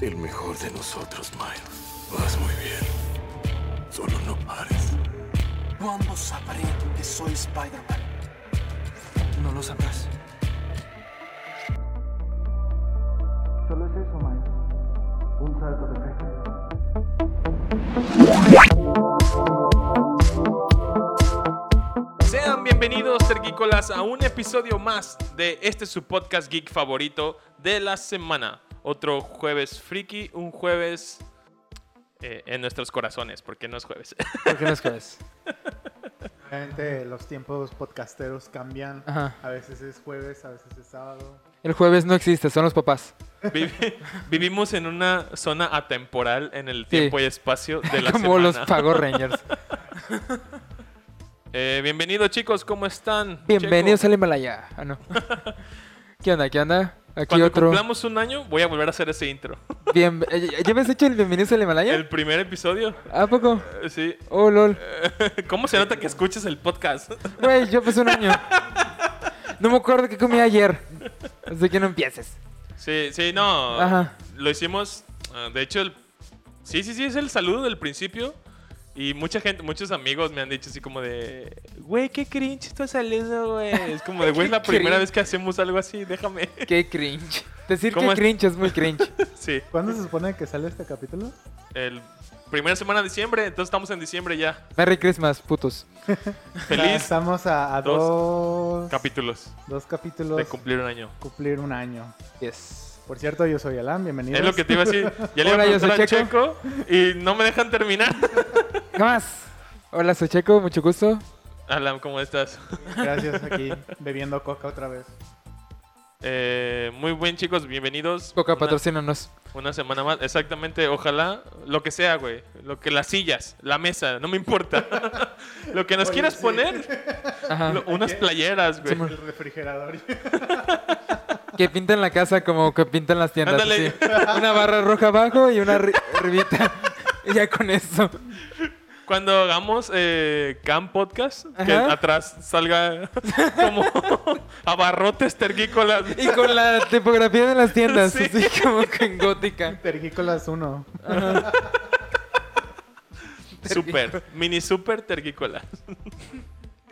El mejor de nosotros, Miles. Vas muy bien. Solo no pares. ¿Cuándo sabré que soy Spider-Man? No lo sabrás. Solo es eso, Miles. Un salto de fe. Sean bienvenidos, terquícolas, a un episodio más de este su podcast geek favorito de la semana. Otro jueves friki, un jueves eh, en nuestros corazones, porque no es jueves. ¿Por qué no es jueves? Obviamente los tiempos podcasteros cambian. Ajá. A veces es jueves, a veces es sábado. El jueves no existe, son los papás. Vivi- vivimos en una zona atemporal en el tiempo y espacio de la Como semana. los Power Rangers. Eh, bienvenidos chicos, ¿cómo están? Bienvenidos Checo, al Himalaya. Ah, no. ¿Qué onda? ¿Qué onda? Aquí Cuando otro. cumplamos un año, voy a volver a hacer ese intro. Bien... eh, ¿Ya habías hecho el Bienvenidos al Himalaya? El primer episodio. ¿A poco? eh, Sí. Oh, lol. ¿Cómo se nota que escuchas el podcast? Güey, yo pasé un año. No me acuerdo qué comí ayer. Así que no empieces. Sí, sí, no. Ajá. Lo hicimos. ah, de hecho, el, sí, sí, sí, es el saludo del principio. Y mucha gente, muchos amigos me han dicho así como de, güey, qué cringe tu saludo, güey. Es como de, güey, es la primera vez que hacemos algo así, déjame. Qué cringe. Decir ¿Cómo que es? cringe es muy cringe. Sí, ¿Cuándo se supone que sale este capítulo? el primera semana de diciembre, entonces estamos en diciembre ya. Merry Christmas, putos. Feliz Estamos a, a Dos dos, capítulos dos capítulos de cumplir un año. cumplir un año. Yes. Por cierto, yo soy Alan, bienvenido. Es lo que te iba a decir. Ya le iba a Hola, yo preguntar soy al Checo y no me dejan terminar. ¿Qué más? Hola, soy Checo, mucho gusto. Alan, ¿cómo estás? Gracias, aquí bebiendo coca otra vez. Eh, muy buen chicos, bienvenidos. Coca, Una- patrocínanos. Una semana más, exactamente, ojalá, lo que sea, güey. Lo que las sillas, la mesa, no me importa. lo que nos Oye, quieras sí. poner, lo- unas playeras, güey. El refrigerador. Que pintan la casa como que pintan las tiendas. Ándale. así. Una barra roja abajo y una ri- arribita. y ya con eso. Cuando hagamos eh, Cam Podcast, que atrás salga como abarrotes tergícolas. Y con la tipografía de las tiendas, Sí. así como que en gótica. Tergícolas 1. Super, mini super tergícolas.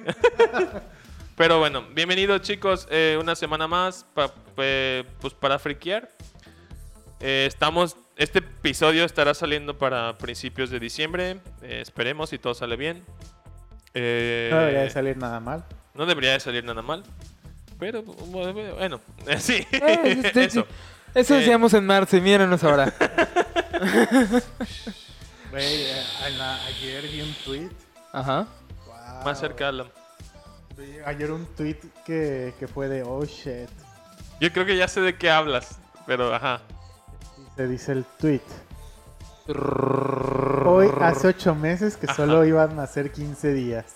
Pero bueno, bienvenidos chicos, eh, una semana más pa- eh, pues para friquear. Eh, estamos, este episodio estará saliendo para principios de diciembre, eh, esperemos si todo sale bien. Eh, No debería de salir nada mal. no debería de salir nada mal, pero bueno, eh, sí, eso. Eso Eh. decíamos en marzo y míranos ahora. Eh, la- ayer vi un tweet. Ajá. Wow. Más cerca, Alan. Ayer un tweet que, que fue de oh shit. Yo creo que ya sé de qué hablas, pero ajá. Se dice el tweet. Hoy hace ocho meses que solo iban a ser 15 días.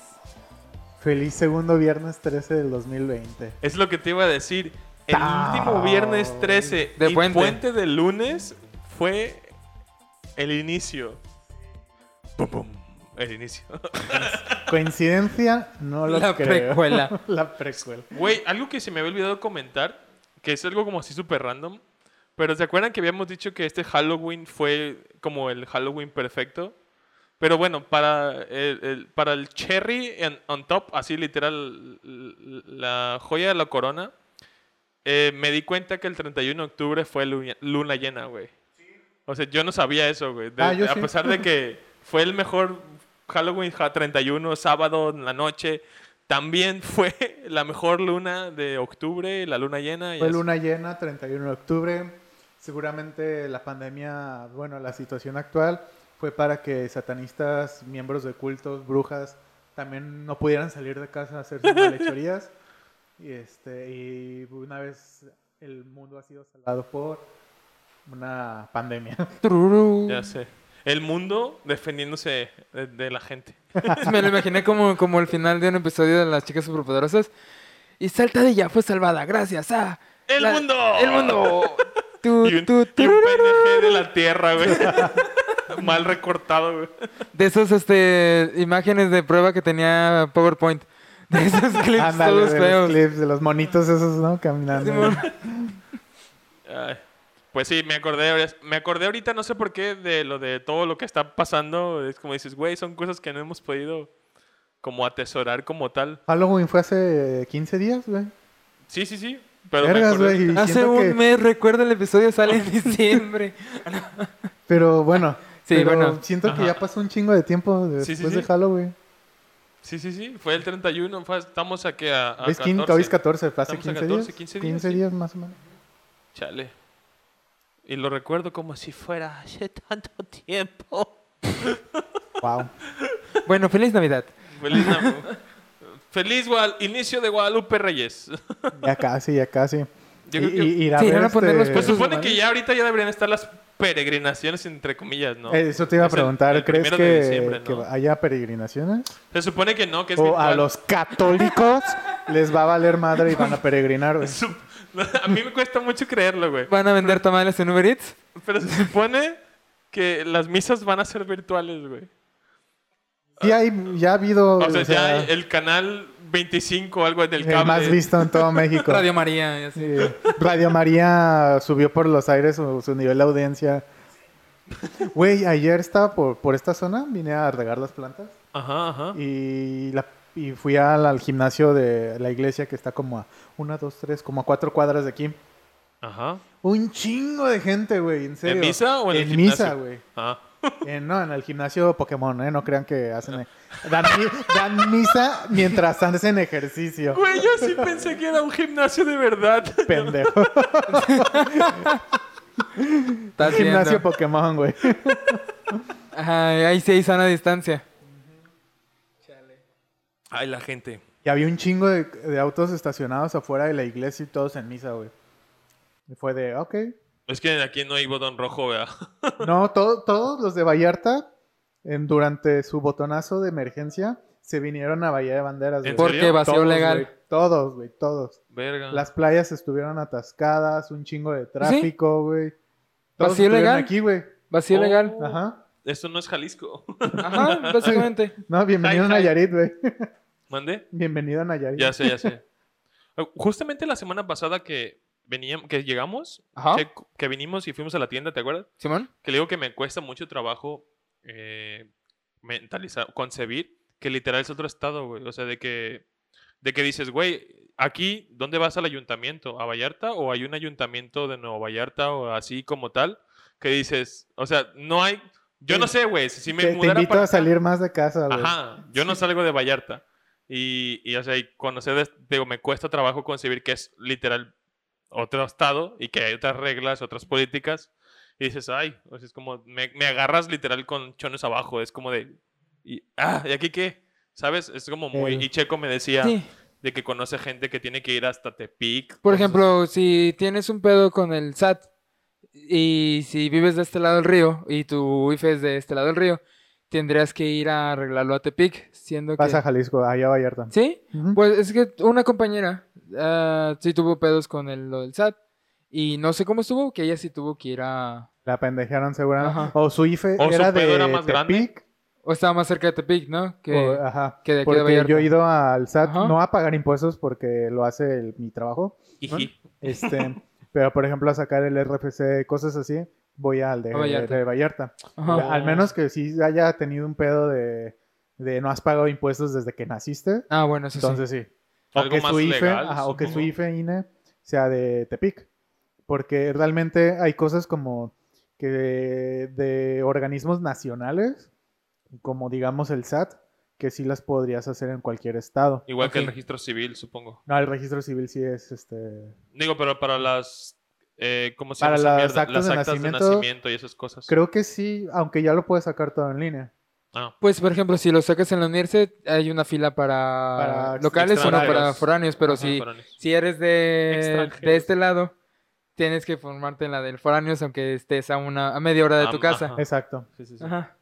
Feliz segundo viernes 13 del 2020. Es lo que te iba a decir. El último viernes 13 De y puente. puente. de lunes fue el inicio. Pum, pum, el inicio. Coincidencia, no lo La creo. precuela. La precuela. Güey, algo que se me había olvidado comentar, que es algo como así súper random, pero ¿se acuerdan que habíamos dicho que este Halloween fue como el Halloween perfecto? Pero bueno, para el, el- para el cherry en- on top, así literal, la joya de la corona, eh, me di cuenta que el 31 de octubre fue luna, luna llena, güey. O sea, yo no sabía eso, güey. De- Ah, a sí. pesar de que fue el mejor Halloween ja- 31, sábado en la noche, también fue la mejor luna de octubre, la luna llena. y Fue así. luna llena, 31 de octubre. Seguramente la pandemia, bueno, la situación actual fue para que satanistas, miembros de cultos, brujas, también no pudieran salir de casa a hacer sus malhechorías. Y, este, y una vez el mundo ha sido salvado por una pandemia. Ya sé. El mundo defendiéndose de, de la gente. Me lo imaginé como, como el final de un episodio de las chicas superpoderosas. Y salta de ya fue salvada, gracias a... ¡El la- mundo! ¡El mundo! Tu, Y un, tu, y un. PNG de la tierra, güey. Mal recortado, güey. De esos este, imágenes de prueba que tenía PowerPoint. De esos clips Ándale, todos de los feos. clips, de los monitos esos, ¿no? Caminando. Simón. Pues sí, me acordé, me acordé ahorita, no sé por qué, de lo de todo lo que está pasando. Es como dices, güey, son cosas que no hemos podido como atesorar como tal. Halloween fue hace 15 días, güey. Sí, sí, sí. Pero Vergas, acordé- güey. y Hace un que- mes, recuerda el episodio sale en diciembre. Pero bueno. Sí, pero bueno. Siento que Ajá. ya pasó un chingo de tiempo después Sí, sí, de. Halloween. Sí, sí, sí. Fue el 31. fue- estamos aquí a, a Hoy es 15, 14. hoy es 14, fue hace Estamos a 15 14, días. 15 15 días, días, sí. más o menos. Chale. Y lo recuerdo como si fuera hace tanto tiempo. Wow. Bueno, feliz Navidad. Feliz, Nav- Feliz Gual- inicio de Guadalupe Reyes. Ya casi, ya casi. Yo Y- creo que- y- a Sí, poner los Pues supone que ya ahorita ya deberían estar las peregrinaciones, entre comillas, ¿no? Eso te iba a el- preguntar, el ¿crees que, haya peregrinaciones? Se supone que no, que es ¿O a los católicos les va a valer madre y van a peregrinar, güey? A mí me cuesta mucho creerlo, güey. ¿Van a vender tamales en Uber Eats? Pero se supone que las misas van a ser virtuales, güey. Sí, hay, ya ha habido O sea, o sea, ya el canal 25 o algo en el el cable. más visto en todo México. Radio María. Sí. Radio María subió por los aires su, su nivel de audiencia. Güey, ayer estaba por, por esta zona, vine a regar las plantas Ajá, ajá. y, la- y fui al, al gimnasio de la iglesia que está como a una, dos, tres, como a cuatro cuadras de aquí. Ajá. Un chingo de gente, güey, en serio. ¿En misa o en, el misa, gimnasio? güey. Ah. Eh, no, en el gimnasio Pokémon, ¿eh? No crean que hacen... Dan, mi- dan misa mientras hacen ejercicio. Güey, yo sí pensé que era un gimnasio de verdad. Pendejo. Estás gimnasio viendo. Pokémon, güey. Ajá, ahí sí hay sana distancia. Ay, la gente. Y había un chingo de, de autos estacionados afuera de la iglesia y todos en misa, güey. Y fue de, ok. Es que aquí no hay botón rojo, ¿verdad? No, todo- todos los de Vallarta, en- durante su botonazo de emergencia, se vinieron a Bahía de Banderas, güey. ¿En Porque vacío Todos, legal. güey, Todos, güey, todos. Verga. Las playas estuvieron atascadas, un chingo de tráfico, güey. Todos ¿Vacío legal? aquí, güey. Vacío Oh. legal. Ajá. Esto no es Jalisco. Ajá, básicamente. No, bienvenido Hi, a. Nayarit, güey. ¿Mande? Bienvenido a Nayarit. Ya sé, ya sé. Eh, Justamente la semana pasada que veníamos, que llegamos, Ajá. que, que vinimos y fuimos a la tienda, ¿te acuerdas? Simón. Que le digo que me cuesta mucho trabajo eh, mentalizar, concebir que literal es otro estado, güey. O sea, de que, de que dices, güey, aquí, ¿dónde vas al ayuntamiento? ¿A Vallarta? ¿O hay un ayuntamiento de Nuevo Vallarta o así como tal? Que dices, o sea, no hay... Yo no sé, güey, si me te, te mudara invito para a salir más de casa, güey. Ajá, yo no salgo de Vallarta. Y, y, o sea, y conocer, digo, me cuesta trabajo concebir que es literal otro estado y que hay otras reglas, otras políticas. Y dices, ay, o sea, es como, me, me agarras literal con chones abajo. Es como de, y, ah, ¿y aquí qué? ¿Sabes? Es como muy... Eh. Y Checo me decía Sí. de que conoce gente que tiene que ir hasta Tepic. Por ejemplo, si tienes un pedo con el SAT y si vives de este lado del río y tu IFE es de este lado del río, tendrías que ir a arreglarlo a Tepic, siendo Vas a que... Jalisco, allá a Vallarta. ¿Sí? Pues es que una compañera ah, sí tuvo pedos con el, lo del SAT y no sé cómo estuvo, que ella sí tuvo que ir a... La pendejaron seguramente. Ajá. O su IFE O su era pedo de era más grande. Tepic. O estaba más cerca de Tepic, ¿no? Que... o- ajá. que de aquí de Porque Vallarta. yo he ido al SAT, Ajá. no a pagar impuestos porque lo hace el- mi trabajo. Este, pero por ejemplo a sacar el RFC, cosas así, voy al de A Vallarta. de Vallarta. Ajá. Al menos que sí haya tenido un pedo de, de no has pagado impuestos desde que naciste. Ah, bueno, eso sí. Entonces sí. O Algo que, más IFE, legal, ajá, o que su. IFE INE sea de Tepic. Porque realmente hay cosas como que de, de organismos nacionales, como digamos el SAT, que sí las podrías hacer en cualquier estado. Igual que el registro civil, supongo. No, el registro civil sí es este. Digo, pero para las... Eh, ¿Cómo se llama las mierda? actas Las de actas de nacimiento, nacimiento y esas cosas. Creo que sí, aunque ya lo puedes sacar todo en línea. Ah. Pues, por ejemplo, si lo sacas en la universidad, hay una fila para, Para locales o no para foráneos, pero Ajá, si, foráneos. si eres de, de este lado, tienes que formarte en la del foráneos, aunque estés a una a media hora de tu Am- casa. ajá. Exacto. Sí, sí, sí. Ajá.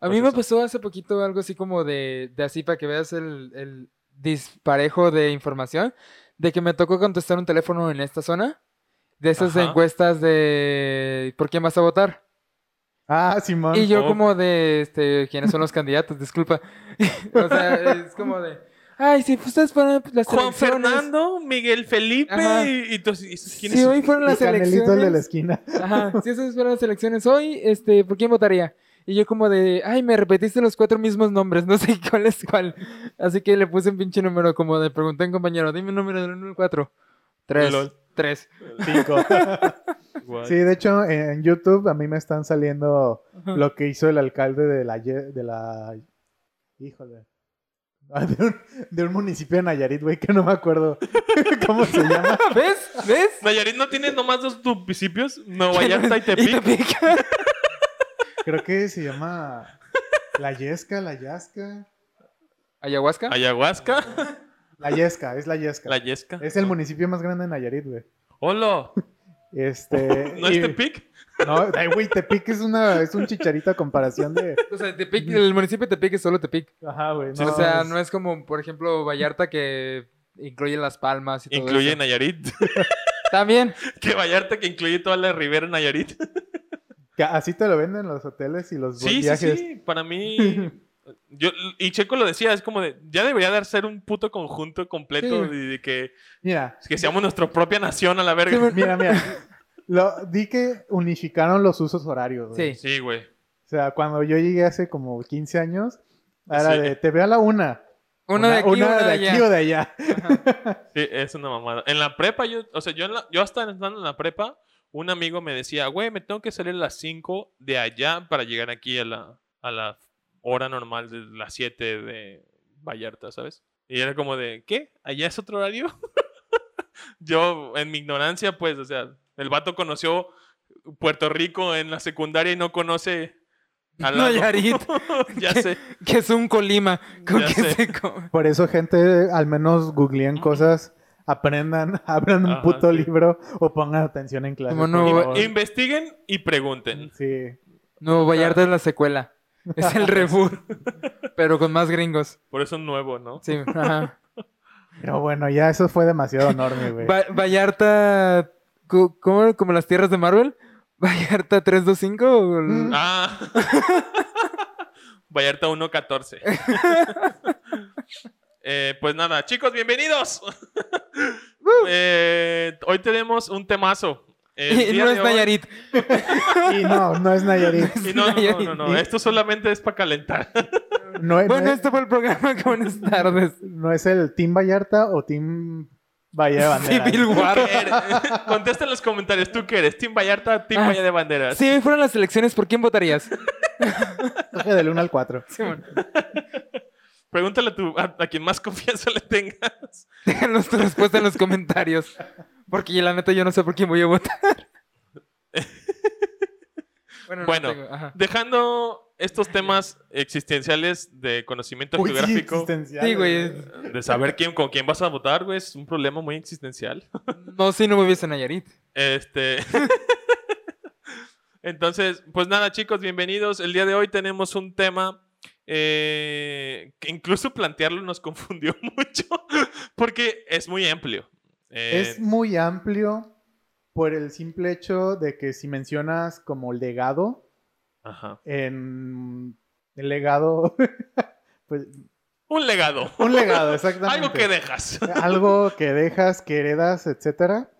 A Pues mí me eso. pasó hace poquito algo así como de, de así para que veas el, el disparejo de información, de que me tocó contestar un teléfono en esta zona, de esas encuestas de ¿por quién vas a votar? Ah, Simón. Y yo como de, este, ¿quiénes son los candidatos? Disculpa. o sea, es como de, ay, si ustedes fueron las Juan elecciones... Fernando, Miguel Felipe y, y ¿quiénes Si hoy fueron las el elecciones... de la esquina. Ajá, si esas fueron las elecciones hoy, este, ¿por quién votaría? Y yo como de, ay, me repetiste los cuatro mismos nombres, no sé cuál es cuál. Así que le puse un pinche número como de, pregunté a un compañero, dime el número del 1 al 4. 3. Tres. Cinco. Sí, de hecho, en YouTube a mí me están saliendo lo que hizo el alcalde de la... De la híjole. De un, de un municipio de Nayarit, güey, que no me acuerdo cómo se llama. ¿Ves? ¿Ves? Nayarit no tiene nomás dos municipios, Nueva Vallarta y Tepic. Creo que se llama La Yesca, La Yasca. ¿Ayahuasca? Ayahuasca, La Yesca, es La Yesca. La Yesca. Es el municipio más grande de Nayarit, güey. Hola, Este. ¿no es Tepic? No, ay, güey, Tepic es una, es un chicharito a comparación de. O sea, Tepic, el municipio de Tepic es solo Tepic. Ajá, güey. o sea, no es como, por ejemplo, Vallarta que incluye Las Palmas y todo Incluye eso. Nayarit. También. que Vallarta que incluye toda la ribera Nayarit. Que así te lo venden los hoteles y los Sí, sí, viajes. sí. Para mí. Yo, y Checo lo decía, es como de. Ya debería de ser un puto conjunto completo Sí. de que, Mira, que seamos nuestra propia nación a la verga. Sí, mira, mira. Lo, di que unificaron los usos horarios. güey. Sí. Sí, güey. O sea, cuando yo llegué hace como 15 años, era Sí. de te veo a la una. Una, de aquí, una, de, aquí o de allá. Sí, es una mamada. En la prepa, yo, o sea, yo, en la- yo hasta estando en la prepa, un amigo me decía, güey, me tengo que salir a las 5 de allá para llegar aquí a la, a la hora normal de las 7 de Vallarta, ¿sabes? Y era como de, ¿qué? ¿Allá es otro horario? yo, en mi ignorancia, pues, o sea, el vato conoció Puerto Rico en la secundaria y no conoce lado. Nayarit. ya sé. Que es un colima. Con Ya que sé. se come. Por eso, gente, al menos googleen cosas, aprendan, abran un Ajá, puto sí. libro o pongan atención en clase. Como no, favor. Investiguen y pregunten. Sí. No, Vallarta es la secuela. Es el reboot. pero con más gringos. Por eso es nuevo, ¿no? Sí, ajá. Pero bueno, ya eso fue demasiado enorme, güey. Va- Vallarta. ¿Cómo? ¿Como las tierras de Marvel? ¿Vallarta 325? o el- Mm. Ah. Vallarta 1.14. Eh, pues nada, chicos, bienvenidos. Eh, hoy tenemos un temazo. El Y no es hoy- Nayarit. Y no, no es Nayarit. Y no, no, no, no, no, Esto solamente es para calentar. No, es- Bueno, no es- este fue el programa. Buenas tardes. no es el Team Vallarta o Team Bahía de Banderas. Civil War. Contesta en los comentarios. ¿Tú qué eres? ¿Team Vallarta? ¿Team Ah, Valle de Banderas? Si hoy fueron las elecciones, ¿por quién votarías? Coge del 1 al 4. Simón, Pregúntale a, tu- a, a quien más confianza le tengas. Déjanos tu respuesta en los comentarios. Porque la neta yo no sé por quién voy a votar. bueno, no Bueno, tengo, ajá. dejando estos temas existenciales de conocimiento Uy, sí, geográfico, existencial, Sí, güey. de saber quién, con quién vas a votar, güey, es un problema muy existencial. No, si no me hubiese Nayarit. Este. Entonces, pues nada, chicos, bienvenidos. El día de hoy tenemos un tema eh, que incluso plantearlo nos confundió mucho porque es muy amplio. Eh, Es muy amplio por el simple hecho de que si mencionas como legado, ajá. en el legado, pues Un legado. un legado, exactamente. Algo que dejas. algo que dejas, que heredas, etcétera.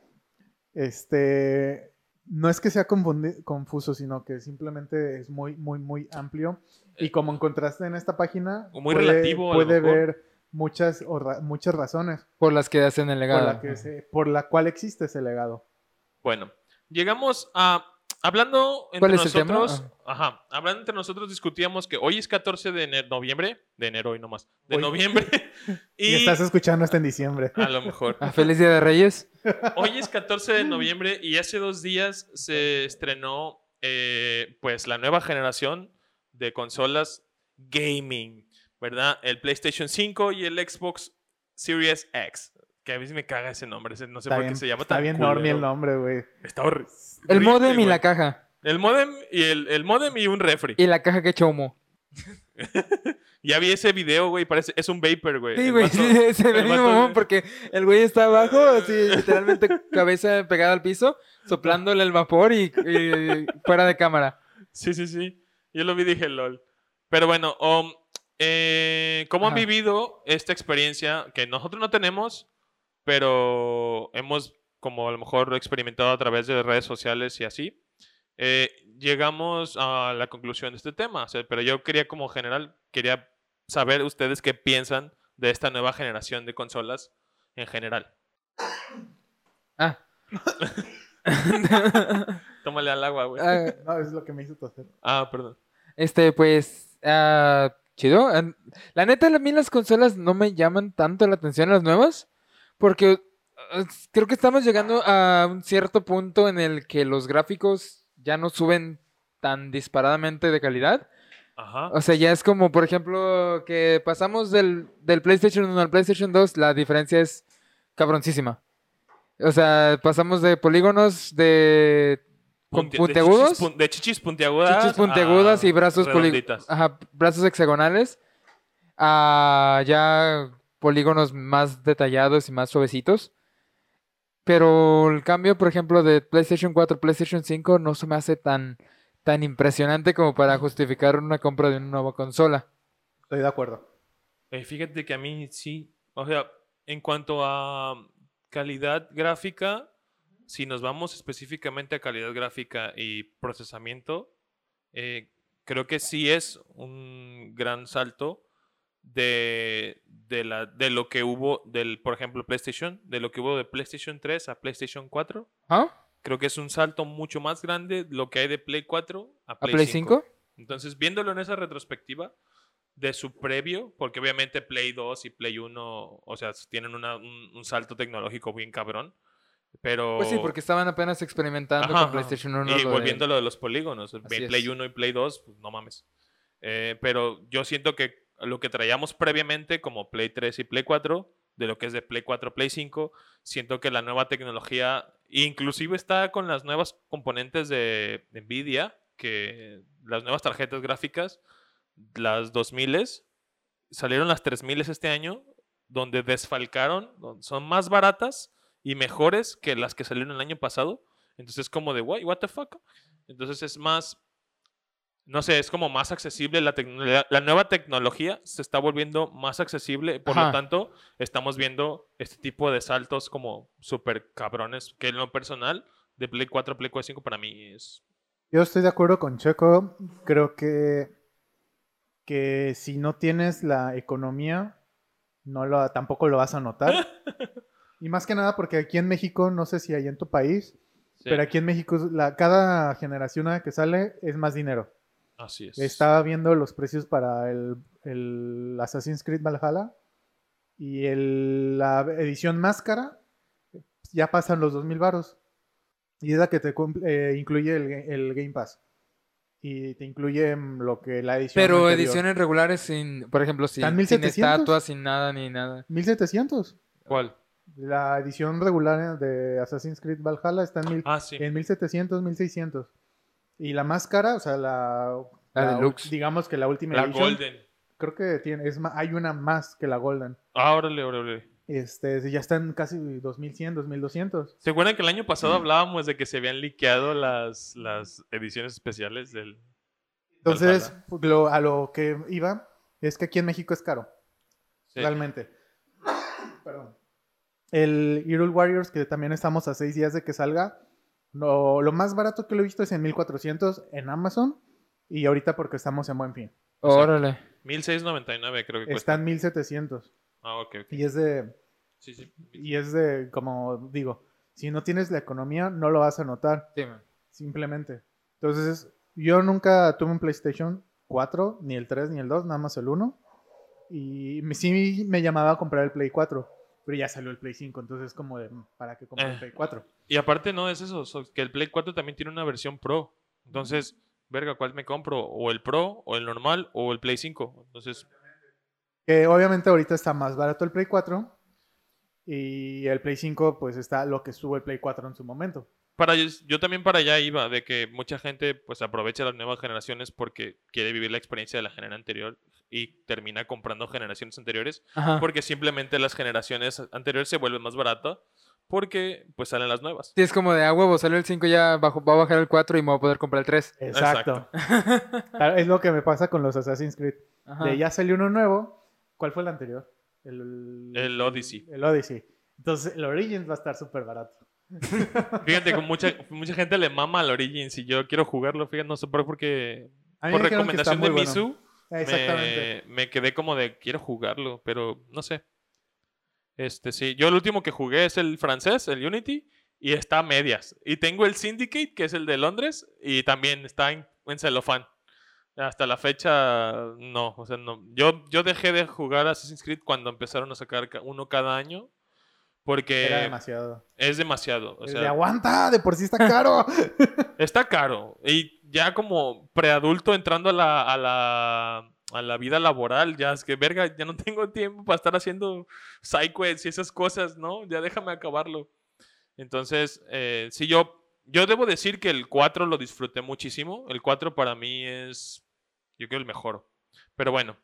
Este no es que sea confuso, sino que simplemente es muy, muy, muy amplio. Y como encontraste en esta página, O muy relativo, a puede mejor. ver muchas, o ra- muchas razones Por las que hacen el por legado. la, que se- por la cual existe ese legado. Bueno, llegamos a. Hablando entre ¿Cuál es el tema? nosotros. Ajá. Hablando entre nosotros, discutíamos que hoy es 14 de noviembre. De enero hoy nomás. De Hoy. noviembre. Y, y. estás escuchando esto en diciembre. A lo mejor. Ah, feliz Día de Reyes. Hoy es 14 de noviembre y hace dos días se estrenó eh, pues la nueva generación de consolas gaming, ¿verdad? El PlayStation 5 y el Xbox Series X. Que a mí sí me caga ese nombre, ese- no sé Está por bien, qué se llama está tan bien culero. normie el nombre, güey. Está horri- El horrible, modem y la caja. El modem y el, el modem y un refri. Y la caja que echa humo. Ya vi ese video, güey, parece es un vapor, güey. Sí, güey, sí, se ve bien mamón porque el güey está abajo, así literalmente cabeza pegada al piso, soplándole el vapor y, y fuera de cámara. Sí, sí, sí. Yo lo vi y dije, lol. Pero bueno, um, eh, ¿cómo han Ajá. vivido esta experiencia que nosotros no tenemos, pero hemos como a lo mejor experimentado a través de redes sociales y así? Eh, llegamos a la conclusión de este tema, o sea, pero yo quería como general, quería saber ustedes qué piensan de esta nueva generación de consolas en general. Ah. Tómale al agua, güey. Ah, No, es lo que me hizo toser. Ah, perdón. Este, pues, ah, chido. La neta, a mí las consolas no me llaman tanto la atención las nuevas, porque ah, creo que estamos llegando a un cierto punto en el que los gráficos ya no suben tan disparadamente de calidad. Ajá. O sea, ya es como, por ejemplo, que pasamos del, del PlayStation 1 al PlayStation 2, la diferencia es cabroncísima. O sea, pasamos de polígonos de con Punti- de puntiagudos, chichis De chichis puntiagudas. chichis puntiagudas a y brazos ajá, brazos hexagonales a ya polígonos más detallados y más suavecitos. Pero el cambio, por ejemplo, de PlayStation 4 a PlayStation 5 no se me hace tan, tan impresionante como para justificar una compra de una nueva consola. Estoy de acuerdo. Eh, fíjate que a mí sí. O sea, en cuanto a calidad gráfica, si nos vamos específicamente a calidad gráfica y procesamiento, eh, creo que sí es un gran salto de, de, la, de lo que hubo del, por ejemplo, PlayStation, de lo que hubo de PlayStation 3 a PlayStation 4. ¿Ah? Creo que es un salto mucho más grande lo que hay de Play 4 a ¿A Play, Play 5. 5? Entonces, viéndolo en esa retrospectiva de su previo, porque obviamente Play 2 y Play 1, o sea, tienen una- un, un salto tecnológico bien cabrón, pero... Pues sí, porque estaban apenas experimentando Ajá, con. PlayStation 1. Y volviendo a lo de los polígonos, Así Play es. 1 y Play 2, pues no mames. Eh, pero yo siento que lo que traíamos previamente como Play 3 y Play 4, de lo que es de Play 4 Play 5, siento que la nueva tecnología, inclusive está con las nuevas componentes de, Nvidia, que las nuevas tarjetas gráficas, las 2000 salieron las 3000 este año, donde desfalcaron, son más baratas y mejores que las que salieron el año pasado. Entonces es como de, "What- what the fuck? Entonces es más, no sé, es como más accesible la tecnología. La nueva tecnología se está volviendo más accesible, por Ajá. lo tanto, estamos viendo este tipo de saltos como súper cabrones, que en lo personal, de Play 4 a Play 4 5 para mí es... Yo estoy de acuerdo con Checo. Creo que, que si no tienes la economía, no lo, tampoco lo vas a notar. y más que nada porque aquí en México, no sé si hay en tu país, sí, pero aquí en México la, cada generación que sale es más dinero. así es. Estaba viendo los precios para el, el Assassin's Creed Valhalla y el- la edición más cara ya pasan los 2000 varos. Y es la que te eh, incluye el, ga- el Game Pass. Y te incluye lo que la edición. Pero anterior. ediciones regulares sin, por ejemplo, sin, ¿Están sin 1700? estatuas, sin nada ni nada. 1700. ¿Cuál? La edición regular de Assassin's Creed Valhalla está en, mil- Ah, sí. en 1700, 1600. Y la más cara, o sea, la. La deluxe. Digamos que la última La edición, Golden. Creo que tiene, es hay una más que la Golden. Ah, órale, órale. Este, ya están casi 2100, 2200. ¿Se acuerdan que el año pasado hablábamos de que se habían liqueado las, las ediciones especiales del... Entonces, lo- a lo que iba es que aquí en México es caro, Sí. realmente. Perdón. El Hero Warriors, que también estamos a seis días de que salga, lo, lo más barato que lo he visto es en 1400 en Amazon. Y ahorita porque estamos en buen fin. Órale. 1699 creo que cuesta. Está en 1700. Ah, ok, ok. Y es de, Sí, sí. y es de, como digo, si no tienes la economía, no lo vas a notar. Sí, man. Simplemente. Entonces, yo nunca tuve un PlayStation 4, ni el 3, ni el 2, nada más el 1. Y me- sí me llamaba a comprar el Play 4, pero ya salió el Play 5, entonces como de, "Mm, ¿para qué comprar Eh. el Play 4? Y aparte no es eso, so- que el Play 4 también tiene una versión Pro. Entonces, verga, ¿cuál me compro? ¿O el Pro, o el normal, o el Play 5? Entonces, Que obviamente ahorita está más barato el Play 4 y el Play 5 pues está lo que estuvo el Play 4 en su momento. Para yo, yo también para allá iba, de que mucha gente pues aprovecha las nuevas generaciones porque quiere vivir la experiencia de la generación anterior y termina comprando generaciones anteriores Ajá. porque simplemente las generaciones anteriores se vuelven más baratas porque pues salen las nuevas. Sí, es como de a huevo, salió el 5, ya bajo, va a bajar el 4 y me voy a poder comprar el 3. Exacto. Es lo que me pasa con los Assassin's Creed. Ajá. De ya salió uno nuevo. ¿Cuál fue el anterior? El, El Odyssey. El Odyssey. Entonces, el Origins va a estar súper barato. Fíjate, con mucha, mucha gente le mama al Origins y yo quiero jugarlo, fíjate, no sé por qué, porque por recomendación de bueno. Misu Exactamente. me, me quedé como de quiero jugarlo, pero no sé. Este sí, yo el último que jugué es el francés, el Unity, y está a medias. Y tengo el Syndicate, que es el de Londres, y también está en, en celofán. Hasta la fecha, no, o sea, no. Yo, yo dejé de jugar Assassin's Creed cuando empezaron a sacar ca- uno cada año, porque Era demasiado. es demasiado. O sea, de aguanta, de por sí está caro. Está caro. Y ya como preadulto entrando a la, a la, a la vida laboral, ya es que, verga, ya no tengo tiempo para estar haciendo sidequests y esas cosas, ¿no? Ya déjame acabarlo. Entonces, eh, sí, yo, yo debo decir que el 4 lo disfruté muchísimo. El 4 para mí es, yo creo, el mejor. Pero bueno,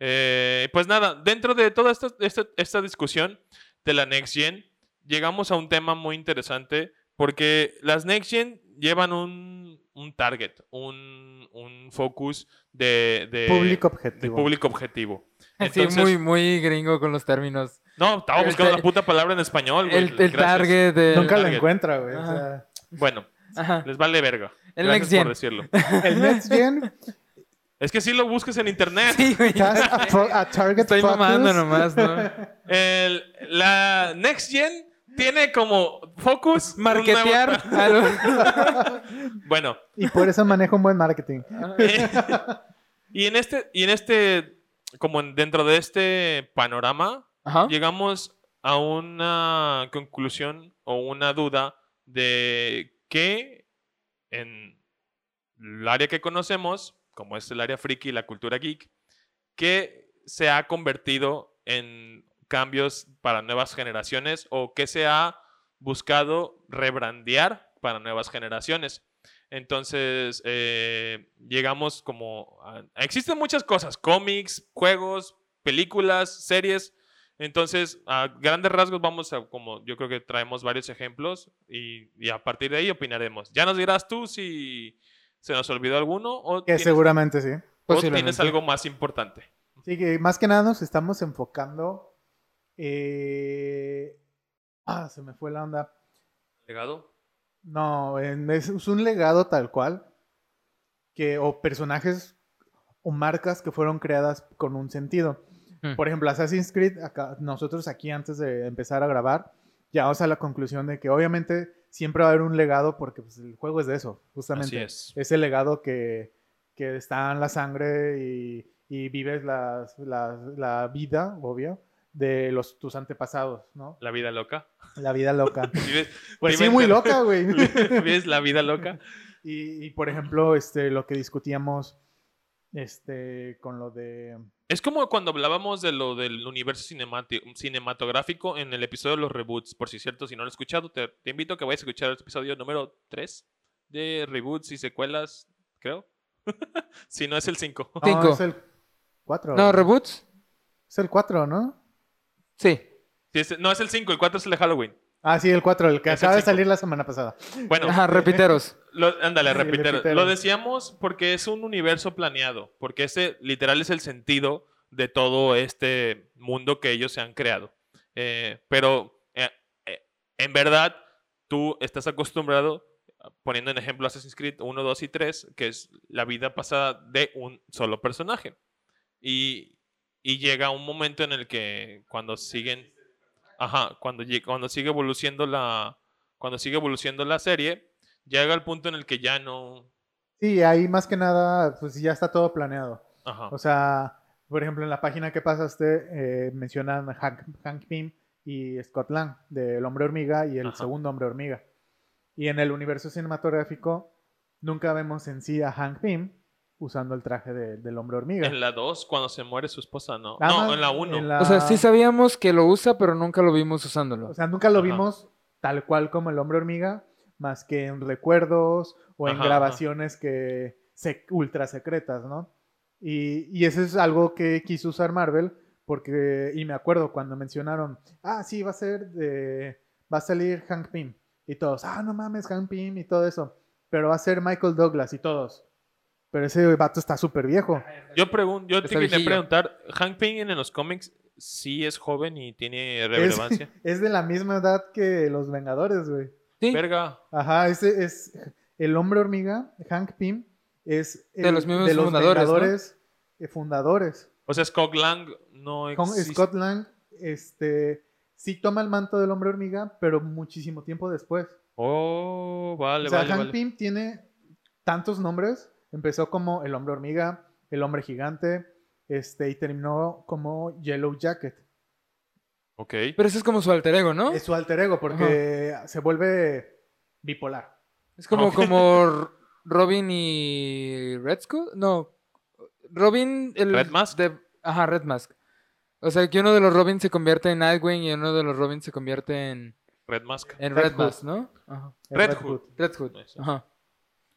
eh, pues nada, dentro de toda esta, esta, esta discusión de la Next Gen, llegamos a un tema muy interesante porque las Next Gen llevan un, un target, un, un focus de, de Público de objetivo. público objetivo. sí, muy, muy gringo con los términos. No, estaba buscando la puta palabra en español, güey. El, el target de... Nunca lo Target. encuentra, güey. o Ajá. sea, Bueno, Ajá. les vale verga. El Gracias Next Gen. por decirlo. el Next Gen Es que si lo busques en internet. Sí, güey. a, a target Estoy focus. mamando nomás, ¿no? El- la Next Gen tiene como focus. Marketear. nuevo-. Bueno, Y por eso maneja un buen marketing. Y en este, y en este, como en- dentro de este panorama, Ajá. llegamos a una conclusión o una duda de que en el área que conocemos, como es el área friki y la cultura geek, que se ha convertido en cambios para nuevas generaciones o que se ha buscado rebrandear para nuevas generaciones. Entonces, eh, llegamos como... a- existen muchas cosas, cómics, juegos, películas, series. Entonces, a grandes rasgos vamos a, como yo creo que traemos varios ejemplos y, y a partir de ahí opinaremos. Ya nos dirás tú si se nos olvidó alguno o, Que tienes, seguramente sí. o Posiblemente. tienes algo más importante. Sí, que más que nada nos estamos enfocando. eh, Ah, se me fue la onda. ¿Legado? No, en- es, es un legado tal cual. Que, o personajes o marcas que fueron creadas con un sentido. Hmm. Por ejemplo, Assassin's Creed, acá- nosotros aquí antes de empezar a grabar, llegamos a la conclusión de que obviamente siempre va a haber un legado porque pues, el juego es de eso, justamente. Así es. Ese legado que, que está en la sangre y, y vives las- la vida, obvio, de los, tus antepasados, ¿no? La vida loca. La vida loca. Vives, Pues sí, muy loca, güey. Vives la vida loca. Y, y, por ejemplo, este, lo que discutíamos este, con lo de... Es como cuando hablábamos de lo del universo cinematográfico en el episodio de los reboots. Por si cierto, si no lo has escuchado, te, te invito a que vayas a escuchar el episodio número 3 de reboots y secuelas, creo. si no es el 5. No, Cinco. es el 4. No, reboots. Es el 4, ¿no? Sí. no, es el 5, el 4 es el de Halloween. Ah, sí, el 4, el que Es el acaba de salir la semana pasada. Bueno, Ajá, repiteros. Lo- ándale, Sí, repitero. repitero. Lo decíamos porque es un universo planeado, porque ese literal es el sentido de todo este mundo que ellos se han creado. Eh, pero eh, eh, en verdad, tú estás acostumbrado, poniendo en ejemplo Assassin's Creed 1, 2 y 3, que es la vida pasada de un solo personaje. Y, y llega un momento en el que cuando siguen... Ajá, cuando, cuando sigue evolucionando la... Cuando sigue evolucionando la serie, llega el punto en el que ya no. Sí, ahí más que nada, pues ya está todo planeado. Ajá. O sea, por ejemplo, en la página que pasaste eh, mencionan a Hank, Hank Pym y Scott Lang, del Hombre Hormiga y el Ajá. segundo Hombre Hormiga. Y en el universo cinematográfico nunca vemos en sí a Hank Pym usando el traje de- del Hombre Hormiga. En la 2, cuando se muere su esposa, no. Nada no, en la 1. en la- O sea, sí sabíamos que lo usa, pero nunca lo vimos usándolo. O sea, nunca lo Ajá. vimos tal cual como el hombre hormiga, más que en recuerdos o en Ajá, ajá. grabaciones que se, ultra secretas, ¿no? Y, y eso es algo que quiso usar Marvel, porque, y me acuerdo cuando mencionaron, ah, sí, va a ser de, va a salir Hank Pym. Y todos, ah, no mames, Hank Pym y todo eso. Pero va a ser Michael Douglas y todos. Pero ese vato está súper viejo. Yo, pregun yo te quería preguntar, ¿Hank Pym en los cómics sí es joven y tiene relevancia? es de la misma edad que los Vengadores, güey. Sí, Verga. Ajá, ese es el hombre hormiga, Hank Pym, es De el- los mismos fundadores. Vengadores, eh, fundadores. O sea, Scott Lang no existe. Scott Lang, este, sí toma el manto del hombre hormiga, pero muchísimo tiempo después. Oh, vale, o sea, vale, Hank vale. Pym tiene tantos nombres. Empezó como el hombre hormiga, el hombre gigante, este, y terminó como Yellow Jacket. Ok. pero eso es como su alter ego, ¿no? Es su alter ego porque se vuelve bipolar. Es como, como Robin y Red Skull. No, Robin. El Red Mask. de- ajá, Red Mask. O sea, que uno de los Robin se convierte en Nightwing y uno de los Robin se convierte en, Red Mask. en Red Red, Hood. Mask, ¿no? Ajá. el Red Hood. Red Hood. Ajá.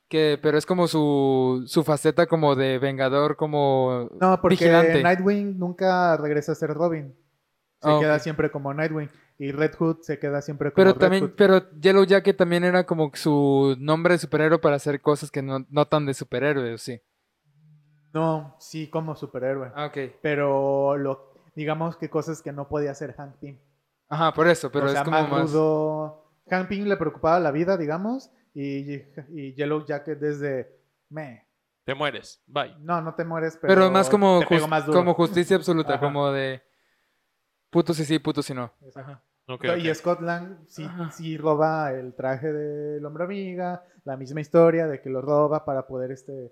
Que, pero es como su, su faceta como de vengador, como No, porque vigilante. Nightwing nunca regresa a ser Robin. Se Ah, queda siempre como Nightwing. Y Red Hood se queda siempre como Pero Red también, Hood. pero Yellow Jacket también era como su nombre de superhéroe para hacer cosas que no, no tan de superhéroe, ¿o sí. No, sí, como superhéroe. Ah, ok. Pero lo, digamos que cosas que no podía hacer Hank Pym. Ajá, por eso, pero o sea, es como más más. rudo. Hank Pym le preocupaba la vida, digamos. Y, y Yellow Jacket desde... Me. Te mueres. Bye. No, no te mueres, pero, Pero más como, te pego jus- más duro. como justicia absoluta, Ajá. como de puto si sí, puto si no. Ok, Y. Scott Lang sí, Ajá. sí roba el traje del hombre amiga, la misma historia de que lo roba para poder este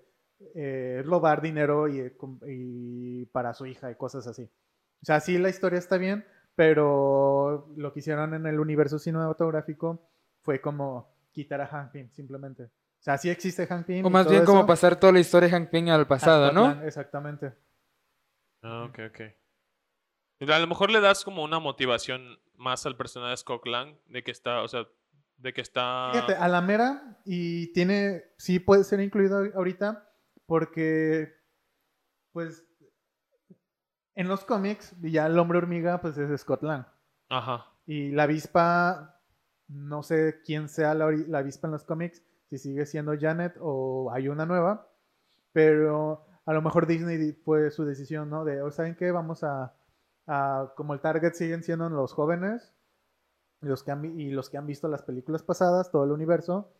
eh, robar dinero y, eh, y para su hija y cosas así. O sea, sí la historia está bien, pero lo que hicieron en el universo cinematográfico fue como quitar a Hank Pym, simplemente. O sea, sí existe Hank Pym. O más bien como pasar toda la historia de Hank Pym al pasado, ¿no? Exactamente. Ah, ok, ok. A lo mejor le das como una motivación más al personaje de Scott Lang de que está, o sea, de que está... Fíjate, a la mera y tiene, sí puede ser incluido ahorita porque, pues, en los cómics ya el hombre hormiga pues es Scott Lang Ajá. y la avispa, no sé quién sea la, avispa en los cómics, si sigue siendo Janet o hay una nueva, pero a lo mejor Disney fue su decisión, ¿no? De, "Oh, ¿saben qué? Vamos a, como el target siguen siendo los jóvenes, los que y los que han visto las películas pasadas, todo el universo,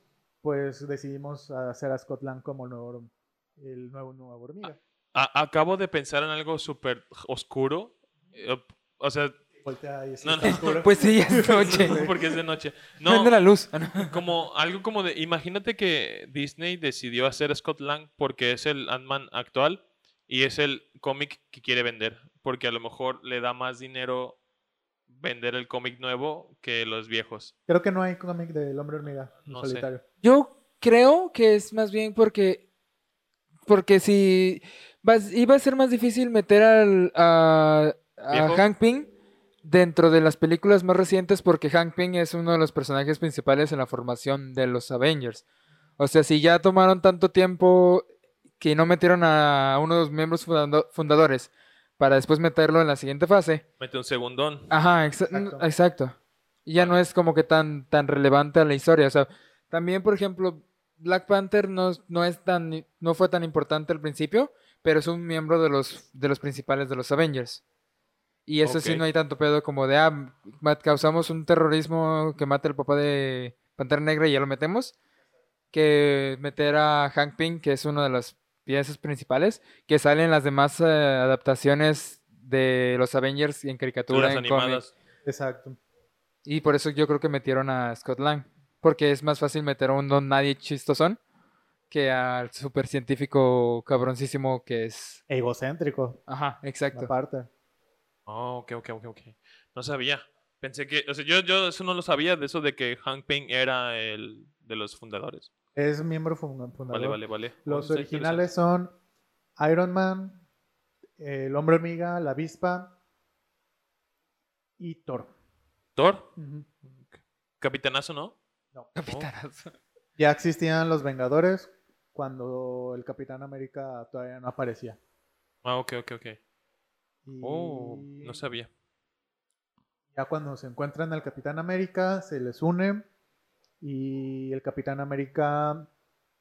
pues decidimos hacer a Scott Lang como nuevo- el nuevo nuevo hormiga. Acabo de pensar en algo súper oscuro. Eh, O sea, Voltea y así, No, no. oscuro. Pues sí, es noche. porque es de noche. No, Prende la luz. Ah, como algo como de, imagínate que Disney decidió hacer a Scott Lang porque es el Ant-Man actual y es el cómic que quiere vender, porque a lo mejor le da más dinero vender el cómic nuevo que los viejos. Creo que no hay cómic del hombre hormiga en No sé. solitario. Yo creo que es más bien porque. Porque si. vas- iba a ser más difícil meter al, a, a. Hank Pym dentro de las películas más recientes porque Hank Pym es uno de los personajes principales en la formación de los Avengers. O sea, si ya tomaron tanto tiempo que no metieron a uno de los miembros fundado- fundadores para después meterlo en la siguiente fase. Mete un segundón. Ajá, exa- Exacto. exacto. Y ya no es como que tan, tan relevante a la historia. O sea, también, por ejemplo, Black Panther no, no es tan, no fue tan importante al principio, pero es un miembro de los, de los principales de los Avengers. Y eso sí no hay tanto pedo como de, ah, causamos un terrorismo que mata al papá de Pantera Negra y ya lo metemos. Que meter a Hank Pym, que es una de las piezas principales, que sale en las demás eh, adaptaciones de los Avengers y en caricatura, Las en cómic. animadas. Exacto. Y por eso yo creo que metieron a Scott Lang. Porque es más fácil meter a un don nadie chistosón que al super científico cabroncísimo que es. Egocéntrico, Ajá, exacto. aparte. Oh, ok, ok, ok, ok. No sabía. Pensé que, o sea, yo, yo eso no lo sabía, de eso de que Hank Pym era el de los fundadores. Es miembro fun- fundador. Vale, vale, vale. Los Oh, está originales son Iron Man, el hombre hormiga, la avispa y Thor. Thor, Ujú. capitanazo, ¿no? No. Capitanazo. Ya existían los Vengadores cuando el Capitán América todavía no aparecía. Ah, ok, ok, ok. Y Oh, no sabía. Ya cuando se encuentran al Capitán América, se les une y el Capitán América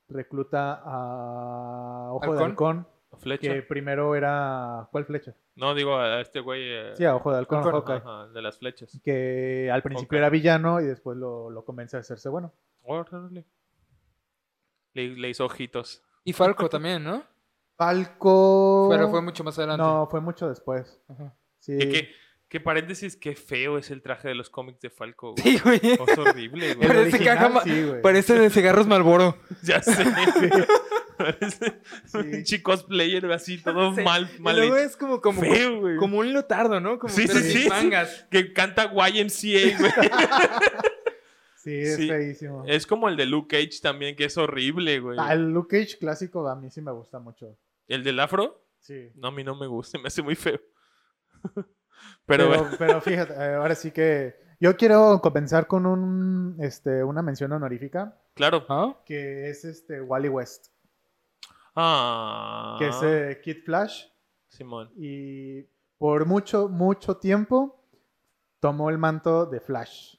recluta a Ojo de ¿Halcón? Flecha. que primero era... ¿Cuál flecha? No, digo a este güey. eh, Sí, a Ojo de Halcón, Halcón, Hawkeye, ajá, de las flechas. que al principio era villano y después lo, lo convence a hacerse bueno. Le, le hizo ojitos. Y Falco también, ¿no? Falco... Pero fue mucho más adelante. No, fue mucho después. Ajá. Sí. Que, que, que paréntesis, qué feo es el traje de los cómics de Falco. güey. Sí, güey. Es horrible, El güey. Parece original, caja ma- sí, güey. Parece de cigarros Malboro. Ya sé. Parece un chico cosplayer así, todo Sí. mal, Y mal luego hecho. es como, como, Feo, güey. como un lotardo, ¿no? Como Sí, sí, sí. mangas. Que canta YMCA, güey. Sí, es Sí. feísimo. Es como el de Luke Cage también, que es horrible, güey. Ah, el Luke Cage clásico a mí sí me gusta mucho. ¿El del afro? Sí. No, a mí no me gusta, me hace muy feo. Pero, Pero, bueno, pero fíjate, eh, ahora sí que yo quiero comenzar con un, este, una mención honorífica, claro. ¿Ah? que es este Wally West, Ah. que es eh, Kid Flash, Simón. y por mucho, mucho tiempo tomó el manto de Flash,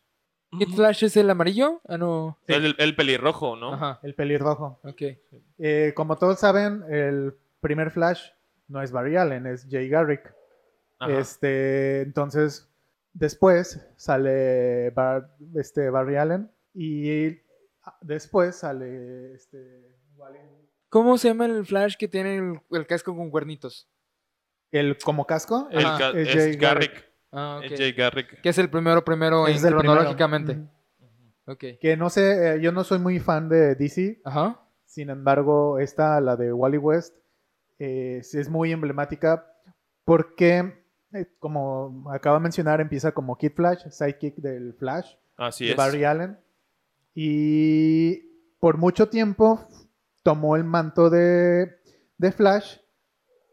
¿Kid Flash es el amarillo? Ah, no. El, el pelirrojo, ¿no? Ajá. el pelirrojo. Ok. Eh, como todos saben, el primer Flash no es Barry Allen, es Jay Garrick. Ajá. Este, entonces, después sale Bar- este, Barry Allen y después sale este, Wally- ¿Cómo se llama el Flash que tiene el, el casco con cuernitos? el como casco. El Ajá, ca- es es, Jay Garrick. Ah. Es Jay Garrick. Que es el primero, primero es en el primero. cronológicamente. Que no sé, eh, yo no soy muy fan de DC, Ajá. sin embargo, esta, la de Wally West, eh, es muy emblemática porque, eh, como acabo de mencionar, empieza como Kid Flash, sidekick del Flash. Así de es. Barry Allen. Y por mucho tiempo tomó el manto de, de Flash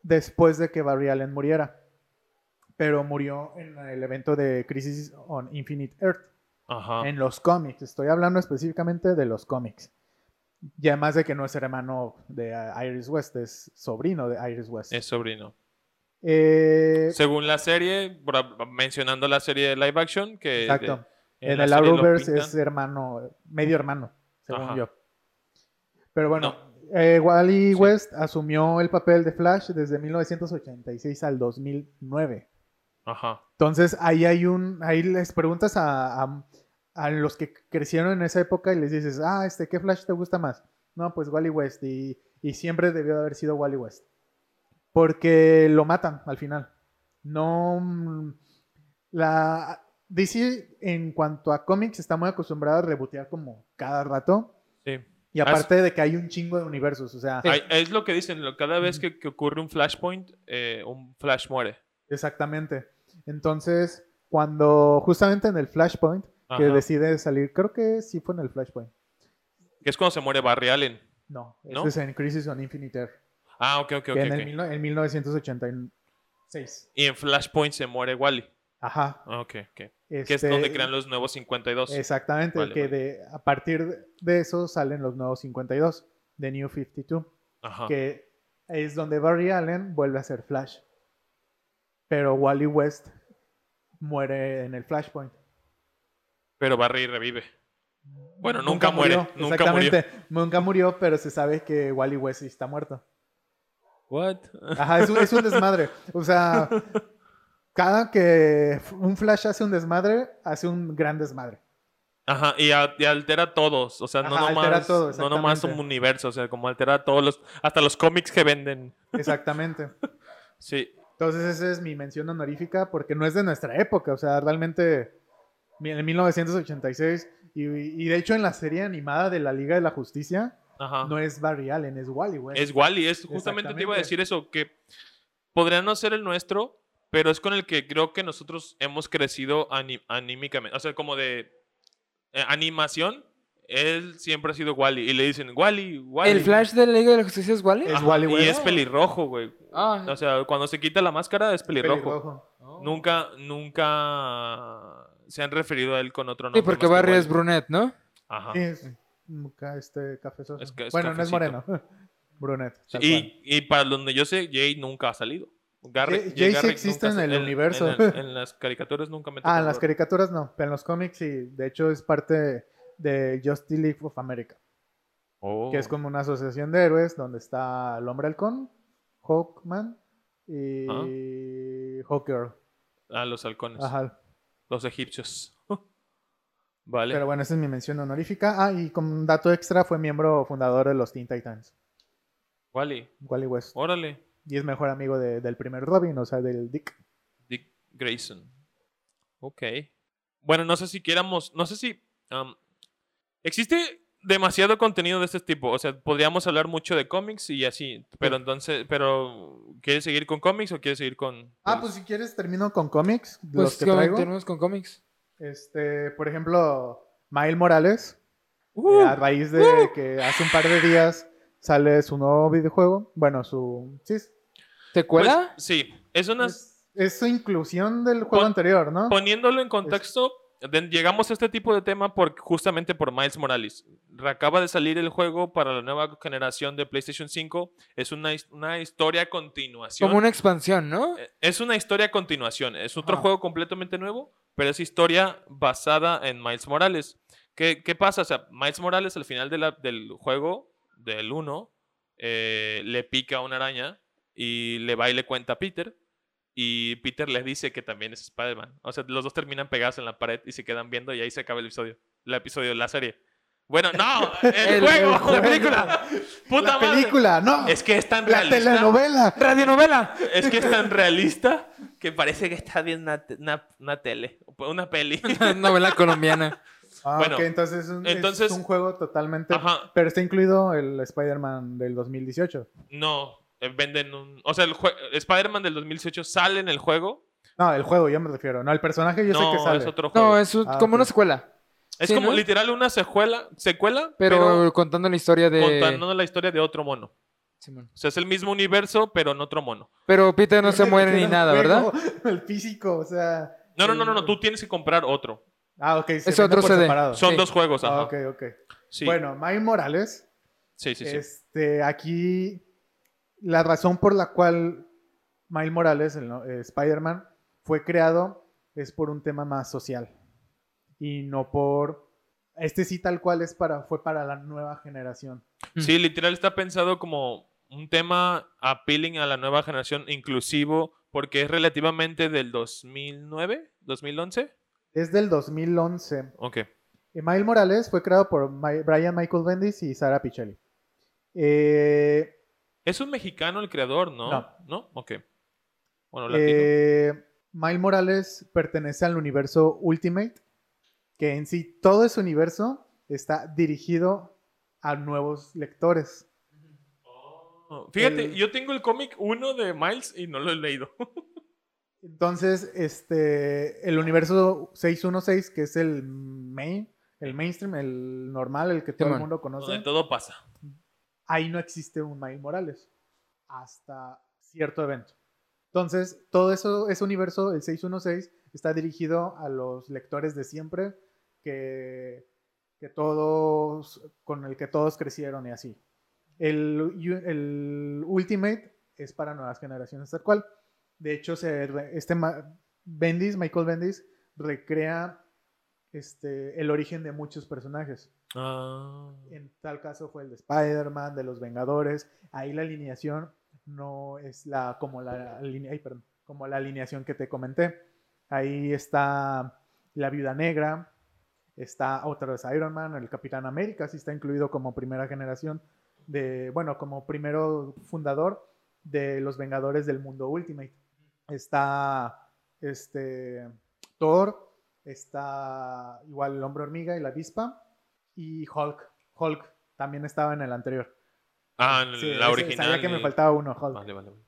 después de que Barry Allen muriera. Pero murió en el evento de Crisis on Infinite Earth. Ajá. En los cómics. Estoy hablando específicamente de los cómics. Y además de que no es hermano de uh, Iris West, es sobrino de Iris West. Es sobrino. Eh, Según la serie, mencionando la serie de live action, que exacto. de- En, la el Arrowverse es hermano, medio hermano, según Ajá. yo. Pero bueno, No. eh, Wally Sí. West asumió el papel de Flash desde 1986 al 2009. Ajá. Entonces ahí hay un, ahí les preguntas a, a- a los que crecieron en esa época y les dices, ah, este, ¿qué Flash te gusta más? No, pues Wally West y, y siempre debió de haber sido Wally West. Porque lo matan al final. No, mm, la DC en cuanto a cómics está muy acostumbrada a rebotear como cada rato. Sí. Y aparte de que hay un chingo de universos, o sea, es lo que dicen, cada vez que, que ocurre un flashpoint, eh, un flash muere. exactamente. Entonces, cuando justamente en el Flashpoint, que decide salir, creo que sí fue en el Flashpoint. Que es cuando se muere Barry Allen. No, ¿No? es en Crisis on Infinite Earth, Ah, ok, ok, ok. en, ok. el mil no- en 1986. Y en Flashpoint se muere Wally. Ajá. Ah, ok, ok. Que es Este, donde crean los nuevos 52. Exactamente, Vale, que vale. de, a partir de eso salen los nuevos 52, de New 52, Ajá. que es donde Barry Allen vuelve a ser Flash. Pero Wally West muere en el Flashpoint. Pero Barry revive. Bueno, nunca, muere. murió, Nunca murió. exactamente. Nunca murió, pero se sabe que Wally West está muerto. What? Ajá, es un, es un desmadre. O sea, cada que un Flash hace un desmadre, hace un gran desmadre. Ajá, y, a- y altera todos. O sea, no Ajá, nomás, todo, no nomás un universo. O sea, como altera todos los. Hasta los cómics que venden. Exactamente. Sí. Entonces esa es mi mención honorífica porque no es de nuestra época, o sea, realmente en 1986 y, y de hecho en la serie animada de la Liga de la Justicia Ajá. no es Barry Allen, es Wally West. Es Wally, es justamente te iba a decir eso, que podría no ser el nuestro, pero es con el que creo que nosotros hemos crecido anímicamente. O sea, como de eh, animación, él siempre ha sido Wally. Y le dicen, Wally, Wally. ¿El Flash de la Liga de la Justicia es Wally? Es Ajá, Wally Y es pelirrojo, güey. Ah, O sea, cuando se quita la máscara es pelirrojo. Pelirrojo. oh. Nunca, nunca se han referido a él con otro Sí, nombre. porque más que Barry es brunette, ¿no? Ajá. Sí, es este cafezoso. Es que es bueno, no es moreno. Brunet. Y, y para donde yo sé, Jay nunca ha salido. Garrick, Jay- Jay Jay sí existe en el universo. En, el- en las caricaturas nunca me Ah, en las caricaturas no, pero en los cómics sí. De hecho, es parte de Justice League of America, Oh. que es como una asociación de héroes donde está el hombre halcón, Hawkman y Hawkgirl. Ah, los halcones. Ajá. Los egipcios. vale. Pero bueno, esa es mi mención honorífica. Ah, y como un dato extra, fue miembro fundador de los Teen Titans, Wally. Wally West. Órale. Y es mejor amigo de- del primer Robin, o sea, del Dick. Dick Grayson. Ok. Bueno, no sé si quieramos. No sé si. um, existe demasiado contenido de este tipo. O sea, podríamos hablar mucho de cómics y así. Pero entonces. Pero. ¿Quieres seguir con cómics o quieres seguir con.? Ah, pues si quieres termino con cómics, los Pues que como traigo. tenemos con cómics. Este, por ejemplo, Miles Morales, Uh, eh, a raíz de que hace un par de días sale su nuevo videojuego, bueno, su sí, es, ¿Secuela? pues, sí. Es una. es- es su inclusión del juego Pon- anterior, ¿no? Poniéndolo en contexto, llegamos a este tipo de tema por, justamente por Miles Morales. Acaba de salir el juego para la nueva generación de PlayStation 5. Es una, una historia a continuación. Como una expansión, ¿no? Eh, Es una historia a continuación. Es otro Ajá. juego completamente nuevo, pero es historia basada en Miles Morales. ¿Qué, qué pasa? O sea, Miles Morales al final de la- del juego, del 1, eh, le pica una araña y le va y le cuenta a Peter. Y Peter les dice que también es Spider-Man. O sea, los dos terminan pegados en la pared y se quedan viendo y ahí se acaba el episodio. El episodio de la serie. Bueno, no, el, El- juego, el la película. Puta La madre. película, no. Es que es tan la realista. telenovela. ¡Radionovela! Es que es tan realista que parece que está viendo una, una- una tele, una peli. Novela colombiana. Ah, Bueno, ok, entonces, es un, es entonces- un juego totalmente Ajá. pero está incluido el Spider-Man del 2018. No, venden un... O sea, el jue- Spider-Man del 2018 sale en el juego. No, el juego, yo me refiero, no, el personaje yo sé que no, sale. es otro juego. No, es un- Ah, como una secuela. es sí, como ¿no? literal una secuela, secuela Pero, pero, contando la historia de. contando la historia de otro mono. Simón. O sea, es el mismo universo, pero en otro mono. Pero Peter no se muere ni nada, ¿verdad? El físico, o sea. No, no, no, no, no, tú tienes que comprar otro. Ah, ok. se Es otro CD. separado. Son Sí. dos juegos, ajá. Ah, ok, ok. Sí, Bueno, Miles Morales, sí, sí. sí. este, aquí la razón por la cual Miles Morales, el eh, Spider-Man, fue creado es por un tema más social y no por este sí tal cual es para fue para la nueva generación. Sí, literal está pensado como un tema appealing a la nueva generación, inclusivo, porque es relativamente del 2009, 2011. Es del 2011. Ok. Y Miles Morales fue creado por Brian Michael Bendis y Sara Pichelli. Eh, Es un mexicano el creador, ¿no? No. ¿No? Ok. Bueno, latino. Eh, Miles Morales pertenece al universo Ultimate, que en sí todo ese universo está dirigido a nuevos lectores. Oh, Fíjate, el- yo tengo el cómic 1 de Miles y no lo he leído. Entonces, este, el universo 616, que es el main, el mainstream, el normal, el que todo el mundo conoce, Donde todo pasa. Ahí no existe un Miles Morales hasta cierto evento. Entonces, todo eso, ese universo, el 616, está dirigido a los lectores de siempre que, que todos, con el que todos crecieron y así. El, el Ultimate es para nuevas generaciones tal cual. De hecho, este Bendis, Michael Bendis, recrea este, el origen de muchos personajes. Ah. En tal caso fue el de Spider-Man, de los Vengadores. Ahí la alineación no es la como la, ay, perdón, como la alineación que te comenté. Ahí está la Viuda Negra, está otra vez Iron Man, el Capitán América, sí está incluido como primera generación de, bueno, como primero fundador de los Vengadores del mundo Ultimate. Está este Thor, está igual el Hombre Hormiga y la Avispa y Hulk. Hulk también estaba en el anterior. Ah, en Sí, la ese- original. Sabía que me faltaba uno, Hulk. Vale, vale. vale.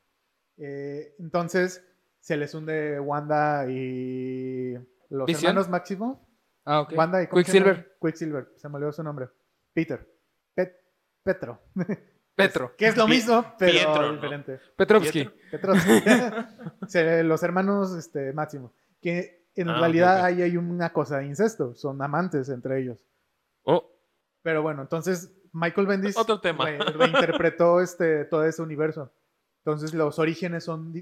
Eh, entonces se les hunde Wanda y los hermanos Máximo. Ah, ok. Wanda y. Quicksilver. Quicksilver, se me olvidó su nombre. Peter. Pet- Petro. Petro. Que es lo mismo, pero Pietro, ¿no? diferente. Petrovsky. Pietro. Petro. Se- los hermanos este, Máximo. Que en Ah, realidad ahí hay una cosa de incesto. Son amantes entre ellos. Pero bueno, entonces Michael Bendis Otro tema. re- reinterpretó este, todo ese universo. Entonces los orígenes son...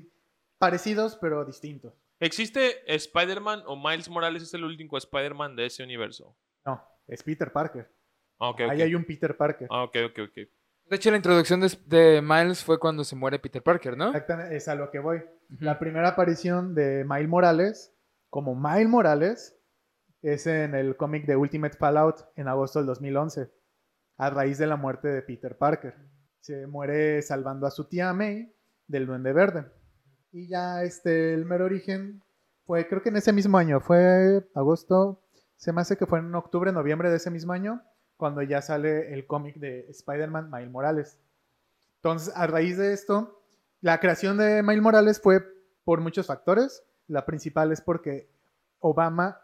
parecidos, pero distintos. ¿Existe Spider-Man o Miles Morales es el último Spider-Man de ese universo? No, es Peter Parker. Ah, ok, ok. Ahí hay un Peter Parker. Ah, ok, ok, ok. De hecho, la introducción de, de Miles fue cuando se muere Peter Parker, ¿no? Exactamente, es a lo que voy. Ujú. La primera aparición de Miles Morales, como Miles Morales, es en el cómic de Ultimate Fallout en agosto del 2011, a raíz de la muerte de Peter Parker. Se muere salvando a su tía May del Duende Verde. Y ya este, el mero origen fue, creo que en ese mismo año, fue agosto, se me hace que fue en octubre, noviembre de ese mismo año, cuando ya sale el cómic de Spider-Man Miles Morales. Entonces, a raíz de esto, la creación de Miles Morales fue por muchos factores. La principal es porque Obama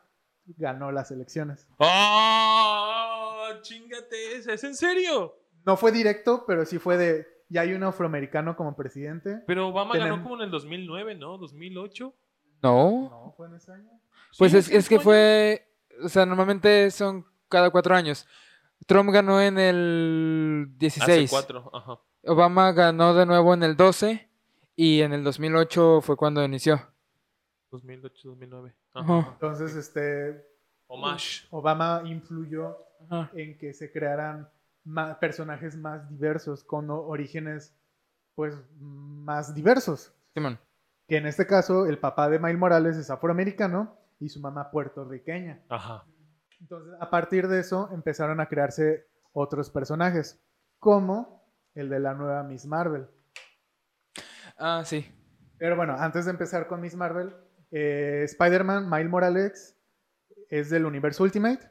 ganó las elecciones. ¡Oh! ¡Chingate esa! ¿Es en serio? No fue directo, pero sí fue de, ya hay un afroamericano como presidente. Pero Obama Tenem- ganó como en el 2009, ¿no? ¿2008? No. No, fue en ese año. Pues Sí, es, que fue. O sea, normalmente son cada cuatro años. Trump ganó en el Hace 16. cuatro, ajá. Obama ganó de nuevo en el 12. Y en el 2008 fue cuando inició. 2008, 2009. Ajá. Ajá. Entonces, este. Obama influyó Ajá. en que se crearan ma- personajes más diversos, con orígenes, pues, más diversos. Simón. Que en este caso, el papá de Miles Morales es afroamericano y su mamá puertorriqueña. Ajá. Entonces, a partir de eso, empezaron a crearse otros personajes, como el de la nueva Miss Marvel. Ah, sí. Pero bueno, antes de empezar con Miss Marvel, eh, Spider-Man, Miles Morales, es del universo Ultimate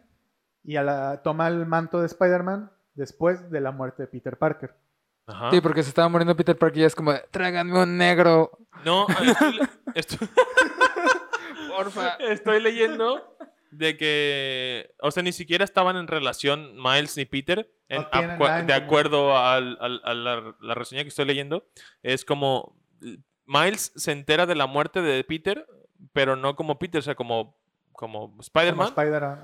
y a la, toma el manto de Spider-Man después de la muerte de Peter Parker. Ajá. Sí, porque se estaba muriendo Peter Parker y ya es como, tráiganme un negro. No, estoy, Porfa. estoy leyendo de que, o sea, ni siquiera estaban en relación Miles ni Peter. En- No tienen de acuerdo al- al- a la, la reseña que estoy leyendo, es como Miles se entera de la muerte de Peter, pero no como Peter, o sea, como, como Spider-Man.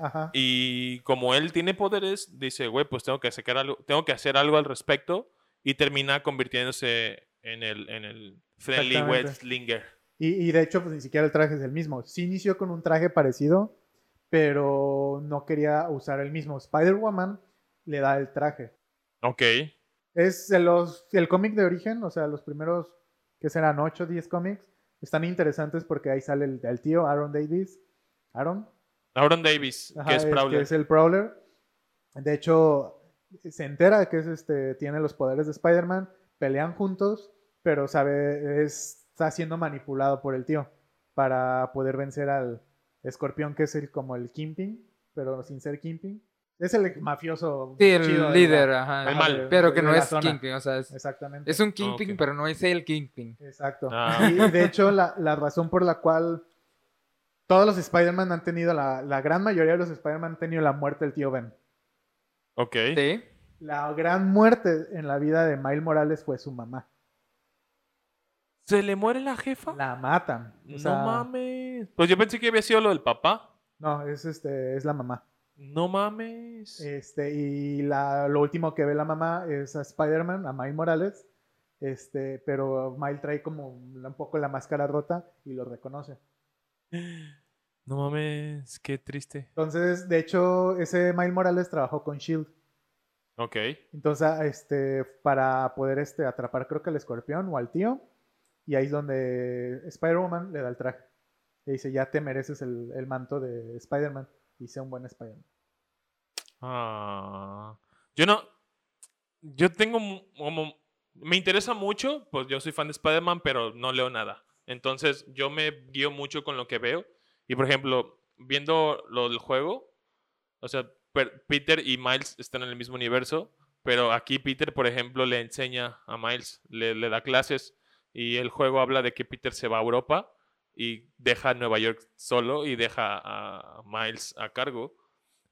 Ajá. Y como él tiene poderes, dice, güey, pues tengo que, sacar algo, tengo que hacer algo al respecto. Y termina convirtiéndose en el, en el Friendly Exactamente. Wet Slinger. Y, y de hecho, pues ni siquiera el traje es el mismo. Sí inició con un traje parecido, pero no quería usar el mismo. Spider-Woman le da el traje. Ok. Es los, el cómic de origen, o sea, los primeros que serán 8 o 10 cómics, están interesantes porque ahí sale el, el tío Aaron Davis. Aaron, Aaron Davis, Ajá, que es Prowler. es el Prowler. De hecho, se entera que es este, tiene los poderes de Spider-Man, pelean juntos, pero sabe, es- está siendo manipulado por el tío para poder vencer al escorpión, que es el, como el Kingpin, pero sin ser Kingpin. Es el mafioso. Sí, el chido líder, ajá. El mal. Pero que no es zona. Kingpin, o sea, es, Exactamente. es un Kingpin, pero no es el Kingpin. Exacto. Ah. Y de hecho, la, la razón por la cual todos los Spider-Man han tenido, la, la gran mayoría de los Spider-Man han tenido la muerte del tío Ben. Ok. Sí. La gran muerte en la vida de Miles Morales fue su mamá. ¿Se le muere la jefa? La matan. O no mames. Pues yo pensé que había sido lo del papá. No, es, este, es la mamá. No mames. Este, y la, lo último que ve la mamá es a Spider-Man, a Miles Morales. Este, pero Miles trae como un poco la máscara rota y lo reconoce. No mames, qué triste. Entonces, de hecho, ese Miles Morales trabajó con Shield. Ok. Entonces, este, para poder este, atrapar, creo que al escorpión o al tío. Y ahí es donde Spider-Woman le da el traje. Le dice, ya te mereces el, el manto de Spider-Man. Y sea un buen Spider-Man. Ah. Yo no. Yo tengo como. Me interesa mucho, pues yo soy fan de Spider-Man, pero no leo nada. Entonces yo me guío mucho con lo que veo. Y por ejemplo, viendo lo del juego, o sea, Peter y Miles están en el mismo universo, pero aquí Peter, por ejemplo, le enseña a Miles, le, le da clases. Y el juego habla de que Peter se va a Europa y deja a Nueva York solo y deja a Miles a cargo.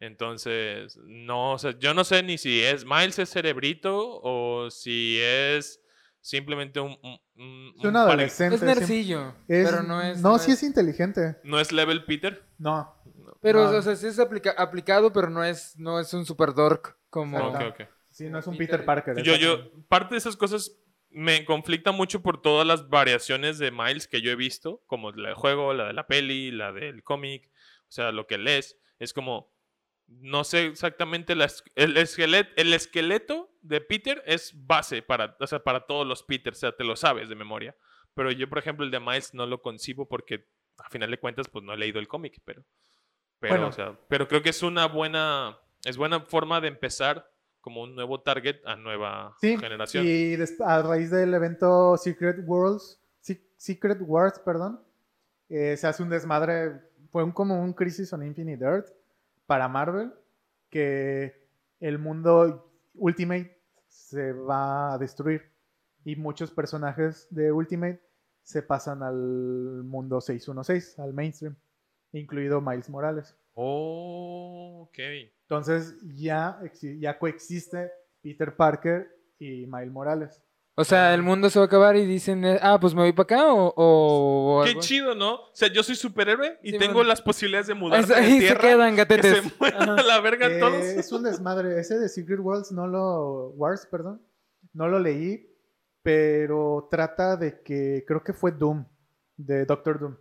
Entonces, no, o sea, yo no sé ni si es Miles es cerebrito o si es simplemente un... un- un- Es un adolescente. Es nercillo, es- pero no es... No, sí es inteligente. ¿No es level Peter? No. Pero, no. o sea, sí es aplica- aplicado, pero no es, no es un super dork como... Ok, Exacto. ok. Sí, no es un Peter- Peter Parker. Yo, yo, parte de esas cosas me conflicta mucho por todas las variaciones de Miles que yo he visto, como la del juego, la de la peli, la del cómic, o sea, lo que lees. Es como, no sé exactamente, la el, esqueleto, el esqueleto de Peter es base para, o sea, para todos los Peters, o sea, te lo sabes de memoria. Pero yo, por ejemplo, el de Miles no lo concibo porque, a final de cuentas, pues no he leído el cómic, pero, pero, Bueno. o sea, pero creo que es una buena, es buena forma de empezar como un nuevo target a nueva Sí, generación. y a raíz del evento Secret Worlds, Se- Secret Wars, perdón, eh, se hace un desmadre, fue un, como un Crisis on Infinite Earth para Marvel, que el mundo Ultimate se va a destruir y muchos personajes de Ultimate se pasan al mundo 616, al mainstream, incluido Miles Morales. Oh, ok. Entonces ya, ya coexiste Peter Parker y Miles Morales. O sea, el mundo se va a acabar y dicen, eh, ah, pues me voy para acá o... o- o Qué algo. chido, ¿no? O sea, yo soy superhéroe y Sí, tengo bueno. las posibilidades de mudarme Ahí de se tierra. quedan que gatetes. se mueran Ajá. a la verga Eh, todos. es un desmadre. Ese de Secret Worlds no lo. Wars, perdón. No lo leí. Pero trata de que. Creo que fue Doom. De Doctor Doom.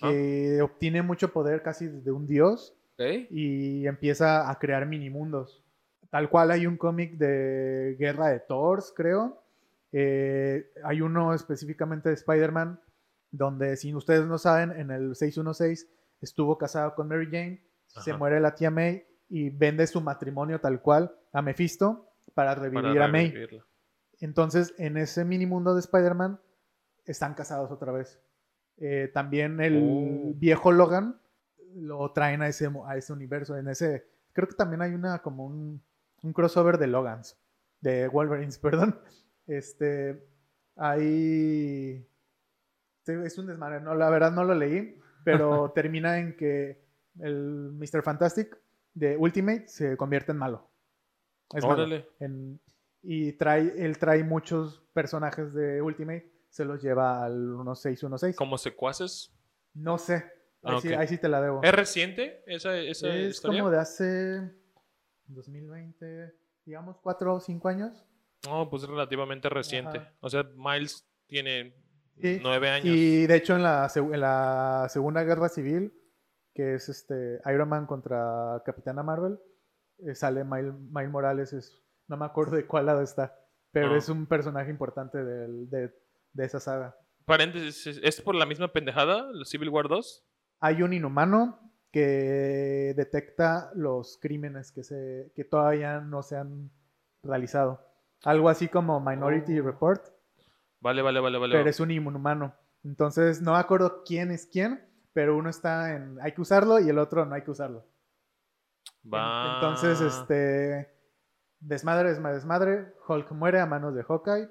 Que obtiene mucho poder casi de un dios. Y empieza a crear minimundos. Tal cual hay un cómic de Guerra de Thors, creo. Eh, hay uno específicamente de Spider-Man. Donde, si ustedes no saben, en el 616 estuvo casado con Mary Jane. Se muere la tía May y vende su matrimonio tal cual a Mephisto para revivir para a May. Entonces, en ese mini mundo de Spider-Man, están casados otra vez. Eh, también el Oh. viejo Logan lo traen a ese, a ese universo. En ese, creo que también hay una como un, un crossover de Logans, de Wolverines, perdón. Este, este, es un desmadre. No, la verdad no lo leí, pero termina en que el Mr. Fantastic de Ultimate se convierte en malo. Es malo. Órale. En- y trae, él trae muchos personajes de Ultimate, se los lleva al 1616. Como secuaces. No sé, ahí, Ah, sí, ahí sí te la debo. ¿Es reciente esa, esa Es historia? como de hace 2020, digamos, 4 o 5 años. No, pues es relativamente reciente. Ajá. O sea, Miles tiene Sí, nueve años. Y de hecho en la, seg- en la Segunda Guerra Civil, que es este Iron Man contra Capitana Marvel, eh, sale Miles, Miles Morales, es, no me acuerdo de cuál lado está, pero Ah. es un personaje importante del- de, de esa saga. Paréntesis, ¿es- ¿es por la misma pendejada, la Civil War 2? Hay un inhumano que detecta los crímenes que, se, que todavía no se han realizado. Algo así como Minority Oh. Report, Vale, vale, vale, vale. pero es un inhumano. Entonces no me acuerdo quién es quién, pero uno está en hay que usarlo y el otro no hay que usarlo. Va. Entonces, este. Desmadre, desmadre, desmadre. Hulk muere a manos de Hawkeye.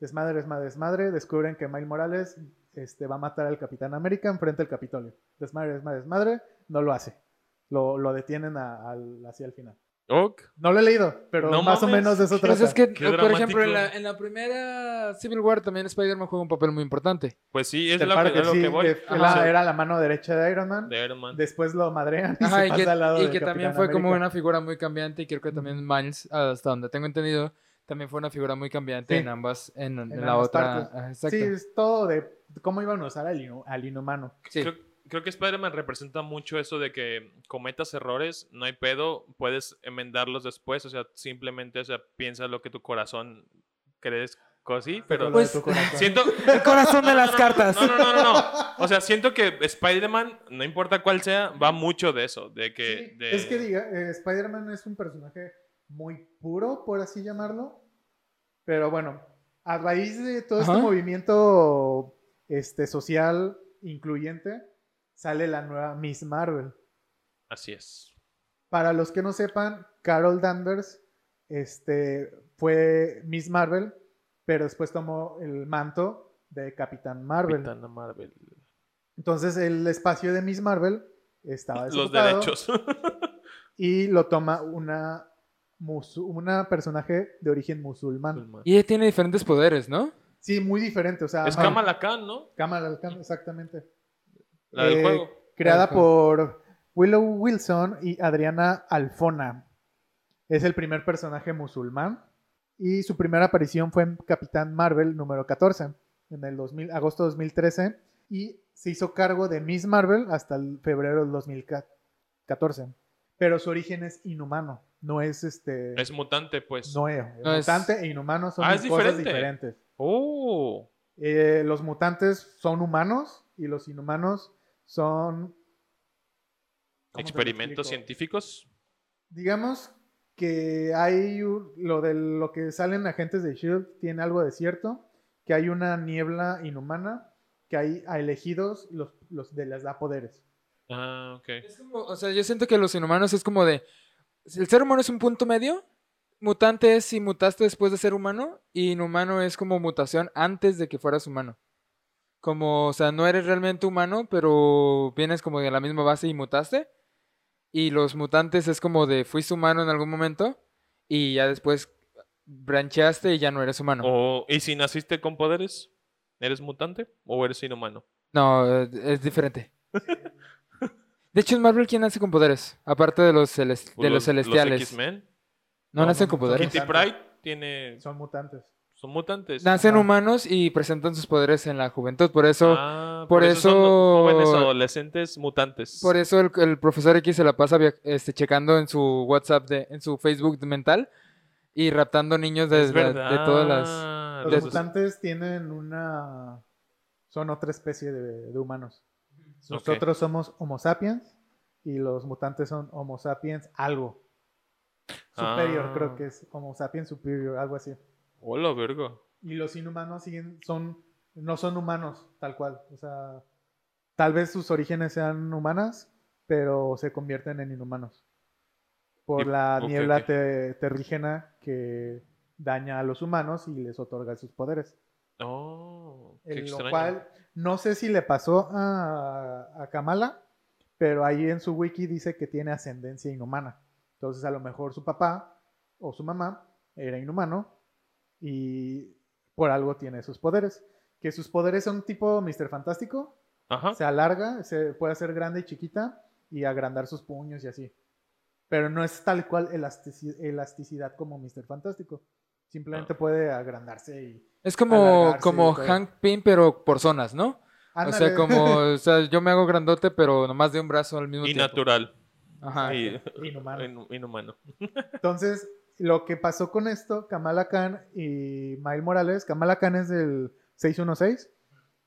Desmadre, desmadre, desmadre. Descubren que Miles Morales este, va a matar al Capitán América enfrente del Capitolio. Desmadre, desmadre, desmadre. No lo hace. Lo, lo detienen a- al- hacia el final. Ok. No lo he leído, pero No más o menos de eso trata. Pues es que, Qué por ejemplo, en la, en la primera Civil War también Spider-Man juega un papel muy importante. Pues sí, es que, Parker, es lo sí, que voy. que era, la mano derecha de Iron Man. De Iron Man. Después lo madrean y Ajá, se y pasa que, al lado y que también fue como una figura muy cambiante y creo que también Miles, hasta donde tengo entendido, también fue una figura muy cambiante Sí. en ambas, en, en En la otra. Sí, es todo de cómo iban a usar al, inu- al inhumano. Sí. Creo, creo que Spider-Man representa mucho eso de que cometas errores, no hay pedo, puedes enmendarlos después, o sea, simplemente, o sea, piensa lo que tu corazón crees así, pero Lo de Pues, tu corazón. siento... El corazón de las cartas. No, no, no, no, no. O sea, siento que Spider-Man, no importa cuál sea, va mucho de eso, de que... Sí, de- Es que diga, eh, Spider-Man es un personaje muy puro, por así llamarlo. Pero bueno, a raíz de todo Ajá. este movimiento este, social incluyente, sale la nueva Miss Marvel. Así es. Para los que no sepan, Carol Danvers este, fue Miss Marvel, pero después tomó el manto de Capitán Marvel. Capitana Marvel. Entonces el espacio de Miss Marvel estaba Los derechos. y lo toma una, una personaje de origen musulmán. Y ella tiene diferentes poderes, ¿no? Sí, muy diferente, o sea, es Kamala Khan, ¿no? Kamala Khan, exactamente. La del Eh, juego. Creada Ajá. por Willow Wilson y Adriana Alfona. Es el primer personaje musulmán Y su primera aparición fue en Capitán Marvel número 14, en el 2000, agosto de 2013. Y se hizo cargo de Miss Marvel hasta el febrero del 2014. Pero su origen es inhumano, no es este... Es mutante, pues. no es, No es- mutante e inhumano son Ah, es cosas diferente. diferentes. Oh. Eh, los mutantes son humanos y los inhumanos son... ¿cómo te lo Experimentos científicos. Digamos que hay lo de lo que salen agentes de Shield tiene algo de cierto, que hay una niebla inhumana, que hay a elegidos los, los de les da poderes. Ah, ok. Es como, o sea, yo siento que los inhumanos es como de. El ser humano es un punto medio. Mutante es si mutaste después de ser humano. Y inhumano es como mutación antes de que fueras humano. Como, o sea, no eres realmente humano, pero vienes como de la misma base y mutaste. Y los mutantes es como de fuiste humano en algún momento. Y ya después brancheaste y ya no eres humano. O, ¿Y si naciste con poderes? ¿Eres mutante o eres inhumano? No, es diferente. De hecho, en Marvel, ¿quién nace con poderes? Aparte de los, celes- de los celestiales. X-Men. no, No, nacen no, con poderes. Kitty. Pryde tiene... Son mutantes. Son mutantes. Nacen humanos y presentan sus poderes en la juventud. Por eso, Ah, por eso- jóvenes adolescentes mutantes. por eso el, el profesor X se la pasa este, checando en su WhatsApp, de, en su Facebook mental y raptando niños de, Es de- todas las... Los de- mutantes tienen una... Son otra especie de, de humanos. Nosotros somos Homo sapiens y los mutantes son Homo sapiens algo. Superior, Ah. creo que es Homo sapiens superior, algo así. Hola, verga. Y los inhumanos siguen, son, no son humanos, tal cual. O sea, tal vez sus orígenes sean humanas, pero se convierten en inhumanos. Por Y- la niebla ok. te- terrígena que daña a los humanos y les otorga sus poderes. Oh, En lo cual, no sé si le pasó a, a Kamala, pero ahí en su wiki dice que tiene ascendencia inhumana. Entonces, a lo mejor su papá o su mamá era inhumano y por algo tiene sus poderes. Que sus poderes son tipo Mr. Fantástico, Ajá. se alarga, se puede hacer grande y chiquita y agrandar sus puños y así. Pero no es tal cual elastici- elasticidad como Mr. Fantástico. Simplemente Ah. puede agrandarse y... Es como, como y. Hank Pym, pero por zonas, ¿no? O Ándale. sea, como, o sea, yo me hago grandote, pero nomás de un brazo al mismo Y tiempo. natural. Ajá. Y- Inhumano. in- inhumano. Entonces, lo que pasó con esto, Kamala Khan y Miles Morales, Kamala Khan es del 616.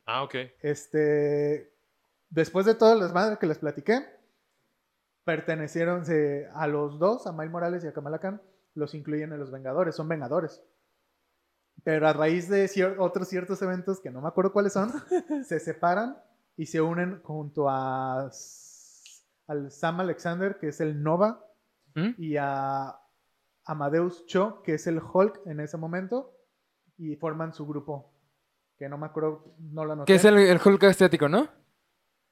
Ah, ok. Este, después de todo el desmadre que les platiqué, pertenecieron se- a los dos, a Miles Morales y a Kamala Khan, los incluyen en los Vengadores, son Vengadores. Pero a raíz de cier- otros ciertos eventos que no me acuerdo cuáles son, se separan y se unen junto a al Sam Alexander, que es el Nova, ¿Mm? y a Amadeus Cho, que es el Hulk en ese momento, y forman su grupo, que no me acuerdo, no lo anoté. Que es el, el Hulk asiático, ¿no?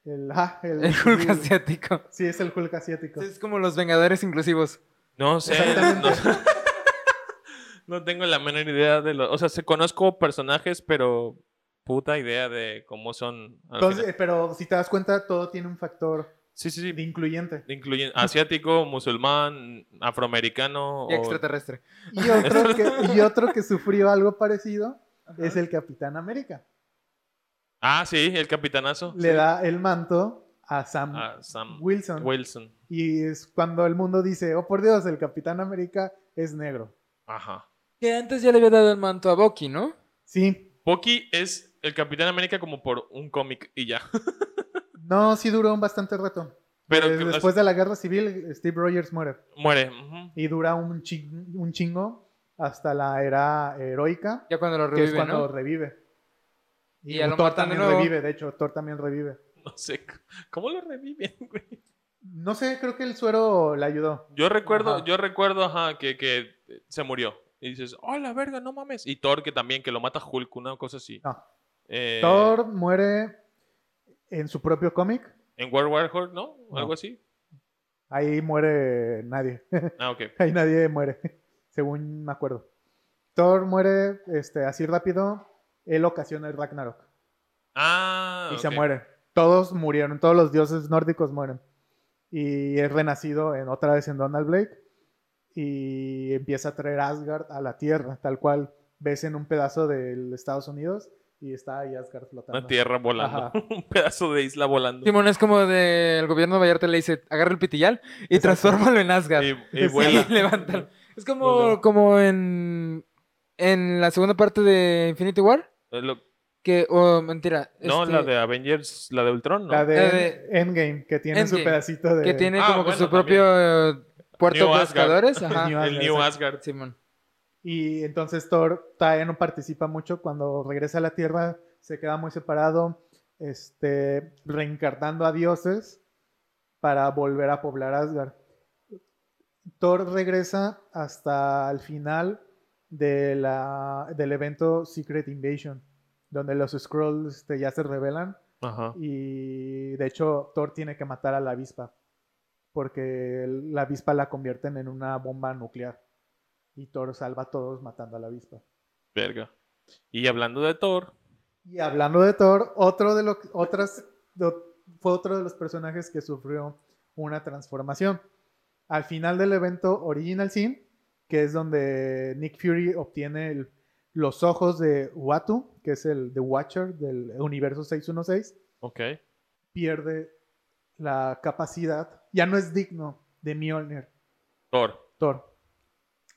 El, ah, el- El Hulk sí, asiático. sí, es el Hulk asiático. Es como los Vengadores inclusivos. No sé. No, no tengo la menor idea de lo. O sea, se conozco personajes, pero puta idea de cómo son. Entonces, pero si te das cuenta, todo tiene un factor sí, sí, sí. de incluyente. Incluyen asiático, musulmán, afroamericano. Y o- extraterrestre. Y otro, que, y otro que sufrió algo parecido es el Capitán América. Ah, sí, el capitanazo. Le sí. da el manto a Sam Sam Wilson. Wilson. Y es cuando el mundo dice, oh por Dios, el Capitán América es negro. Ajá. Que antes ya le había dado el manto a Bucky, ¿no? Sí, Bucky es el Capitán América como por un cómic y ya. no, sí duró un bastante rato. Pero Eh, que- después de la guerra civil, Steve Rogers muere. muere. Y dura un, un chingo hasta la era heroica, Ya cuando lo que es revive, cuando ¿no? revive. Y lo Thor de también revive, de hecho, Thor también revive. No sé. ¿Cómo lo reviven, güey? No sé, creo que el suero le ayudó. Yo recuerdo, Ajá. yo recuerdo, ajá, que, que se murió. Y dices, oh, la verga, no mames. Y Thor, que también, que lo mata Hulk, una cosa así. No. Eh, Thor muere en su propio cómic. En World War Hulk, ¿no? No. Algo así. Ahí muere nadie. Ah, ok. Ahí nadie muere, según me acuerdo. Thor muere este, así rápido. Él ocasiona el Ragnarok Ah, y se muere. Todos murieron, todos los dioses nórdicos mueren. Y es renacido en, otra vez en Donald Blake. y empieza a traer Asgard a la Tierra, tal cual ves en un pedazo del Estados Unidos y está ahí Asgard flotando. Una tierra volando. Ajá. Un pedazo de isla volando. Simón es como del gobierno de Vallarta le dice, agarra el pitillal y Exacto. transfórmalo en Asgard. Y, Y, y vuela. levántalo. Es como, Vuela. como en, en la segunda parte de Infinity War. Es lo- Que, o mentira. No, este, la de Avengers, la de Ultron, ¿no? La de, La de- Endgame, que tiene su pedacito de... Que tiene Ah, como que su propio eh, puerto de Asgard. pescadores. Ajá. New El New Asgard, Asgard. Simón. Y entonces Thor todavía no participa mucho. Cuando regresa a la Tierra, se queda muy separado, este, reencarnando a dioses para volver a poblar Asgard. Thor regresa hasta el final de la, del evento Secret Invasion, donde los Skrulls este, ya se revelan. Ajá. Y de hecho, Thor tiene que matar a la avispa. Porque la avispa la convierten en una bomba nuclear. Y Thor salva a todos matando a la avispa. Verga. Y hablando de Thor, Y hablando de Thor, otro de, lo, otras, fue otro de los personajes que sufrió una transformación. Al final del evento Original Sin, que es donde Nick Fury obtiene el- los ojos de Uatu, que es el The Watcher del universo 616, ok. pierde la capacidad, ya no es digno de Mjolnir, Thor. Thor.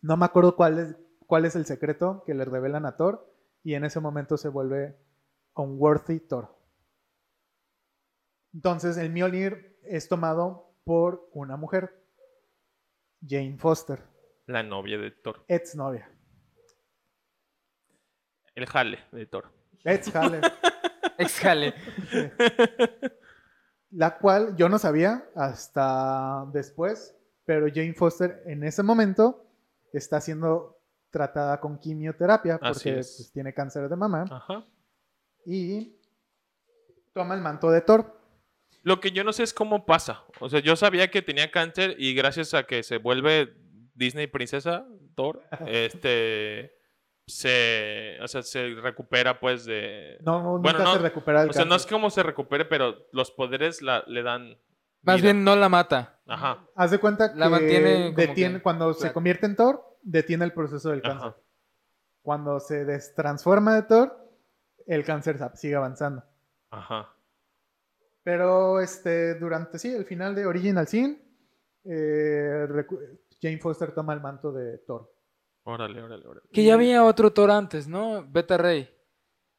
No me acuerdo cuál es, cuál es el secreto que le revelan a Thor, y en ese momento se vuelve unworthy Thor. Entonces el Mjolnir es tomado por una mujer, Jane Foster, La novia de Thor. ex novia. El jale de Thor. Ex Halle, Exhale. la cual yo no sabía hasta después, pero Jane Foster en ese momento está siendo tratada con quimioterapia porque es. pues, tiene cáncer de mama Ajá. y toma el manto de Thor. Lo que yo no sé es cómo pasa. O sea, yo sabía que tenía cáncer y gracias a que se vuelve Disney princesa, Thor, este se, o sea, se recupera pues de No, no, Bueno, nunca no, se recupera el O sea, no es como se recupere, pero los poderes la, le dan Más vida. bien no la mata. Ajá. Haz de cuenta que La mantiene como detiene, que cuando se convierte en Thor, detiene el proceso del cáncer. Ajá. Cuando se destransforma de Thor, el cáncer sigue avanzando. Ajá. Pero este, durante sí, el final de Original Sin, eh, Jane Foster toma el manto de Thor. Órale, órale, órale. Que ya había otro Thor antes, ¿no? Beta Ray.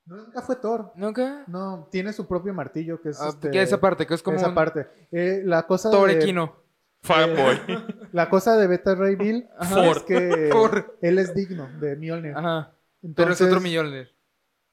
Nunca fue Thor. ¿Nunca? No, tiene su propio martillo, que es Ah, este, que esa parte, que es como esa un parte. Eh, la cosa Thor de, equino. Fireboy. la cosa de Beta Ray Bill Ajá. es que Thor. él es digno de Mjolnir. Ajá. Pero es otro Mjolnir.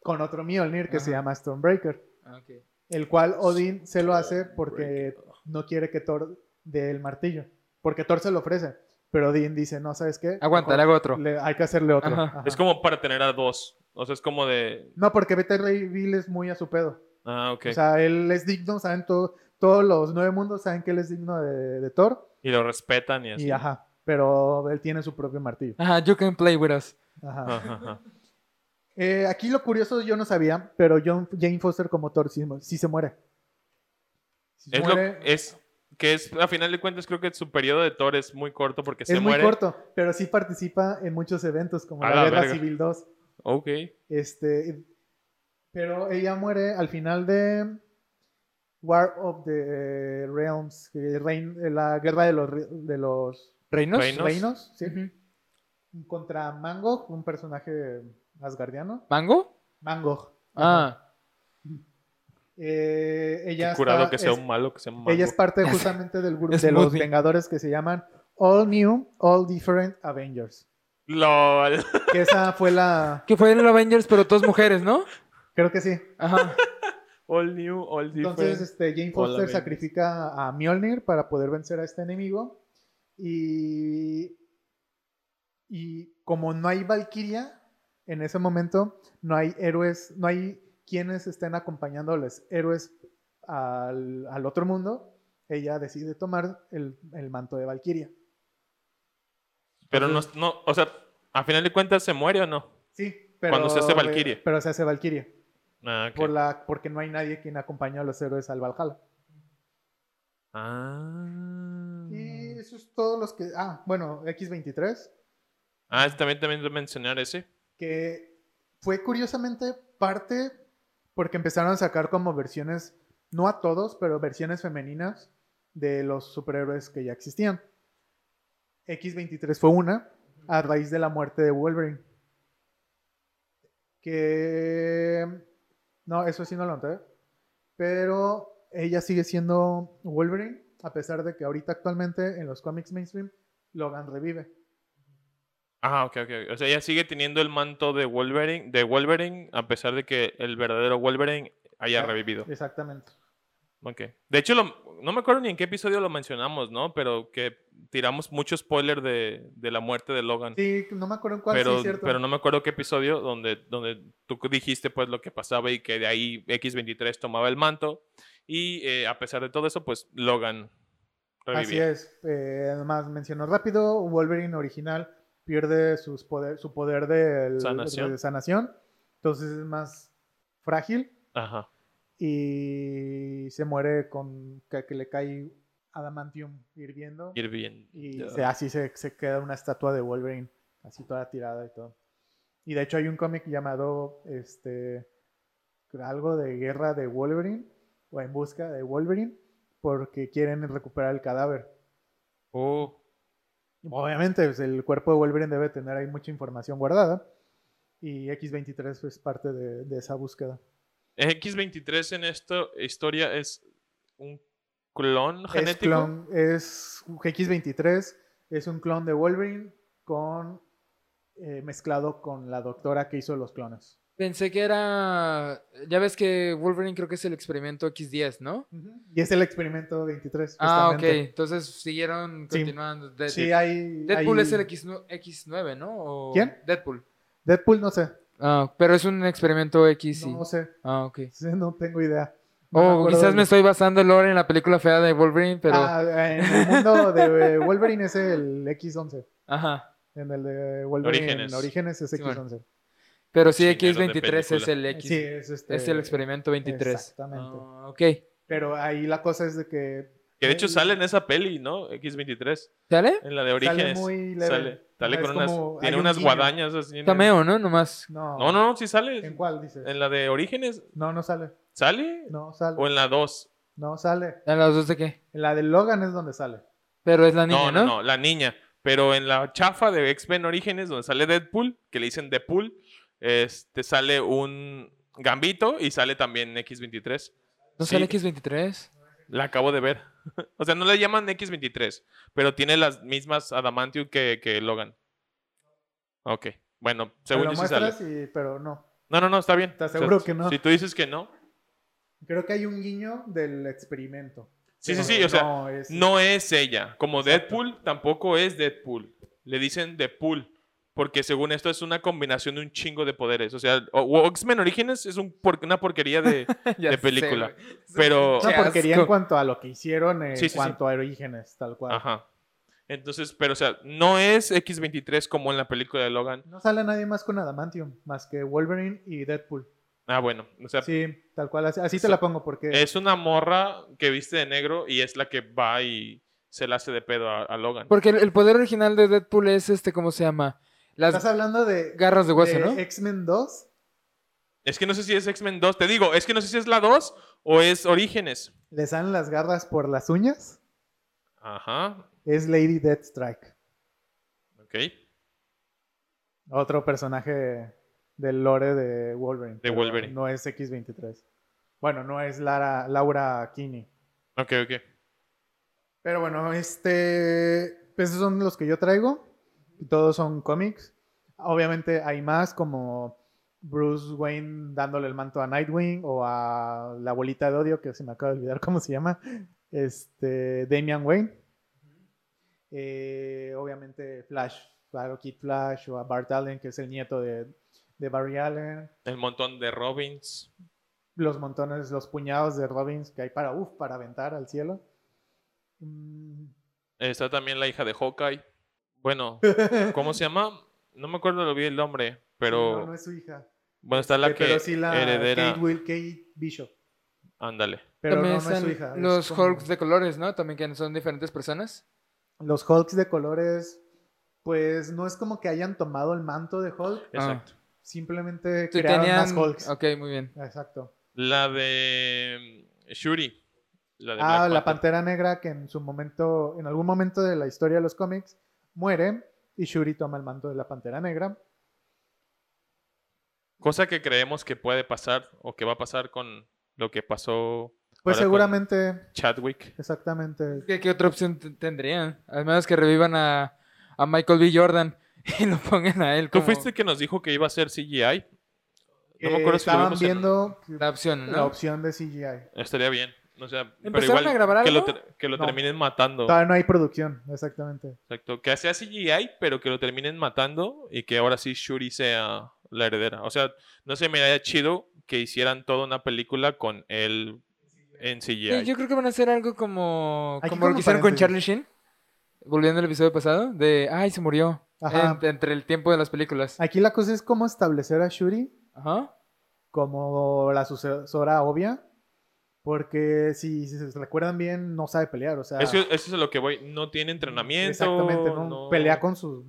con otro Mjolnir que se llama Stormbreaker, Ah, ok. el cual Odin se lo hace porque no quiere que Thor dé el martillo, porque Thor se lo ofrece, pero Odin dice, no, ¿sabes qué? Aguanta, le hago otro. le- hay que hacerle otro. Ajá. Ajá. Es como para tener a dos. O sea, es como de. No, porque Beta Ray Bill es muy a su pedo. Ah, ok. O sea, él es digno, saben todo, todos los nueve mundos saben que él es digno de, de Thor, y lo respetan y así. y ajá, pero él tiene su propio martillo. Ajá, you can play with us. Ajá. Ajá, ajá. Eh, aquí lo curioso yo no sabía, pero John, Jane Foster como Thor sí, sí se muere. Sí se Es, lo, muere. es que es, a final de cuentas, creo que su periodo de Thor es muy corto porque se es muy muere. corto, pero sí participa en muchos eventos como A la, la Guerra verga. Civil 2. Ok. Este, pero ella muere al final de War of the Realms, que rein- la guerra de los, de los ¿Reinos? Reinos. reinos, ¿sí? Contra Mangog, un personaje asgardiano. ¿Mango? Mangog. Ah. Eh, ella Qué curado está- que sea es- un malo, que sea un malo. Ella es parte justamente del grupo de los. Vengadores que se llaman All New, All Different Avengers. LOL. Que esa fue la. Que fue en el Avengers, pero todas mujeres, ¿no? Creo que sí. Ajá. All new, all different. Entonces, este, Jane Foster sacrifica a Mjolnir para poder vencer a este enemigo. Y. Y como no hay Valkyria en ese momento, no hay héroes, no hay quienes estén acompañando a los héroes al, al otro mundo. Ella decide tomar el, el manto de Valkyria. Pero no, no, o sea, a final de cuentas se muere o no. Sí, pero. Cuando se hace Valkyria. Pero se hace Valkyria. Ah, ok. Por la, porque no hay nadie quien acompañe a los héroes al Valhalla. Ah. Y es eso es todo los que... Ah, bueno, X23, Ah, también, también mencionar ese. que fue curiosamente parte porque empezaron a sacar como versiones, no a todos, pero versiones femeninas de los superhéroes que ya existían. X23 fue una, a raíz de la muerte de Wolverine. Que... No, eso sí no lo noté. Pero ella sigue siendo Wolverine, a pesar de que ahorita actualmente en los cómics mainstream Logan revive. Ah, ok, ok. O sea, ella sigue teniendo el manto de Wolverine, de Wolverine, a pesar de que el verdadero Wolverine haya Ah, revivido. Exactamente. Ok. De hecho, lo- no me acuerdo ni en qué episodio lo mencionamos, ¿no? Pero que tiramos mucho spoiler de, de la muerte de Logan. Sí, no me acuerdo en cuál, sí, pero, es cierto. pero no me acuerdo qué episodio donde, donde tú dijiste pues lo que pasaba y que de ahí X23 tomaba el manto. Y eh, a pesar de todo eso, pues Logan Así revivía. es. Eh, además, menciono rápido, Wolverine original pierde sus poder, su poder de, Sanación. de sanación. Entonces es más frágil Ajá. y se muere con que, que le cae adamantium hirviendo. Ir bien. Y se- así se, se queda una estatua de Wolverine, así toda tirada y todo. Y de hecho hay un cómic llamado este algo de guerra de Wolverine o en busca de Wolverine porque quieren recuperar el cadáver. Oh, Obviamente pues, el cuerpo de Wolverine debe tener ahí mucha información guardada y X23 es parte de, de esa búsqueda. X23 en esta historia es un clon Es, genético. clon, es X23 es un clon de Wolverine con eh, mezclado con la doctora que hizo los clones. Pensé que era. Ya ves que Wolverine creo que es el experimento X10, ¿no? Y es el experimento 23. Ah, ok. Entonces siguieron Sí. continuando. De- Sí, hay. Deadpool hay- es el X9, X9, ¿no? ¿O- ¿Quién? Deadpool. Deadpool no sé. Ah, pero es un experimento X, sí. No sé. Ah, ok. Sí, No tengo idea. No Oh, quizás de- me estoy basando en lore en la película fea de Wolverine, pero. Ah, en el mundo de Wolverine es el X11. Ajá. En el de Wolverine Orígenes. Orígenes es Sí, bueno. X11. Pero sí, Chineros de X23 es el X. Sí, es, este, Es el experimento 23. Exactamente. Ah, ok. Pero ahí la cosa es de que. Que de hecho eh, sale en esa peli, ¿no? X23. ¿Sale? En la de Sale Orígenes. muy leve. Sale, sale Ajá, con unas. Tiene un unas guiño. guadañas así. en el- Cameo, ¿no? Nomás. No. No, no, no, sí sale. ¿En cuál dices? En la de Orígenes. No, no sale. ¿Sale? No sale. ¿O en la 2? No sale. ¿A las dos de qué? En la de Logan es donde sale. Pero es la niña, No, ¿no? no, no, la niña. Pero en la chafa de X-Men Orígenes, donde sale Deadpool, que le dicen Deadpool, este sale un Gambito y sale también X23. ¿No Sí. sale X23? La acabo de ver. o sea, no le llaman X23, pero tiene las mismas Adamantium que, que Logan. Ok. Bueno, según yo sí sale. muestras y- pero no. No, no, no, está bien. ¿Estás O sea, seguro que no? Si tú dices que no. Creo que hay un guiño del experimento. Sí, sí, sí, o sea, no es- No es ella. Como Exacto. Deadpool, tampoco es Deadpool. Le dicen Deadpool. Porque según esto es una combinación de un chingo de poderes. O sea, X-Men Orígenes es un por- una porquería de, sé, película. güey. Pero. Una porquería en cuanto a lo que hicieron, en Sí, sí, sí. cuanto a orígenes, tal cual. Ajá. Entonces, pero o sea, no es X23 como en la película de Logan. No sale nadie más con Adamantium, más que Wolverine y Deadpool. Ah, bueno. O sea, Sí, tal cual. Así, así te la pongo porque es una morra que viste de negro y es la que va y se la hace de pedo a, a Logan. Porque el, el poder original de Deadpool es este, ¿cómo se llama? Las estás hablando de, garras de hueso, de ¿no? X-Men 2. Es que no sé si es X-Men 2. Te digo, es que no sé si es la 2 o es Orígenes. Le salen las garras por las uñas. Ajá. Es Lady Deathstrike. Ok. Otro personaje del lore de Wolverine. pero Wolverine. No es X23. Bueno, no es Lara, Laura Kinney. Ok, ok. Pero bueno, este. Pues esos son los que yo traigo. Todos son cómics. Obviamente hay más, como Bruce Wayne dándole el manto a Nightwing o a la bolita de odio, que se me acaba de olvidar cómo se llama. Este. Damian Wayne. Eh, obviamente Flash. Claro, Kid Flash o a Bart Allen, que es el nieto de, de Barry Allen. El montón de Robins. Los montones, los puñados de Robins que hay para, uf, para aventar al cielo. Mm, Está también la hija de Hawkeye. Bueno, ¿cómo se llama? No me acuerdo lo vi el nombre, pero No, no es su hija. bueno, está la Eh, que pero sí la heredera. Kate, Will, Kate Bishop. Ándale. Pero También no, no es su están hija. los como- Hulks de colores, ¿no? También que son diferentes personas. Los Hulks de colores, pues no es como que hayan tomado el manto de Hulk, Exacto. simplemente Sí, crearon tenían- más Hulks. Ok, muy bien. Exacto. La de mm, Shuri. La de Ah, Black la Panther. Pantera Negra que en su momento, en algún momento de la historia de los cómics, muere y Shuri toma el manto de la Pantera Negra. Cosa que creemos que puede pasar o que va a pasar con lo que pasó Pues con seguramente, Chadwick. exactamente. ¿Qué, qué otra opción tendrían? Al menos que revivan a, a Michael B. Jordan y lo pongan a él ¿Tú como fuiste que nos dijo que iba a ser CGI? No me Eh, acuerdo si lo estaban en- viendo la opción, la ¿no? opción de CGI. Estaría bien. O sea, pero ¿Empezaron igual a grabar que lo, algo? ter- que lo No. terminen matando. Todavía no hay producción, exactamente. Exacto. Que sea CGI, pero que lo terminen matando y que ahora sí Shuri sea la heredera. O sea, no se me haría chido que hicieran toda una película con él en CGI. Sí, yo creo que van a hacer algo como, Aquí como lo que hicieron con. Charlie Sheen. Volviendo al episodio pasado, de ay, se murió. Ajá. en- entre el tiempo de las películas. Aquí la cosa es cómo establecer a Shuri Ajá. como la sucesora obvia. Porque si, si se recuerdan bien, no sabe pelear. O sea, Eso, eso es a lo que voy. No tiene entrenamiento. exactamente, ¿no? no- pelea con sus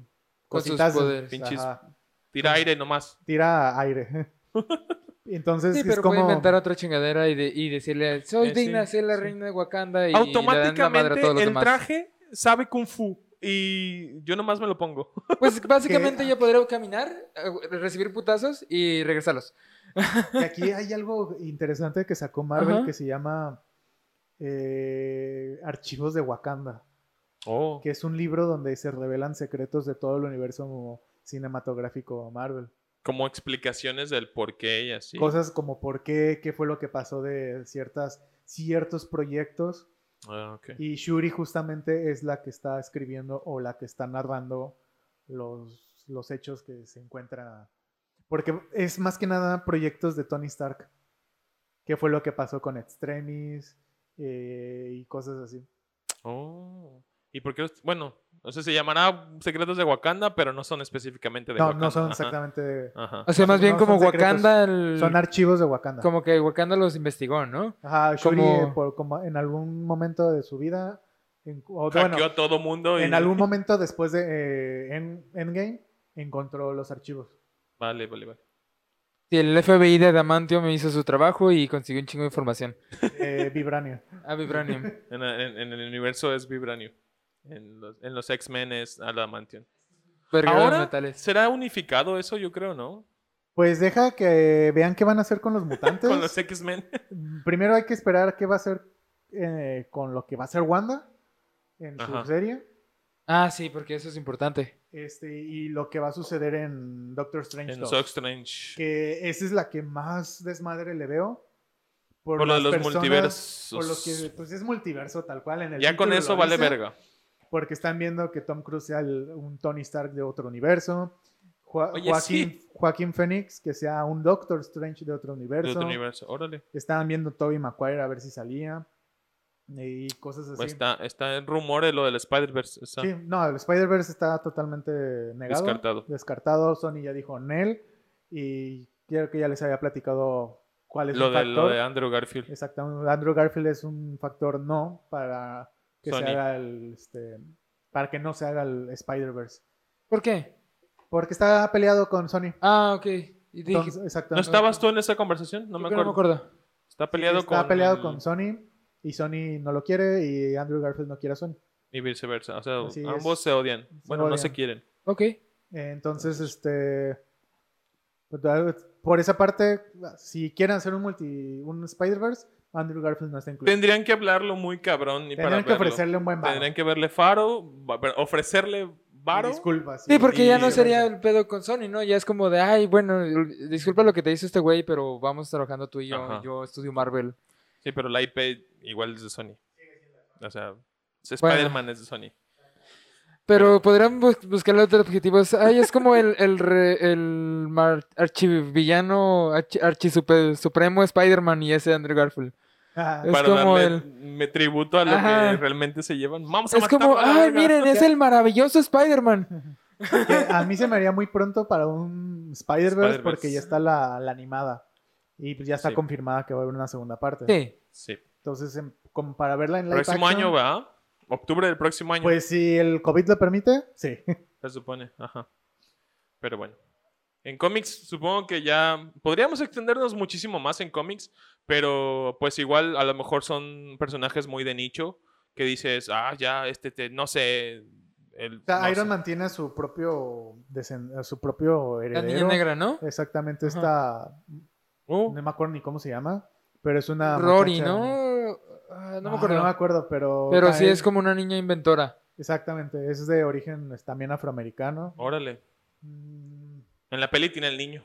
Con sus cositas. poderes. Pinches- ajá, Tira aire nomás. tira aire. Entonces Sí, es pero como. puede inventar otra chingadera y, de- y decirle, soy Eh, digna, sí, ser la sí. reina de Wakanda y, y le dan la madre a Automáticamente todos los el demás. traje sabe Kung Fu. Y yo nomás me lo pongo. Pues básicamente ella podría caminar, eh, recibir putazos y regresarlos. Y aquí hay algo interesante que sacó Marvel Ajá. que se llama eh, Archivos de Wakanda. Oh. Que es un libro donde se revelan secretos de todo el universo cinematográfico Marvel. Como explicaciones del por qué y así. Cosas como por qué, qué fue lo que pasó de ciertas, ciertos proyectos. Ah, ok. Y Shuri justamente es la que está escribiendo o la que está narrando los, los hechos que se encuentran. Porque es más que nada proyectos de Tony Stark. ¿Qué fue lo que pasó con Extremis? eh, y cosas así. Oh. ¿Y por qué? Bueno, no sé, se llamará Secretos de Wakanda, pero no son específicamente de No, Wakanda. no son Ajá, exactamente. Ajá. O sea, más No, bien son como. Wakanda, el- Son archivos de Wakanda. como que Wakanda los investigó, ¿no? Ajá, Shuri como- por- como en algún momento de su vida. en- o, bueno, a todo mundo. Y... en algún momento después de eh, en- Endgame encontró los archivos. Vale, vale, vale. Sí, el FBI de Adamantio me hizo su trabajo y consiguió un chingo de información. Eh, Vibranium. A Vibranium. En, en- en el universo es Vibranium. En los, en los X-Men es Adamantium. Ahora metales. será unificado eso, yo creo, ¿no? Pues deja que vean qué van a hacer con los mutantes. Con los X-Men. Primero hay que esperar qué va a hacer eh, con lo que va a hacer Wanda en Ajá. su serie. Ah, sí, porque eso es importante. Este, y lo que va a suceder en Doctor Strange en 2. Doctor Strange. Que esa es la que más desmadre le veo. Por lo de los personas- multiversos. Por lo que, pues es multiverso tal cual. En el Ya con eso vale dice, verga. Porque están viendo que Tom Cruise sea el- un Tony Stark de otro universo. Joa- Oye, Joaquín, sí. Joaquín Phoenix, que sea un Doctor Strange de otro De universo. otro universo. Órale. Estaban viendo Tobey Maguire a ver si salía. Y cosas así. Pues está, está en rumores lo del Spider-Verse. está. Sí, no, el Spider-Verse está totalmente negado. Descartado. Descartado. Sony ya dijo Nel. Y creo que ya les había platicado cuál es Lo el de, factor. lo de Andrew Garfield. Exactamente. Andrew Garfield es un factor no para que se haga el. Este, para que no se haga el Spider-Verse. ¿Por qué? Porque está peleado con Sony. Ah, ok. Y dije, Entonces, ¿No estabas tú en esa conversación? No me creo que acuerdo. acuerdo. Está peleado está con. peleado el- con Sony. Y Sony no lo quiere. Y Andrew Garfield no quiere a Sony. Y viceversa. O sea, Así ambos es. se odian. bueno, no se quieren. Ok. Entonces, este. pues, Por esa parte, si quieren hacer un multi. un Spider-Verse, Andrew Garfield no está incluido. Tendrían que hablarlo muy cabrón. Y para Tendrían que verlo. ofrecerle un buen varo. Tendrían que verle faro. ofrecerle varo. Disculpas. Sí, porque ya no sería el pedo con Sony, ¿no? Ya es como de, ay, bueno, disculpa lo que te hizo este güey, pero vamos trabajando tú y yo. Ajá. Yo estudio Marvel. Sí, pero la IP igual es de Sony. O sea, Bueno. Spider-Man es de Sony. Pero podrían bus- buscarle otros objetivos. Ay, es como el, el, re- el mar- archivillano, archi, archisupe- supremo Spider-Man y ese Andrew Garfield. Ah, Es para como darle el- me tributo a lo Ajá. que realmente se llevan. Vamos a Es matar como, ay, verga". miren, es el maravilloso Spider-Man. a mí se me haría muy pronto para un Spider-Verse Spider-Verse. porque ya está la, la animada. Y pues ya está Sí. confirmada que va a haber una segunda parte. Sí. Entonces, em, como para verla en live Próximo action, año va. Octubre del próximo año. Pues si el COVID lo permite, sí. Se supone, ajá. Pero bueno. En cómics, supongo que ya podríamos extendernos muchísimo más en cómics, pero pues igual a lo mejor son personajes muy de nicho que dices, ah, ya, este, te- no sé. el- O sea, no Iron sé". Man tiene su propio, su propio La heredero. niña negra, ¿no? Exactamente, Ajá. Uh, no me acuerdo ni cómo se llama, pero es una Rory, muchacha- ¿no? Ah, no me Ah, acuerdo. No me acuerdo, pero... Pero sí es como una niña inventora. Exactamente, es de origen es también afroamericano. órale. Mm, En la peli tiene el niño.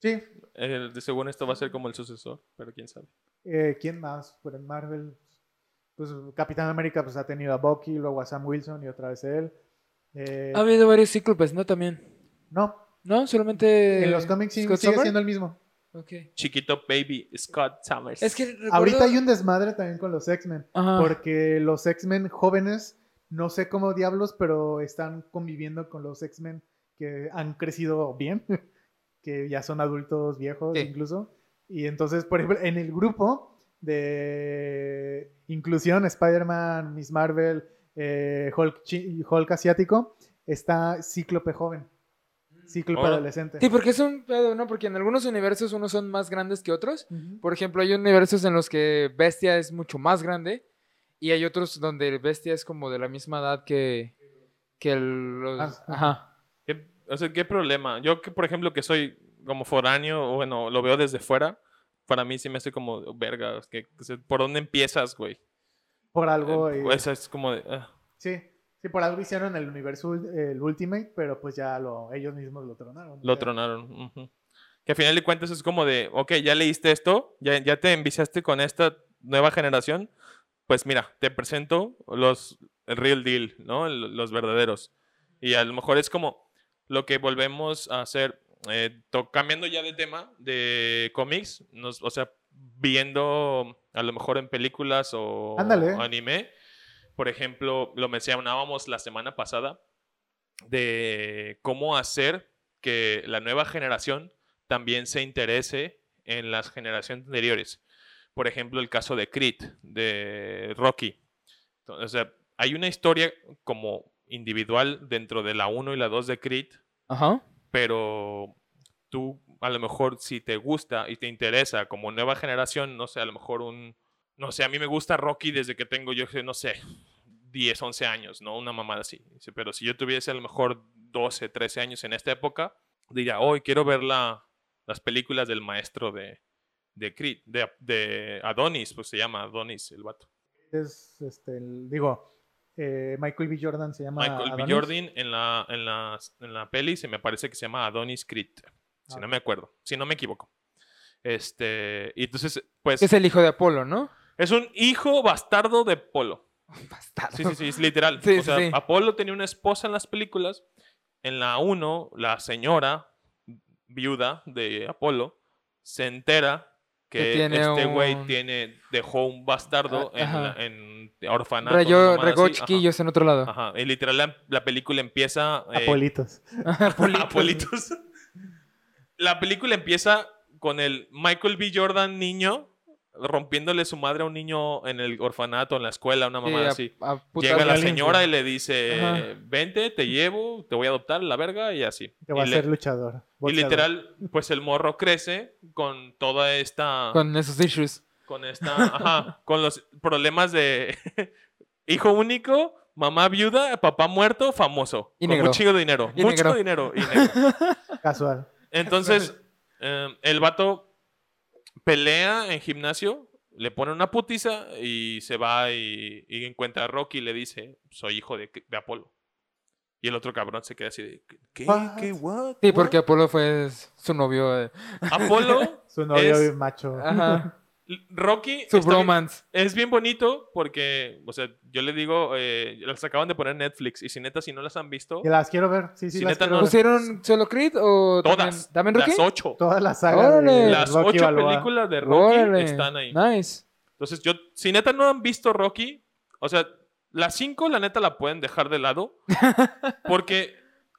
Sí, El- según esto va a ser como el sucesor, pero quién sabe. eh, ¿quién más? Por en Marvel, pues Capitán América pues ha tenido a Bucky, luego a Sam Wilson y otra vez él. Eh, Ha habido varios cíclopes, ¿no? También. no, ¿No? Solamente. en los cómics sí- sigue siendo el mismo. Ok. Chiquito baby Scott Summers. Es que recuerdo- Ahorita hay un desmadre también con los X-Men. Porque los X-Men jóvenes, no sé cómo diablos, pero están conviviendo con los X-Men que han crecido bien, que ya son adultos viejos Sí. incluso. Y entonces, por ejemplo, en el grupo de inclusión, Spider-Man, Miss Marvel, eh, Hulk, Hulk asiático, está Cíclope joven, Cíclope Ahora- adolescente. Sí, porque es un pedo, ¿no? Porque en algunos universos unos son más grandes que otros. Ujú. Por ejemplo, hay universos en los que Bestia es mucho más grande y hay otros donde Bestia es como de la misma edad que, que el- los... Ah, Ajá. ¿Qué- o sea, ¿qué problema? Yo que, por ejemplo, que soy como foráneo, o bueno, lo veo desde fuera, para mí sí me hace como, verga, que, ¿por dónde empiezas, güey? Por algo. Eh, eh, Eso es como de... ah. Sí, sí, por algo hicieron el universo, el Ultimate, pero pues ya lo, ellos mismos lo tronaron. Lo tronaron. ujú. Que a final de cuentas es como de, ok, ya leíste esto, ya, ya te enviciaste con esta nueva generación, pues mira, te presento los el real deal, ¿no? Los verdaderos. Y a lo mejor es como lo que volvemos a hacer, eh, cambiando ya de tema de cómics, nos, o sea, viendo a lo mejor en películas o Ándale. anime. Por ejemplo, lo mencionábamos la semana pasada de cómo hacer que la nueva generación también se interese en las generaciones anteriores. Por ejemplo, el caso de Creed, de Rocky. O sea, hay una historia como individual dentro de la 1 y la 2 de Creed, Ajá. pero tú a lo mejor si te gusta y te interesa como nueva generación, no sé, a lo mejor un, no sé, a mí me gusta Rocky desde que tengo yo, no sé, 10, 11 años, ¿no? Una mamada así. Dice, Pero si yo tuviese a lo mejor 12, 13 años en esta época, diría, hoy quiero ver la- las películas del maestro de, de Creed, de, de Adonis, pues se llama Adonis el vato. Es, este, el- digo, eh, Michael B. Jordan se llama. Michael B. Jordan en la, en, la, en la peli se me parece que se llama Adonis Creed, si Ah, no me acuerdo, si no me equivoco. Este, y entonces, pues, es el hijo de Apolo, ¿no? Es un hijo bastardo de Polo. Bastardo. Sí, sí, sí, es literal. Sí, o sí, sea, sí. Apolo tenía una esposa en las películas. En la 1, la señora viuda de Apolo se entera Que que, tiene este güey un- tiene, dejó un bastardo Ah, en, en orfanato. mamada regó así, ajá. chiquillos en otro lado. Ajá, y literal la, la película empieza... eh, Apolitos. Apolitos. Apolitos. La película empieza con el Michael B. Jordan niño rompiéndole su madre a un niño en el orfanato, en la escuela, una Sí, a- así. a Llega la señora y le dice, Ajá. vente, te llevo, te voy a adoptar, la verga, y así. Que va y, a ser luchador. y literal, pues el morro crece con toda esta... Con esos issues. con esta, ajá, con los problemas de hijo único, mamá viuda, papá muerto, famoso. Y con negro. mucho dinero. Y mucho negro. dinero. Y negro. Casual. Entonces, eh, el vato pelea en gimnasio, le pone una putiza y se va y, y encuentra a Rocky y le dice, soy hijo de, de Apolo. Y el otro cabrón se queda así de, ¿qué? What? ¿Qué? ¿What? Sí, ¿What?". porque Apolo fue su novio. eh. Apolo, Su novio Es- macho. Ajá. Rocky Su bromance. Es bien bonito porque, o sea, yo le digo, eh, las acaban de poner en Netflix y si neta, si no las han visto, Y las quiero ver. Sí, sí, Si las neta no- ver. ¿Pusieron solo Creed o todas, también, ¿también Rocky? las ocho, Toda la saga Órale. de las Rocky ocho Balboa. películas de Rocky Órale, están ahí. Nice. Entonces, yo, si neta no han visto Rocky, o sea, las cinco, la neta, la pueden dejar de lado. Porque,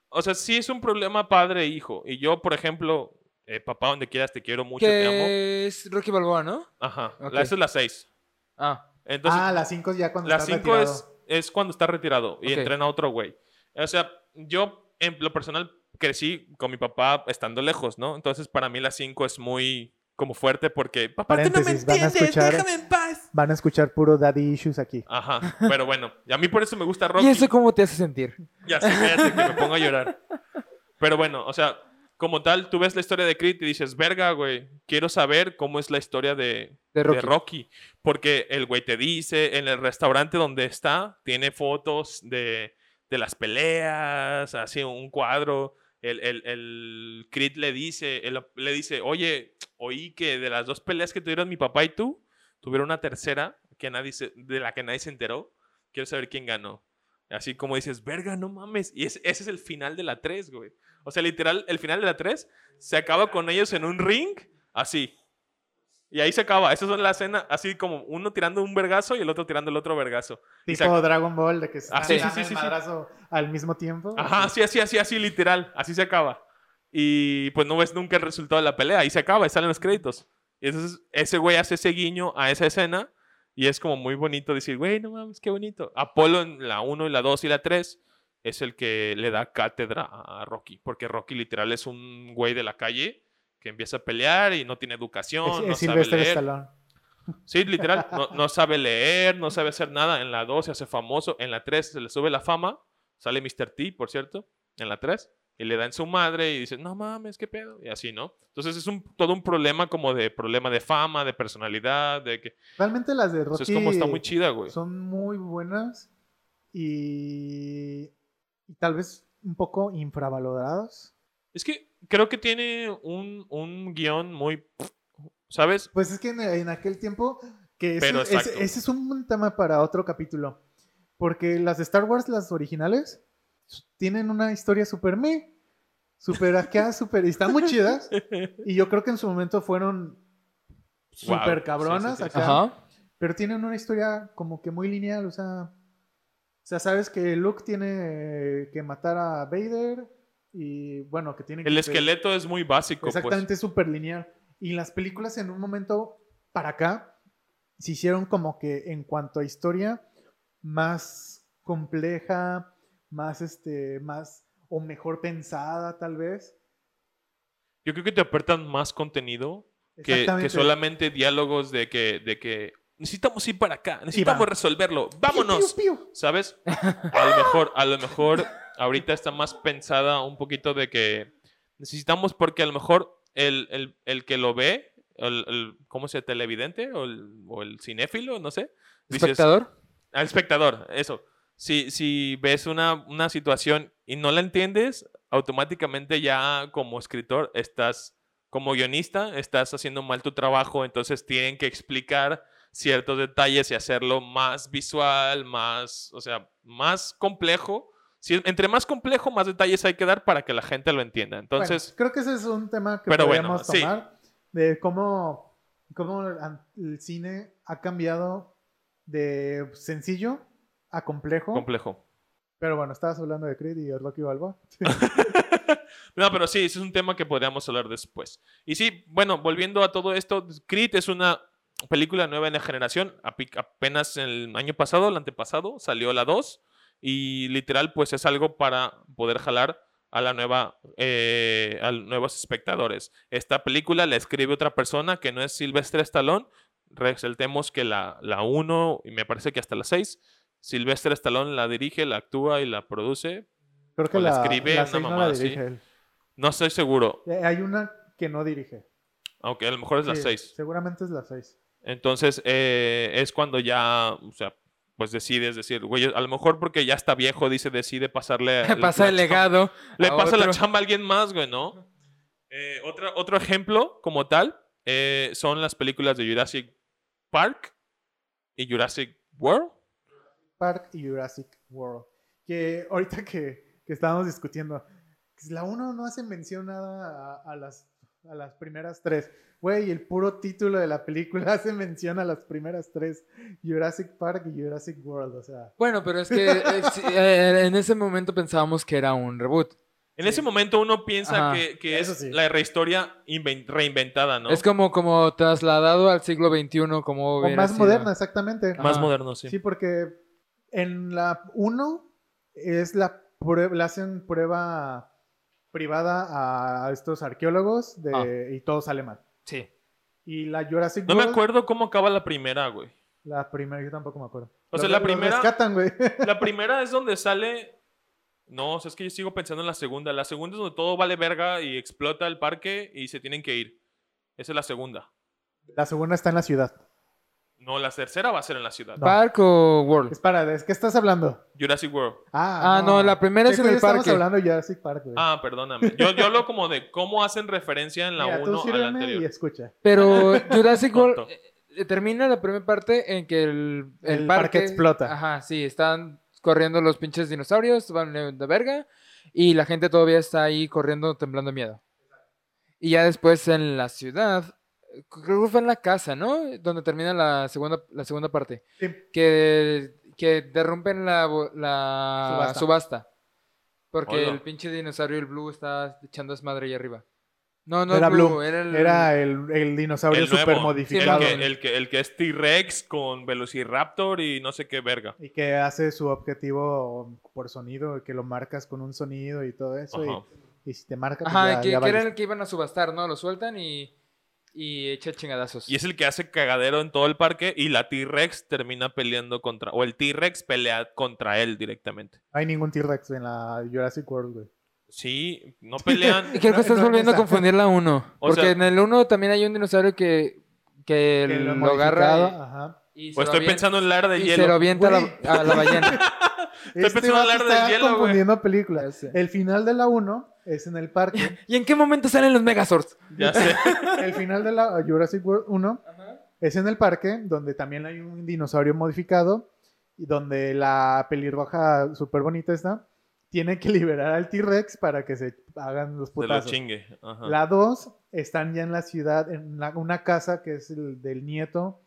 o sea, sí es un problema padre-hijo. Y yo, por ejemplo, eh, papá, donde quieras, te quiero mucho, te amo. Que es Rocky Balboa, ¿no? Ajá, Ok. la, esa es la seis. Ah. Entonces, ah, las 5 ya cuando la estás 5 retirado. es, es cuando está retirado y Ok. entrena a otro güey. O sea, yo en lo personal crecí con mi papá estando lejos, ¿no? Entonces para mí la 5 es muy como fuerte porque papá tú no me Paréntesis, van a entiendes, escuchar- déjame en paz. Van a escuchar puro daddy issues aquí. Ajá, pero bueno, y a mí por eso me gusta Rocky. ¿Y eso cómo te hace sentir? Ya sé, cállate, que me pongo a llorar. Pero bueno, o sea, como tal, tú ves la historia de Creed y dices, verga, güey, quiero saber cómo es la historia de, De de Rocky. Rocky. Porque el güey te dice, en el restaurante donde está, tiene fotos de, de las peleas, así un cuadro. El, el, el Creed le dice, él le dice, oye, oí que de las dos peleas que tuvieron mi papá y tú, tuvieron una tercera que nadie se- de la que nadie se enteró. Quiero saber quién ganó. Así como dices, verga, no mames. Y es- ese es el final de la 3, güey. O sea, literal, el final de la 3 se acaba con ellos en un ring, así. Y ahí se acaba. Esa es la escena, así como uno tirando un vergazo y el otro tirando el otro vergazo. Tipo Dragon Ball, de que se Ah, sí, sí, sí, el madrazo al mismo tiempo. Ajá, así, así, así, así, literal. Así se acaba. Y pues no ves nunca el resultado de la pelea. Ahí se acaba, y salen los créditos. Y entonces ese güey hace ese guiño a esa escena. Y es como muy bonito decir, güey, no mames, qué bonito. Apolo en la 1 y la 2 y la 3 es el que le da cátedra a Rocky. Porque Rocky literal es un güey de la calle que empieza a pelear y no tiene educación, Es, no es sabe leer. Sí, literal. No, no sabe leer, no sabe hacer nada. En la 2 se hace famoso. En la 3 se le sube la fama. Sale Mr. T, por cierto, en la 3. Y le da en su madre y dice, no mames, qué pedo. Y así, ¿no? Entonces es un, todo un problema como de problema de fama, de personalidad, de que... Realmente las de Rocky es como está muy chida, güey. son muy buenas y, y tal vez un poco infravaloradas. Es que creo que tiene un, un guion muy... ¿Sabes? Pues es que en, en aquel tiempo, que ese, Pero ese- ese es un tema para otro capítulo. Porque las de Star Wars, las originales, tienen una historia súper me, súper acá, súper... y están muy chidas. Y yo creo que en su momento fueron Wow. súper cabronas Sí, sí, sí, acá. Ajá. Pero tienen una historia como que muy lineal, o sea... O sea, sabes que Luke tiene que matar a Vader y bueno, que tiene que... El esqueleto es muy básico, pues. Exactamente, es súper lineal. Y las películas en un momento para acá se hicieron como que en cuanto a historia más compleja, más este, más o mejor pensada tal vez. Yo creo que te aportan más contenido que, que solamente diálogos de que, de que necesitamos ir para acá, necesitamos resolverlo, vámonos, Piu, piu, piu. ¿sabes? A lo mejor, a lo mejor ahorita está más pensada un poquito de que necesitamos porque a lo mejor el, el- el que lo ve, el, el- ¿cómo se llama? televidente o el, o el cinéfilo, no sé, dices, ¿Espectador? al espectador, eso. Si, si ves una, una situación y no la entiendes, automáticamente ya como escritor estás, como guionista, estás haciendo mal tu trabajo, entonces tienen que explicar ciertos detalles y hacerlo más visual, más, o sea, más complejo. Si, entre más complejo, más detalles hay que dar para que la gente lo entienda. Entonces, Bueno, creo que ese es un tema que Pero bueno, podríamos sí. tomar de cómo, cómo el cine ha cambiado de sencillo a complejo. complejo. Pero bueno, estabas hablando de Creed y Rocky Balboa. No, pero sí, ese es un tema que podríamos hablar después. Y sí, bueno, volviendo a todo esto, Creed es una película nueva en la generación. Apenas el año pasado, el antepasado, salió la 2. Y literal, pues es algo para poder jalar a la nueva, eh, a los nuevos espectadores. Esta película la escribe otra persona que no es Sylvester Stallone. Resaltemos que la, la 1 y me parece que hasta la 6, Sylvester Stallone la dirige, la actúa y la produce. Creo que O la la, escribe la una seis no la él. No estoy seguro, Eh, Hay una que no dirige. aunque a lo mejor es la Sí, 6. Seguramente es la 6. Entonces eh, es cuando ya, o sea, pues decides decir, güey, a lo mejor porque ya está viejo, dice, decide pasarle. el- Pasa la el legado. Le pasa la otro. chamba a alguien más, güey, ¿no? Eh, otra- otro ejemplo, como tal, eh, son las películas de Jurassic Park y Jurassic World. Park y Jurassic World. Que ahorita que, que estábamos discutiendo, pues, la 1 no hace mención nada a, a las, a las primeras tres. Güey, el puro título de la película hace mención a las primeras tres. Jurassic Park y Jurassic World, o sea. Bueno, pero es que eh, sí, eh, en ese momento pensábamos que era un reboot. En ese momento uno piensa Ajá. que, que es Eso sí. la rehistoria inven- reinventada, ¿no? Es como, como trasladado al siglo XXI, como O más sido. moderna, exactamente. Más Ajá. moderno, sí. Sí, porque en la 1 es la prueba, le hacen prueba privada a estos arqueólogos de, Ah. y todo sale mal. Sí. Y la Jurassic No me acuerdo cómo acaba la primera, güey. La primera, yo tampoco me acuerdo. O sea, Los- la los primera- rescatan, güey. La primera es donde sale. No, o sea, es que yo sigo pensando en la segunda. La segunda es donde todo vale verga y explota el parque y se tienen que ir. Esa es la segunda. La segunda está en la ciudad. No, la tercera va a ser en la ciudad. No. ¿Park o World? Espera, ¿de qué estás hablando? Jurassic World. Ah, Ah, no, la primera es en el ya estamos parque. hablando de Jurassic Park, güey. Ah, perdóname. Yo, yo hablo como de cómo hacen referencia en la Mira, tú 1 a la anterior. y escucha. Pero Jurassic World Tonto. eh, termina la primera parte en que el, el, El parque, parque explota. Ajá, sí, están corriendo los pinches dinosaurios, van de de verga, y la gente todavía está ahí corriendo, temblando de miedo. Y ya después en la ciudad, eh, creo que fue en la casa, ¿no? Donde termina la segunda, la segunda parte. Sí. Que, que derrumpen la, la Subasta. subasta. Porque Hola. el pinche dinosaurio, el Blue, está echando desmadre ahí arriba. No, no Era el Blue, Blue, era el... Era el, el dinosaurio El nuevo, super el modificado. que, el, que, el que es T-Rex con Velociraptor y no sé qué verga. Y que hace su objetivo por sonido, que lo marcas con un sonido y todo eso. Ajá. Y, y si te marca, pues Ajá, ya- que, ya que era el que iban a subastar, ¿no? Lo sueltan y, y echa chingadazos. Y es el que hace cagadero en todo el parque y la T-Rex termina peleando contra... O el T-Rex pelea contra él directamente. No hay ningún T-Rex en la Jurassic World, güey. Sí, no pelean. Creo que No, estás no, volviendo a confundir la 1. O Porque sea- en el 1 también hay un dinosaurio que, que, Que lo, lo agarra y, y se Pues lo estoy pensando en la era de y se hielo. lo avienta a la, Güey. a la ballena. Estoy pensando en del está hielo, güey. confundiendo películas. El final de la 1 es en el parque. ¿Y en qué momento salen los Megazords? Ya sé. el final de la Jurassic World 1 es en el parque, donde también hay un dinosaurio modificado y donde la pelirroja súper bonita está. Tiene que liberar al T-Rex para que se hagan los Se lo putazos. chingue. Ajá. La 2 están ya en la ciudad, en la- una casa que es el del nieto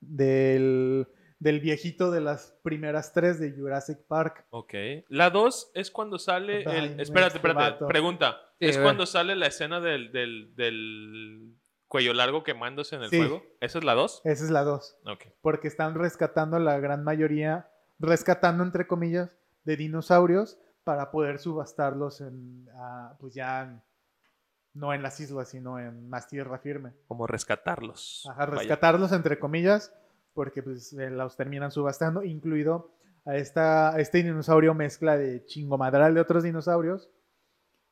del, del viejito de las primeras tres de Jurassic Park. Ok. La 2 es cuando sale Ay, el... Espérate, este espérate. vato. Pregunta. Sí, ¿Es cuando sale la escena del, del, del cuello largo quemándose en el Sí. fuego? ¿Esa es la 2? Esa es la 2. Ok. Porque están rescatando la gran mayoría, rescatando entre comillas, de dinosaurios para poder subastarlos en, ah, pues ya, no en las islas, sino en más tierra firme. Como rescatarlos. Ajá, Vaya. rescatarlos entre comillas, porque pues los terminan subastando, incluido a, esta, a este dinosaurio mezcla de chingomadral de otros dinosaurios,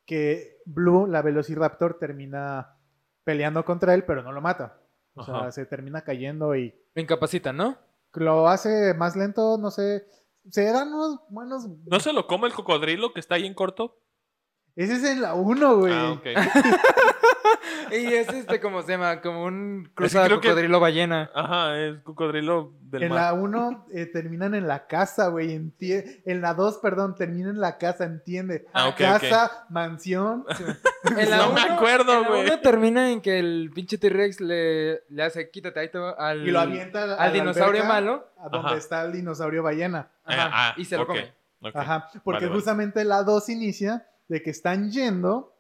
que Blue, la Velociraptor, termina peleando contra él, pero no lo mata. O sea, se termina cayendo y Lo incapacitan, ¿no? lo hace más lento, no sé. Se dan unos buenos. ¿No se lo come el cocodrilo que está ahí en corto? Ese es en la 1, güey. Ah, ok. Y es este, como se llama? Como un Es que cruzado que- cocodrilo ballena. Ajá, es cocodrilo del En mar. la 1 eh, terminan en la casa, güey. entie- En la 2, perdón, terminan en la casa, entiende. Ah, ok, casa, mansión. En la No me acuerdo, en la güey. uno termina en que el pinche T-Rex le, le hace quítate ahí te va", al, Y lo avienta al dinosaurio alberca, malo. A donde Ajá. está el dinosaurio ballena. Ajá, Eh, ah, y se lo come. Ajá. Porque Vale, vale. justamente la 2 inicia de que están yendo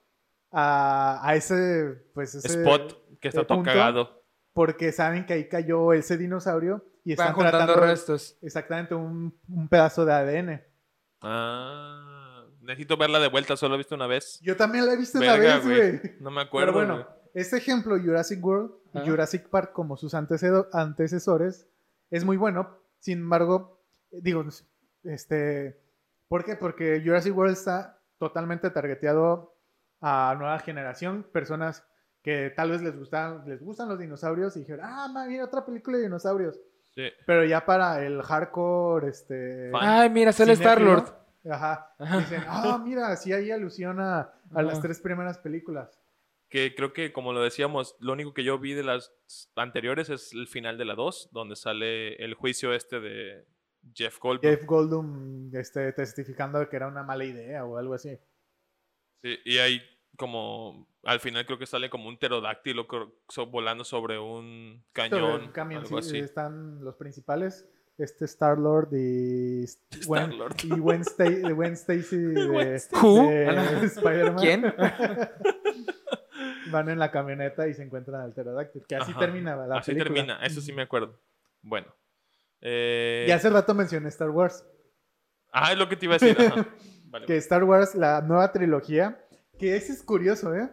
a, a ese, pues ese Spot que está eh, todo cagado. Porque saben que ahí cayó ese dinosaurio y Van están juntando tratando restos. exactamente un, un pedazo de ADN. Ah, necesito verla de vuelta, solo he visto una vez. Yo también la he visto Verga, una vez, güey. No me acuerdo. Pero bueno, este ejemplo, Jurassic World y. Jurassic Park como sus antecesores, es muy bueno. Sin embargo, digo, este, ¿por qué? Porque Jurassic World está totalmente targeteado a nueva generación, personas que tal vez les gustan, les gustan los dinosaurios y dijeron, ah, ma, mira otra película de dinosaurios. Sí. Pero ya para el hardcore, este... Fan. Ay, mira, sale Star-Lord. Ajá. Ajá. Dicen, ah, mira, sí hay alusión a, a Ajá. las tres primeras películas. Que creo que, como lo decíamos, lo único que yo vi de las anteriores es el final de la 2, donde sale el juicio este de Jeff Goldblum. Jeff Goldblum este, testificando que era una mala idea o algo así. Sí, y hay como, al final creo que sale como un pterodáctilo volando sobre un Sobre cañón. el camión, algo sí, así. están los principales. este Star-Lord y... Gwen- Star-Lord. Y Gwen, Sta- Gwen Stacy de, Gwen Who? de Ah, Spider-Man. ¿Quién? Van en la camioneta y se encuentran al pterodáctil. Que así Ajá. termina la Así película. termina, eso sí me acuerdo. Bueno. Eh, Y hace rato mencioné Star Wars. Ah, es lo que te iba a decir. ajá. Vale, Que Star Wars, la nueva trilogía, que ese es curioso, ¿eh?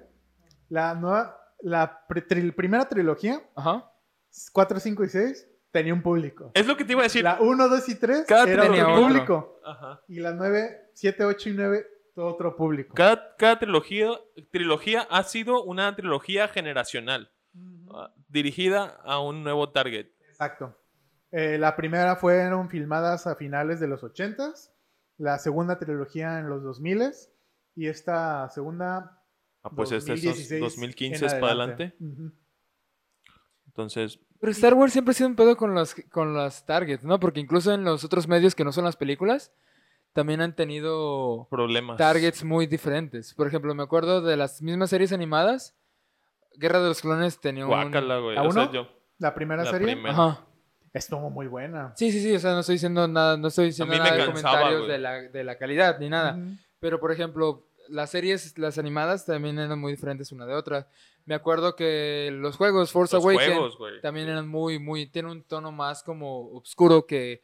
La nueva, la pre- tri- primera trilogía, Ajá. 4, 5 y 6, tenía un público. Es lo que te iba a decir. La 1, 2 y 3 Cada era tenía otro público. Ajá. Y la 9, 7, 8 y 9, todo otro público. Cada, cada trilogía, trilogía ha sido una trilogía generacional, ah, dirigida a un nuevo target. Exacto. Eh, la primera fueron filmadas a finales de los 80s, la segunda trilogía en los 2000s y esta segunda Ah, pues este es 2016 2015 en es para adelante. Entonces, Pero Star Wars siempre ha sido un pedo con los, con las targets, ¿no? Porque incluso en los otros medios que no son las películas, también han tenido problemas. targets muy diferentes. Por ejemplo, me acuerdo de las mismas series animadas. Guerra de los Clones tenía un... Guácala, güey. ¿La O sea, uno? yo- La primera La serie primera. Ajá. Estuvo muy buena. Sí, sí, sí, o sea, no estoy diciendo nada, no estoy diciendo nada de cansaba, comentarios de la, de la calidad ni nada. Ujú. Pero, por ejemplo, las series, las animadas también eran muy diferentes una de otra. Me acuerdo que los juegos, Force Los Awakens, juegos, también eran muy, muy, tiene un tono más como oscuro que,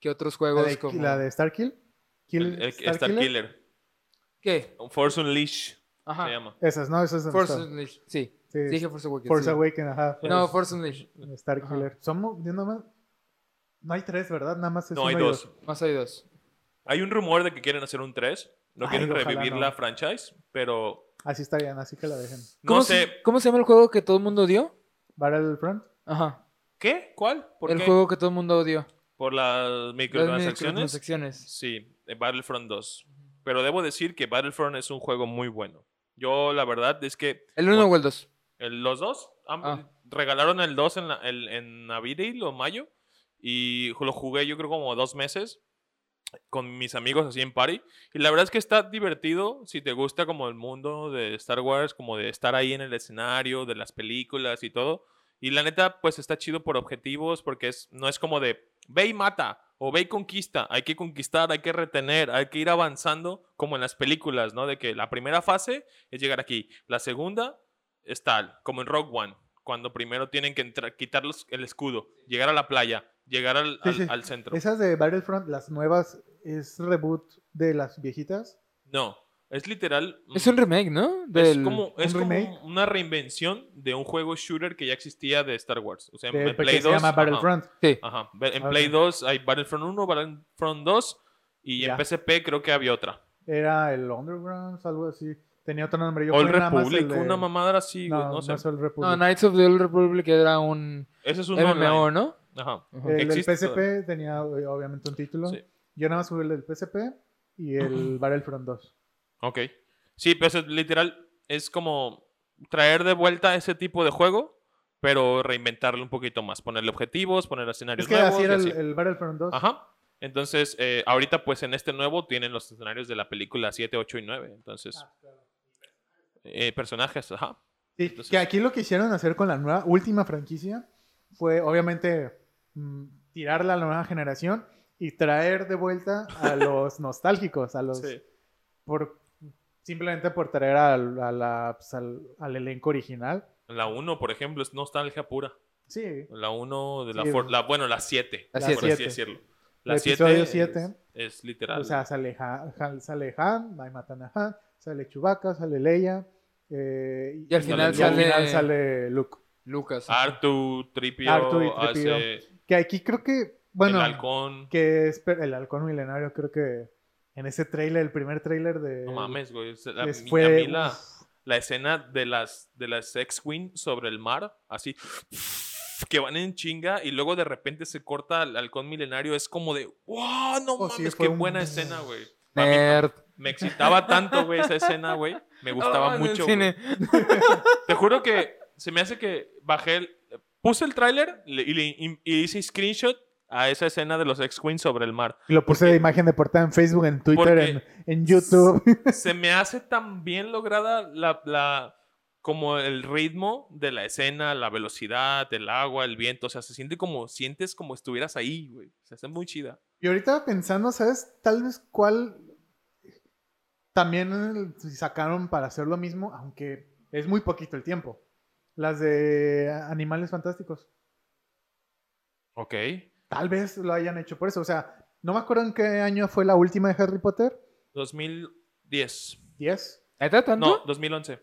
que otros La juegos de, como... la de Starkill. Kill, El, el- Star Star Killer. Killer. ¿Qué? Force Unleash Ajá. se llama. Esas, no, esas son Force Star- Unleashed, sí. sí, Dije Force Awakens. Force sí. Awakens, ajá. No, Force Unleashed. Star Ajá. Killer. Somos, yo nada más- No hay tres, ¿verdad? Nada más es No, hay uno y dos. Más hay dos. Hay un rumor de que quieren hacer un 3. No Ay, quieren ojalá revivir no. la franchise, pero Así está bien, así que la dejen. no ¿Cómo sé. Se, ¿Cómo se llama el juego que todo el mundo odió? Battlefront. Ajá. ¿Qué? ¿Cuál? ¿Por el qué? juego que todo el mundo odió. ¿Por las Las microtransacciones? microtransacciones. Sí, de Battlefront 2. Pero debo decir que Battlefront es un juego muy bueno. Yo, la verdad, es que ¿El 1 o el 2? el- los dos Ah. regalaron el 2 en, la, el- en abril o mayo. Y lo jugué yo creo como dos meses con mis amigos así en party. Y la verdad es que está divertido si te gusta como el mundo de Star Wars, como de estar ahí en el escenario, de las películas y todo. Y la neta, pues está chido por objetivos, porque es, no es como de ve y mata o ve y conquista. Hay que conquistar, hay que retener, hay que ir avanzando como en las películas, ¿no? De que la primera fase es llegar aquí, la segunda es tal, como en Rogue One, cuando primero tienen que entrar, quitar los- el escudo, llegar a la playa, llegar al, Sí, al- sí. al centro. Esas de Battlefront, las nuevas, ¿es reboot de las viejitas? No, es literal. Es un remake, ¿no? es como, es ¿un como remake? una reinvención de un juego shooter que ya existía de Star Wars. O sea, en De, en porque Play se 2. llama ajá, Battlefront. Sí. Ajá. En. Play 2 hay Battlefront 1, Battlefront 2 y Ya. en PSP creo que había otra. Era el Underground, algo así. Tenía otro nombre. Yo Old jugué nada más Republic, el de- una mamadera así, güey, No, no, no, sé. No, Knights of the Old Republic era un Ese es un MMO. ¿no? Ajá. Ajá. el del existe PSP tenía eh, obviamente un título. Sí. Yo nada más jugué el del PSP y el Battlefront 2. Ok. Sí, pues es literal, es como traer de vuelta ese tipo de juego, pero reinventarlo un poquito más. Ponerle objetivos, poner escenarios Es que nuevos. así era el, así. el Battlefront 2. Ajá. Entonces, eh, ahorita pues en este nuevo tienen los escenarios de la película 7, 8 y 9. Entonces, Ah, eh, personajes, ajá. Sí, Entonces- que aquí lo que hicieron hacer con la nueva última franquicia fue obviamente tirarla a la nueva generación y traer de vuelta a los nostálgicos, a los por simplemente por traer al, a la- pues, al, al elenco original. La 1, por ejemplo, es nostalgia pura. Sí, La 1 de la, Sí, for- güey. la bueno, la 7, La por así siete. decirlo. El La 7 episodio es, siete. es literal. o sea, sale Han, sale Han, matan a Han, sale Chewbacca, sale Leia. eh, Y al final y al sale- final sale Luke. Lucas. Artu, Tripio, Artu y Tripio. hace Que aquí creo que, bueno, el halcón. que es el halcón milenario, creo que en ese trailer, el primer trailer de... No mames, güey. La, es- fue- a mí la, la escena de las, de las X-Wing sobre el mar, así, que van en chinga y luego de repente se corta al halcón milenario, es como de, wow, no Oh, mames, qué un- buena escena, güey. Mí Nerd. Me excitaba tanto, güey, esa escena, güey. Me gustaba Oh, mucho. Te juro que se me hace que bajé el... Puse el tráiler le- y, le- y- y hice screenshot a esa escena de los X-Wing sobre el mar. Y lo puse de imagen de portada en Facebook, en Twitter, en, en YouTube. se me hace tan bien lograda la, la- como el ritmo de la escena, la velocidad, el agua, el viento. O sea, se siente como, sientes como estuvieras ahí, güey. Sea, está muy chida. Y ahorita pensando, ¿sabes? Tal vez cuál también sacaron para hacer lo mismo, aunque es muy poquito el tiempo. Las de Animales Fantásticos. Ok. Tal vez lo hayan hecho por eso. O sea, no me acuerdo en qué año fue la última de Harry Potter. 2010. ¿10? ¿Está tanto? No, 2011.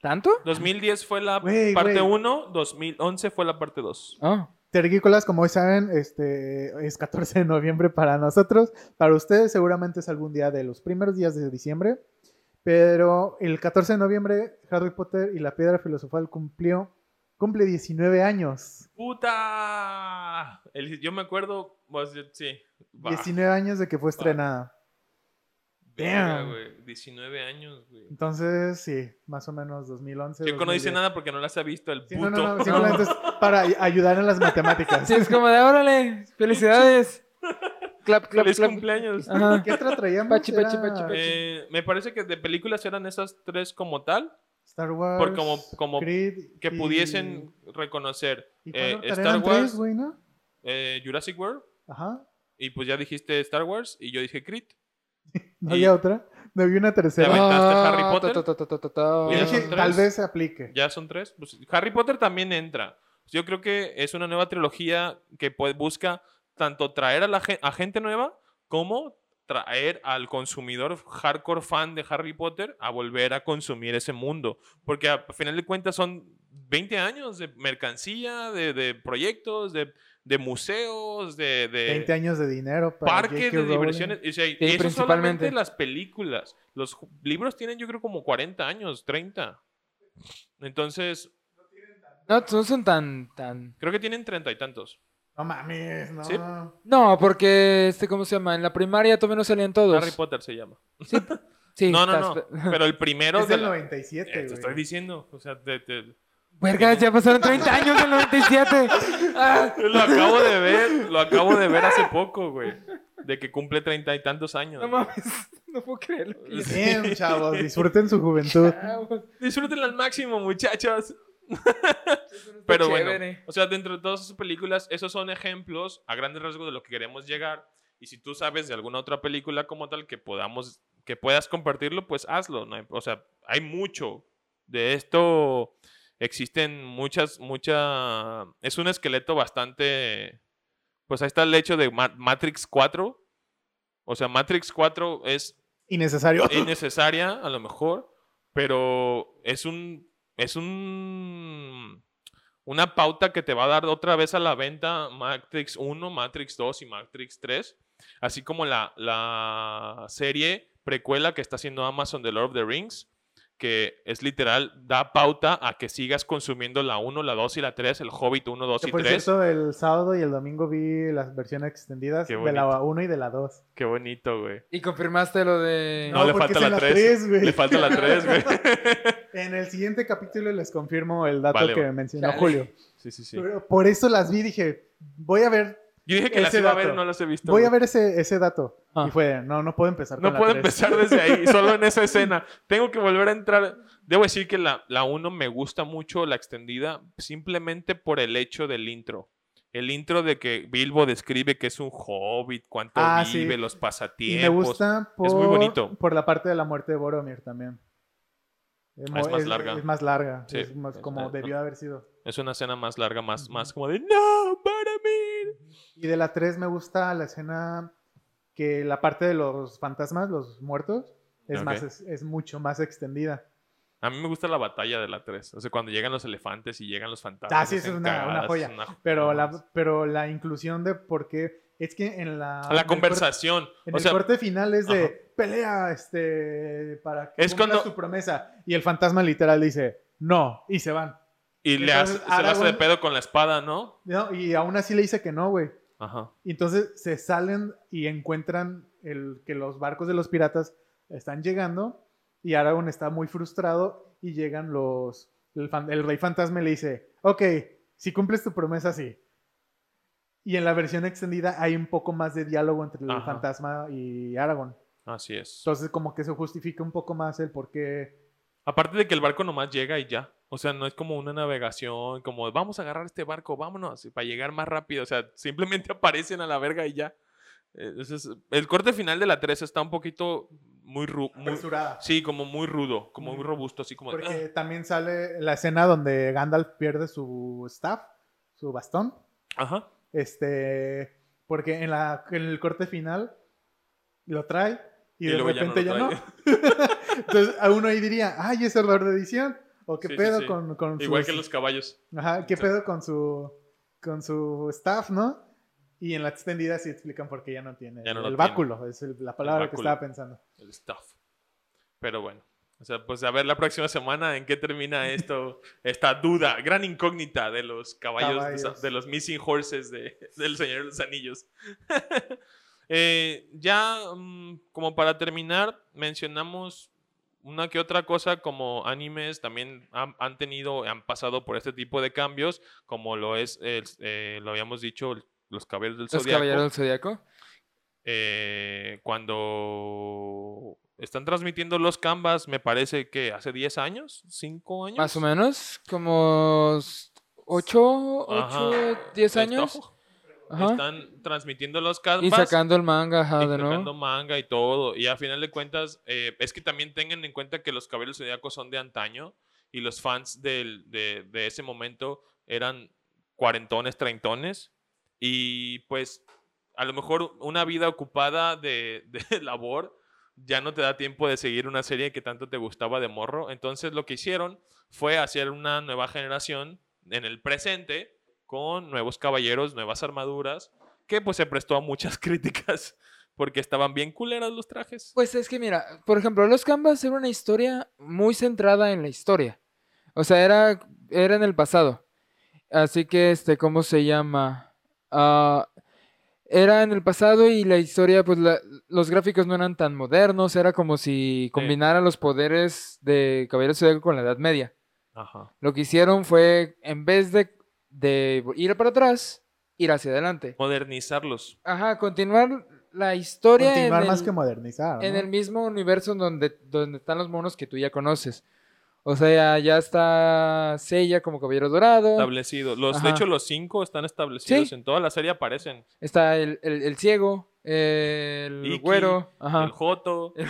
¿Tanto? 2010 fue la parte güey. 1, 2011 fue la parte 2. Ah. Terrícolas, como hoy saben, este, es 14 de noviembre para nosotros. Para ustedes seguramente es algún día de los primeros días de diciembre. Pero el 14 de noviembre, Harry Potter y la Piedra Filosofal cumplió, cumple 19 años. ¡Puta! El- yo me acuerdo, pues, yo- sí. Va. 19 años de que fue estrenada. Verga, Damn. güey, 19 años, güey. Entonces, sí, más o menos 2011. Chico no dice 2010. nada porque no las ha visto el Sí, puto. no, no, no, simplemente es para ay- ayudar en las matemáticas. Sí, es como de, órale, felicidades. Clap, clap, Feliz clap. cumpleaños. Ajá. ¿Qué otra traíamos? Pachi, pachi, Era pachi, pachi. Eh, me parece que de películas eran esas tres como tal, Star Wars. por como, como Creed que y- pudiesen reconocer ¿Y eh? Star Wars, tres, ¿no? eh, Jurassic World, Ajá. y pues ya dijiste Star Wars, y yo dije Creed. No había otra. No había una tercera. Aventaste Harry Potter? ta, ta, ta, dije, tal vez se aplique. Ya son tres. Pues, Harry Potter también entra. Yo creo que es una nueva trilogía que pues, busca tanto traer a, la, gen- a gente nueva como traer al consumidor hardcore fan de Harry Potter a volver a consumir ese mundo. Porque a final de cuentas son 20 años de mercancía, de, de proyectos, de, de museos, de, de 20 años de dinero para parques de diversiones. Y, o sea, y eso principalmente. solamente las películas. Los libros tienen yo creo como 40 años, 30. Entonces, No, no son tan, tan... creo que tienen treinta y tantos. No mames, no. Sí. No, porque, este, ¿cómo se llama? En la primaria todavía no salían todos. Harry Potter se llama. Sí, no, no, estás- no. Pero el primero Es de del la- 97, Eh, te estoy diciendo. O sea, te- te- Vergas, ya pasaron 30 años del 97. Ah. lo acabo de ver. Lo acabo de ver hace poco, güey. De que cumple treinta y tantos años. No mames, no puedo creerlo. Bien, chavos, disfruten su juventud. Disfrútenla al máximo, muchachos. Pero bueno, chévere. o sea, dentro de todas esas películas, esos son ejemplos a grandes rasgos de lo que queremos llegar. Y si tú sabes de alguna otra película como tal que podamos, que puedas compartirlo, pues hazlo. ¿no? O sea, hay mucho de esto. Existen muchas, mucha. Es un esqueleto bastante. Pues ahí está el hecho de Ma- Matrix 4. O sea, Matrix 4 es Innecesario. innecesaria a lo mejor, pero es un es un una pauta que te va a dar otra vez a la venta Matrix 1, Matrix 2 y Matrix 3, así como la, la serie precuela que está haciendo Amazon de Lord of the Rings, que es literal, da pauta a que sigas consumiendo la 1, la 2 y la 3, el Hobbit 1, 2 Que y por 3. cierto, el sábado y el domingo vi las versiones extendidas de la bonito. 1 y de la 2. Qué bonito, güey. Y confirmaste lo de... No, No, le falta la en la 3. tres, güey. le falta la 3, güey. En el siguiente capítulo les confirmo el dato Vale, que va. mencionó Chale. Julio. sí, sí, sí. Pero por eso las vi, dije, voy a ver, Yo dije que las iba a ver, no las he visto. voy a ver ese, ese dato. Ah. Y fue, no, no puedo empezar No puedo empezar desde ahí, solo en esa escena. Tengo que volver a entrar. Debo decir que la, la 1 me gusta mucho, la extendida, simplemente por el hecho del intro. El intro de que Bilbo describe que es un hobbit, cuánto Ah, sí. vive, los Y pasatiempos. me gusta por, Es muy bonito. por la parte de la muerte de Boromir también. Es, Ah, es más larga. Es más larga. Sí. Es más como debió haber sido. Es una escena más larga, más, más como de ¡No! Y de la 3 me gusta la escena que la parte de los fantasmas, los muertos, es, más, es, es mucho más extendida. A mí me gusta la batalla de la 3. O sea, cuando llegan los elefantes y llegan los fantasmas. Ah, sí, es una- joya. es una- Pero, la, pero la inclusión de por qué... Es que en la... La conversación. corte- En o el sea, corte final es de ajá. pelea este, para que Es cuando- tu promesa. Y el fantasma literal dice, no, y se van. y le hace, se le hace de pedo con la espada, ¿no? No, y aún así le dice que no, güey. Ajá. Y entonces se salen y encuentran el, que los barcos de los piratas están llegando y Aragorn está muy frustrado y llegan los... El, fan- el rey fantasma le dice, ok, si cumples tu promesa, sí. Y en la versión extendida hay un poco más de diálogo entre el Ajá. fantasma y Aragorn. Así es. Entonces como que se justifica un poco más el por qué Aparte de que el barco nomás llega y ya. O sea, no es como una navegación, como vamos a agarrar este barco, vámonos, para llegar más rápido. O sea, simplemente aparecen a la verga y ya. Eh, Entonces, el corte final de la 3 está un poquito muy, ru- muy Apresurada. Sí, como muy rudo, como muy robusto, así como... Porque también sale la escena donde Gandalf pierde su staff, su bastón. "Ah". Ajá. Este, porque en, la, en el corte final lo trae y, Y de luego ya no repente ya no. Entonces a uno ahí diría, ay, es error de edición. O qué Sí, pedo sí. con, con Igual sus- que los caballos. Ajá, qué pedo con su con su staff, ¿no? Y en la extendida sí explican por qué ya no tiene Ya no el tiene. báculo, es el- la palabra que báculo. estaba pensando. el stuff. Pero bueno, o sea, pues a ver la próxima semana en qué termina esto, esta duda, gran incógnita de los caballos, de Caballos. De, los missing horses de, del Señor de los Anillos. Eh, ya, mm, como para terminar, mencionamos una que otra cosa como animes también han, han tenido, han pasado por este tipo de cambios, como lo es, el- eh, lo habíamos dicho, el- los caballeros del Los Zodiaco caballeros del Zodiaco. eh, cuando están transmitiendo los canvas, me parece que hace 10 años, 5 años. Más o menos, como 8, Ajá. 8, 10 Está- años. Ajá. Están transmitiendo los Y canvas. sacando el manga, ajá, y de sacando nuevo. manga y todo. Y a final de cuentas, eh, es que también tengan en cuenta que los caballeros zodiacos son de antaño y los fans del- de, de ese momento eran cuarentones, treintones. Y pues a lo mejor una vida ocupada de, de labor ya no te da tiempo de seguir una serie que tanto te gustaba de morro. Entonces lo que hicieron fue hacer una nueva generación en el presente con nuevos caballeros, nuevas armaduras, que pues se prestó a muchas críticas porque estaban bien culeras los trajes. Pues es que mira, por ejemplo, los canvas era una historia muy centrada en la historia. O sea, era, era en el pasado. Así que, este, ¿cómo se llama? Ah, era en el pasado y la historia, pues la- los gráficos no eran tan modernos. Era como si combinaran los poderes de Caballero Zodíaco con la Edad Media. Ajá. Lo que hicieron fue, en vez de, de ir para atrás, ir hacia adelante. Modernizarlos. Ajá, continuar la historia en Continuar más el- que modernizar. en el mismo universo donde, donde están los monos que tú ya conoces. O sea, ya está Seiya como Caballero Dorado. Establecido. Los, de hecho, los cinco están establecidos. Sí. En toda la serie aparecen. Está el, el- el ciego, el Iki, güero, ajá. El Joto el,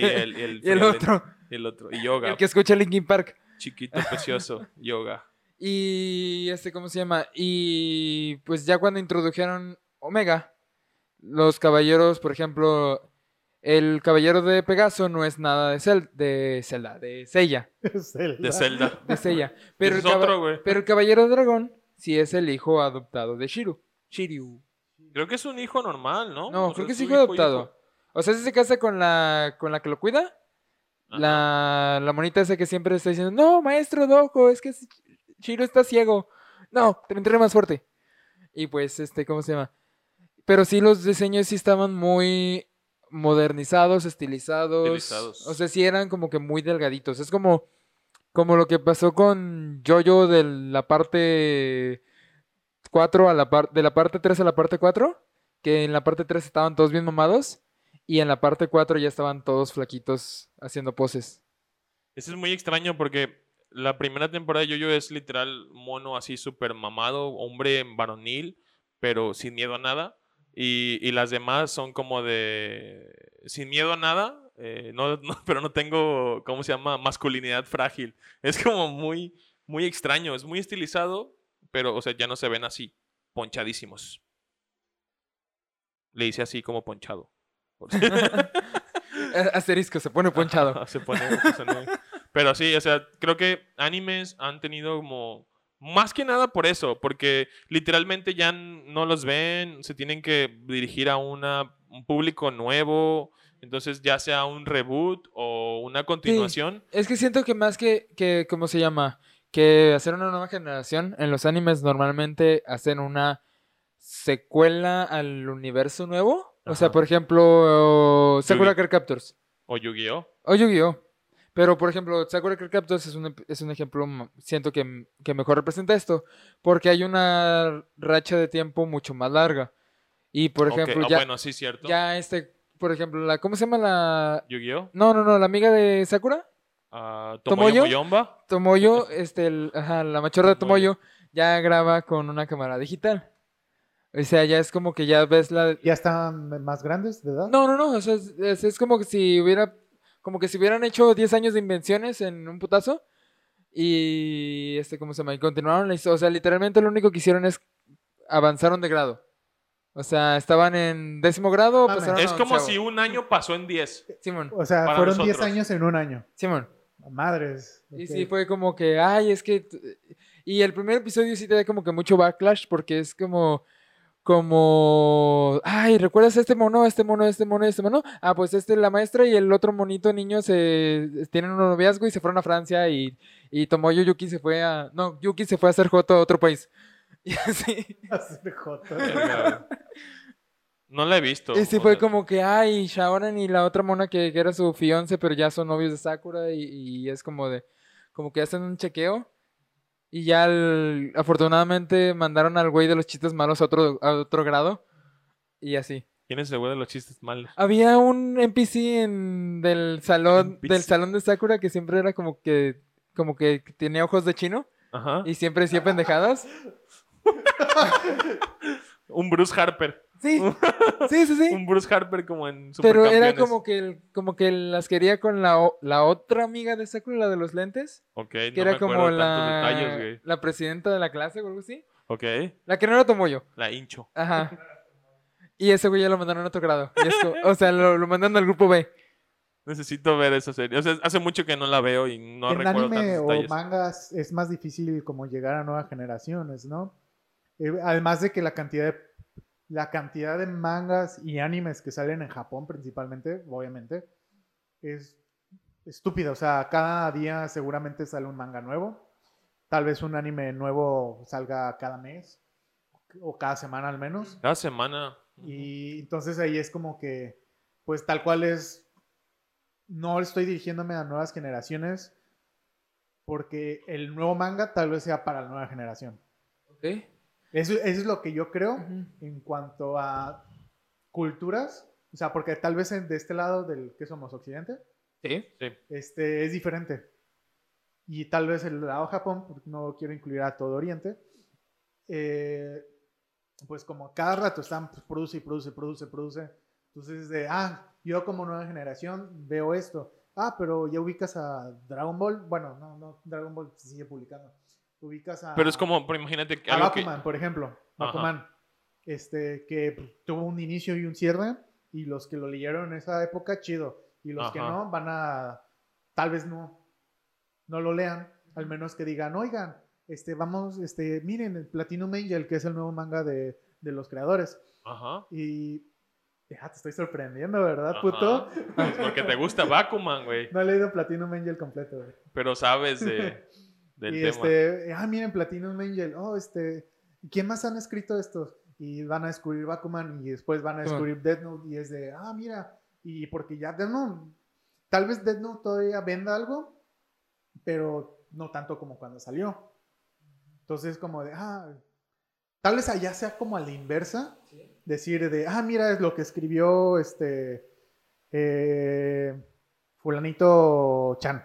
y el, el, y el otro, y el otro. Y Yoga. el que escucha Linkin Park. Chiquito, precioso. Yoga. Y este, ¿cómo se llama? Y pues ya cuando introdujeron Omega, los caballeros, por ejemplo, el caballero de Pegaso no es nada de, Cel de Zelda, de. Zelda. De Zelda. de Seiya. Pero, es el otro, güey. pero el caballero dragón sí es el hijo adoptado de Shiru. Shiryu. Creo que es un hijo normal, ¿no? No, O sea, creo que es hijo adoptado. O sea, si se casa con la, con la que lo cuida. Ajá. La, la monita esa que siempre está diciendo, no, maestro Dojo, es que Shiro está ciego. No, te entré más fuerte. Y pues, este, ¿cómo se llama? Pero sí, los diseños sí estaban muy modernizados, estilizados. Estilizados. O sea, sí eran como que muy delgaditos. Es como, como lo que pasó con Jojo de la parte 4 a la parte, de la parte 3 a la parte 4. Que en la parte 3 estaban todos bien mamados. Y en la parte 4 ya estaban todos flaquitos haciendo poses. Eso es muy extraño porque la primera temporada de Yoyo es literal mono así súper mamado, hombre varonil, pero sin miedo a nada. Y, y las demás son como de sin miedo a nada, eh, no, no- pero no tengo, ¿cómo se llama? Masculinidad frágil. Es como muy, muy extraño, es muy estilizado, pero, o sea, ya no se ven así, ponchadísimos. Le hice así como ponchado. Asterisco, se pone ponchado. Ajá, se pone, se pone- Pero sí, o sea, creo que animes han tenido como... Más que nada por eso, porque literalmente ya no los ven, se tienen que dirigir a una, un público nuevo, entonces ya sea un reboot o una continuación. Es que siento que más que, que, ¿cómo se llama? Que hacer una nueva generación, en los animes normalmente hacen una secuela al universo nuevo. O sea, por ejemplo, Sakura. Card Captors O Yu-Gi-Oh! o Yu-Gi-Oh! Pero, por ejemplo, Sakura Card Captors es un, es un ejemplo, m- siento que, m- que mejor representa esto, porque hay una racha de tiempo mucho más larga. Y, por ejemplo, ah, ya, bueno, sí, cierto. ya este, por ejemplo, la, ¿cómo se llama la...? Yu-Gi-Oh! No, no, no, la amiga de Sakura. a ¿Tomoyo? Tomoyo Moyomba. Tomoyo, este, el- ajá, la machorra de Tomoyo ya graba con una cámara digital. O sea, ya es como que ya ves la... ¿Ya están más grandes de edad? No, no, no, o sea, es, es- es como que si hubiera, como que si hubieran hecho 10 años de invenciones en un putazo y, este, ¿cómo se llama? Y continuaron la historia. O sea, literalmente lo único que hicieron es avanzaron de grado. O sea, estaban en décimo grado, Mames. pasaron a Es como onceavo. si un año pasó en 10. Simón, O sea, Para fueron 10 nosotros. años en un año. Simón. Madres. Y ok. sí, fue como que, ay, es que... Y el primer episodio sí te da como que mucho backlash porque es como... Como... Ay, ¿recuerdas este mono, este mono, este mono, este mono? Ah, pues este, la maestra y el otro monito niño se tienen un noviazgo y se fueron a Francia y, y Tomoyo Yuki se fue a... No, Yuki se fue a hacer joto a otro país. Y así... Hacer joto. No la he visto. Y sí fue sea, como que, ay, Shaoran y la otra mona que, que era su fiance, pero ya son novios de Sakura y, y es como de, como que hacen un chequeo y ya el- afortunadamente mandaron al güey de los chistes malos a otro, a otro grado y así. ¿Quién es el güey de los chistes malos? Había un NPC en del salón, del salón de Sakura que siempre era como que, como que tenía ojos de chino Ajá. y siempre decía pendejadas. Un Bruce Harper. Sí, sí, sí, sí. Un Bruce Harper como en Pero era como que, el- como que las quería con la, o- la otra amiga de Sakura, la de los lentes. Ok, Que no era me como acuerdo la, detalles, güey. la presidenta de la clase o algo así. Ok, La que no era Tomoyo. la hincho. Ajá. Y ese güey ya lo mandaron a otro grado. Y es como- o sea, lo, lo mandaron al grupo B. Necesito ver esa serie. O sea, hace mucho que no la veo y no en recuerdo anime tantos o detalles. mangas es más difícil como llegar a nuevas generaciones, ¿no? Eh, además de que la cantidad de, la cantidad de mangas y animes que salen en Japón principalmente, obviamente, es estúpida. O sea, cada día seguramente sale un manga nuevo. Tal vez un anime nuevo salga cada mes o cada semana al menos. Cada semana. Y entonces ahí es como que, pues tal cual es, no estoy dirigiéndome a nuevas generaciones porque el nuevo manga tal vez sea para la nueva generación. ¿Ok? Eso, eso es lo que yo creo en cuanto a culturas. O sea, porque tal vez en- de este lado del que somos occidente, Sí. Sí. este, es diferente. Y tal vez el lado Japón, porque no quiero incluir a todo Oriente, eh, pues como cada rato están, pues, produce y produce, produce, produce. Entonces, de, ah, yo como nueva generación veo esto. Ah, pero ya ubicas a Dragon Ball. Bueno, no, no, Dragon Ball se sigue publicando. Ubicas a. Pero es como, pero imagínate A algo que... Bakuman, por ejemplo. Ajá. Bakuman. Este, que tuvo un inicio y un cierre. Y los que lo leyeron en esa época, chido. Y los que no, van a. Tal vez no. No lo lean. Al menos que digan, oigan, este, vamos, este, miren, el Platinum Angel, que es el nuevo manga de, de los creadores. Ajá. Y. Ya te estoy sorprendiendo, ¿verdad, Ajá. puto? Pues porque te gusta Bakuman, güey. No he leído Platinum Angel completo, güey. Pero sabes de, del y tema. este, ah, miren, Platinum Angel, oh, este, ¿quién más han escrito estos? Y van a descubrir Bakuman y después van a descubrir Death Note y es de, ah, mira, y porque ya Death Note, tal vez Death Note todavía venda algo, pero no tanto como cuando salió. Entonces, como de, ah, tal vez allá sea como a la inversa, decir de, ah, mira, es lo que escribió este, eh, fulanito Chan.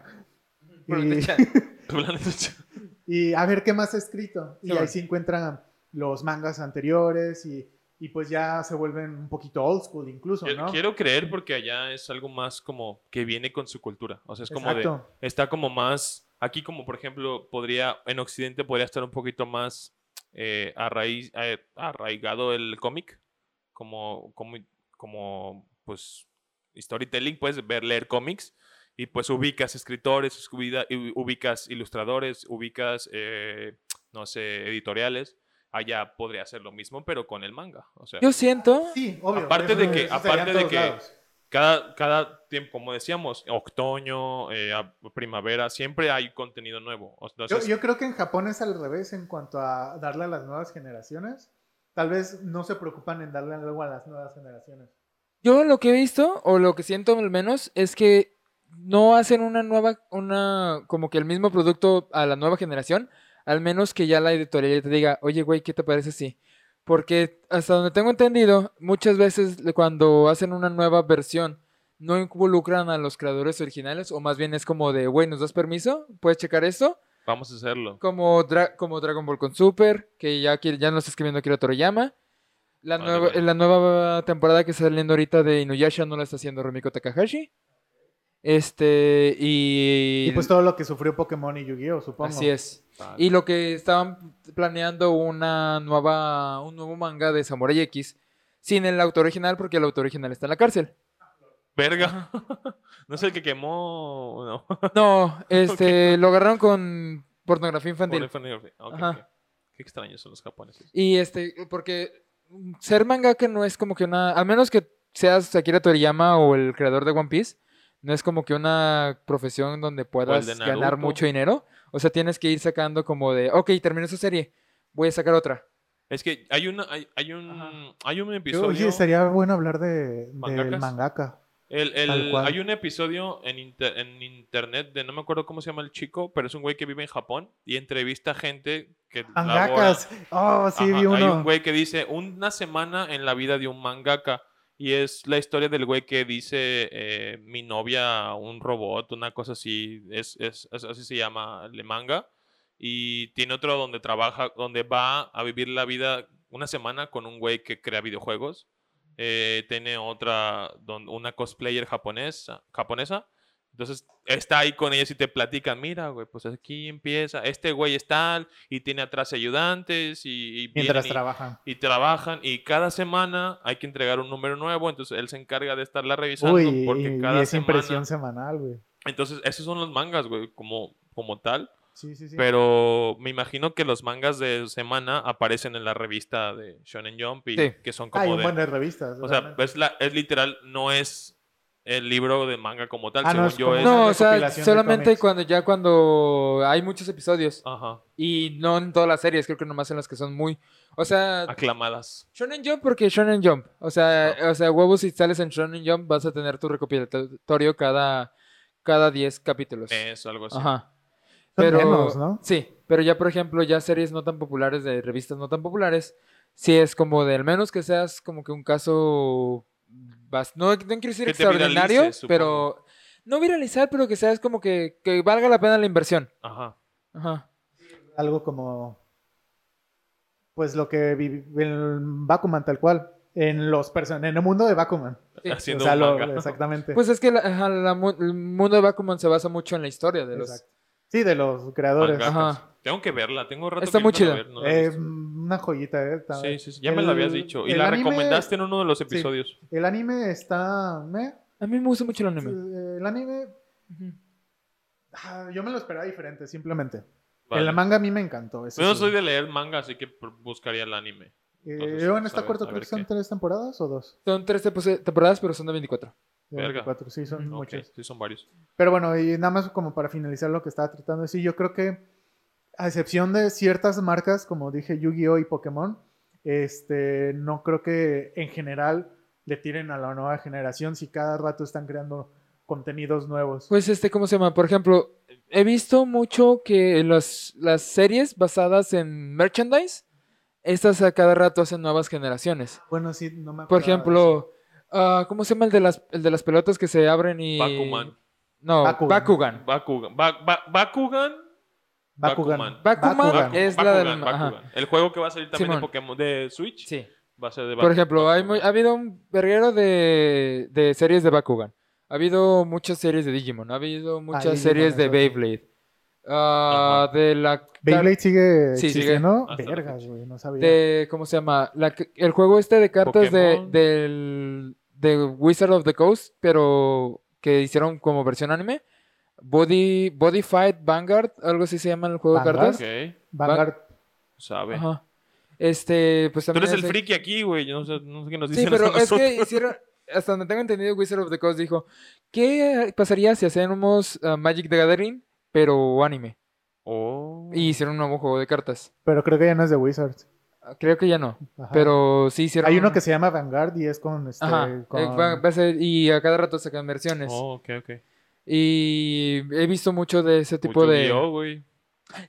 Y- Fulanito Chan. y a ver qué más ha escrito. Y Sí, ahí se encuentran los mangas anteriores y, y pues ya se vuelven un poquito old school incluso, ¿no? Quiero creer porque allá es algo más como que viene con su cultura. O sea, es como de... Exacto. Está como más... Aquí como, por ejemplo, podría... En Occidente podría estar un poquito más eh, arraiz- eh, arraigado el cómic. Como, como, como, pues, storytelling. Puedes ver, leer cómics. Y pues ubicas escritores, ubicas ilustradores, ubicas, eh, no sé, editoriales. Allá podría ser lo mismo, pero con el manga. O sea, Yo siento... Sí, obvio. Aparte de que- aparte de que- lados. cada, cada tiempo, como decíamos, otoño, eh, primavera, siempre hay contenido nuevo. O- Yo, Entonces, yo creo que en Japón es al revés en cuanto a darle a las nuevas generaciones. Tal vez no se preocupan en darle algo a las nuevas generaciones. Yo lo que he visto, o lo que siento al menos, es que no hacen una nueva, una, como que el mismo producto a la nueva generación, al menos que ya la editorial te diga, oye, güey, ¿qué te parece así? Porque hasta donde tengo entendido, muchas veces cuando hacen una nueva versión no involucran a los creadores originales, o más bien es como de, güey, ¿nos das permiso? ¿Puedes checar esto? Vamos a hacerlo. Como, Dra- como Dragon Ball con Super, que ya, quiere- ya no está escribiendo Akira Toriyama. La, Vale, nueva, vale. la nueva temporada que está saliendo ahorita de Inuyasha no la está haciendo Rumiko Takahashi. Este, y... Y pues todo lo que sufrió Pokémon y Yu-Gi-Oh, supongo. Así es. Vale. Y lo que estaban planeando una nueva, un nuevo manga de Samurai X sin el autor original porque el autor original está en la cárcel. Verga. no es el que quemó. No. No, este, lo agarraron con pornografía infantil. Ok, Ajá. ok. Qué extraños son los japoneses. Y este, porque ser mangaka no es como que una, al menos que seas Akira Toriyama o el creador de One Piece, no es como que una profesión donde puedas ganar mucho dinero. O sea, tienes que ir sacando como de, ok, terminé esa serie, voy a sacar otra. Es que hay una, hay, hay un, Ajá. hay un episodio. Oye, estaría bueno hablar de, mangaka. El, el- hay un episodio en, inter- en internet de no me acuerdo cómo se llama el chico, pero es un güey que vive en Japón y entrevista gente que labora- Mangakas. Oh, sí, Ajá, vi Hay uno. un güey que dice una semana en la vida de un mangaka y es la historia del güey que dice eh, mi novia, un robot, una cosa así, es, es- es- así se llama el manga y tiene otro donde trabaja, donde va a vivir la vida una semana con un güey que crea videojuegos. Eh, tiene otra, don- una cosplayer japonesa, japonesa. Entonces está ahí con ellos y te platican, mira, güey, pues aquí empieza, este güey es tal y tiene atrás ayudantes y, y Mientras y- trabajan. y trabajan y cada semana hay que entregar un número nuevo, entonces él se encarga de estarla revisando Uy, porque y, cada y es semana... impresión semanal, güey. Entonces, esos son los mangas, güey, como, como tal. Sí, sí, sí. Pero me imagino que los mangas de semana aparecen en la revista de Shonen Jump y Sí. que son Hay como un de... buen de revistas. O sea, es, la, es literal, no es el libro de manga como tal, Ah, no, según es yo es... No, o sea, solamente cuando ya cuando hay muchos episodios Ajá, y no en todas las series, creo que nomás en las que son muy, o sea, aclamadas. Shonen Jump porque Shonen Jump, o sea, o sea, huevos si sales en Shonen Jump vas a tener tu recopilatorio cada cada 10 capítulos. Eso, algo así. Ajá. Pero menos, ¿no? sí, pero ya por ejemplo, ya series no tan populares de revistas no tan populares, sí es como de al menos que seas como que un caso no, no quiero decir Que extraordinario, pero no viralizar, pero que seas como que, que valga la pena la inversión. Ajá. Ajá. Algo como. Pues lo que vive en Bakuman, tal cual. En los person en el mundo de Bakuman. Sí. Haciendo o sea, un lo- manga. exactamente. Pues es que la- la mu- el mundo de Bakuman se basa mucho en la historia de los... Sí, de los creadores. Ajá. Tengo que verla, tengo rato Está muy chida. ver, no Eh, una joyita, ¿eh? Sí, sí, sí, ya me la habías dicho. Y la anime- recomendaste en uno de los episodios. El anime está. ¿me? A mí me gusta mucho el anime. El anime. Ah, yo me lo esperaba diferente, simplemente. Vale. El manga a mí me encantó. Yo no sí. soy de leer manga, así que buscaría el anime. Eh, yo en esta cuarta creo que son qué. tres temporadas o dos. Son tres temporadas, pero son de 24. Verga. 24, sí, son muchas. sí, son varios. Pero bueno, y nada más como para finalizar lo que estaba tratando de decir, yo creo que a excepción de ciertas marcas, como dije, Yu-Gi-Oh y Pokémon, este, no creo que en general le tiren a la nueva generación si cada rato están creando contenidos nuevos. Pues este, ¿cómo se llama? Por ejemplo, he visto mucho que los, las series basadas en merchandise, estas a cada rato hacen nuevas generaciones. bueno, sí, no me Por de eso. ejemplo, ah, ¿cómo se llama el de las, el de las pelotas que se abren y... Bakuman. No, Bakugan. Bakugan. Bakugan. Ba- ba- Bakugan. Bakugan. Bakuman. Bakuman Bakugan. es la del... Bakugan, ajá. Bakugan. El juego que va a salir también de Simón. Pokémon de Switch Sí. va a ser de Por Baku- ejemplo, hay Bakugan. muy- ha habido un verguero de, de series de Bakugan. Ha habido muchas series de Digimon. Ha habido muchas series es de. Beyblade. Ah, Ajá. de la... Beyblade sigue Sí, sigue. la Vergas, güey, no sabía. de ¿cómo se llama? La el juego este de cartas de, del de Wizard of the Coast, pero que hicieron como versión anime. Body Body Fight Vanguard, algo así se llama el juego Vanguard. de Ok, Vanguard. sabe. cartas. Ajá. Este, pues Tú también eres el hace- friki aquí, güey. Yo no sé, no sé qué nos Sí, dicen pero a es que hicieron hasta donde tengo entendido Wizard of the Coast dijo, ¿qué pasaría si hacemos uh, Magic the Gathering pero anime? Oh. Y hicieron un nuevo juego de cartas. Pero creo que ya no es de Wizards. Ah, Creo que ya no, Ajá. pero sí hicieron Hay uno un- que se llama Vanguard y es con este. Ajá, con- eh, va- va a ser- y a cada rato sacan versiones. Oh, ok, ok. Y he visto mucho de ese tipo Mucho de Yu-Gi-Oh, güey.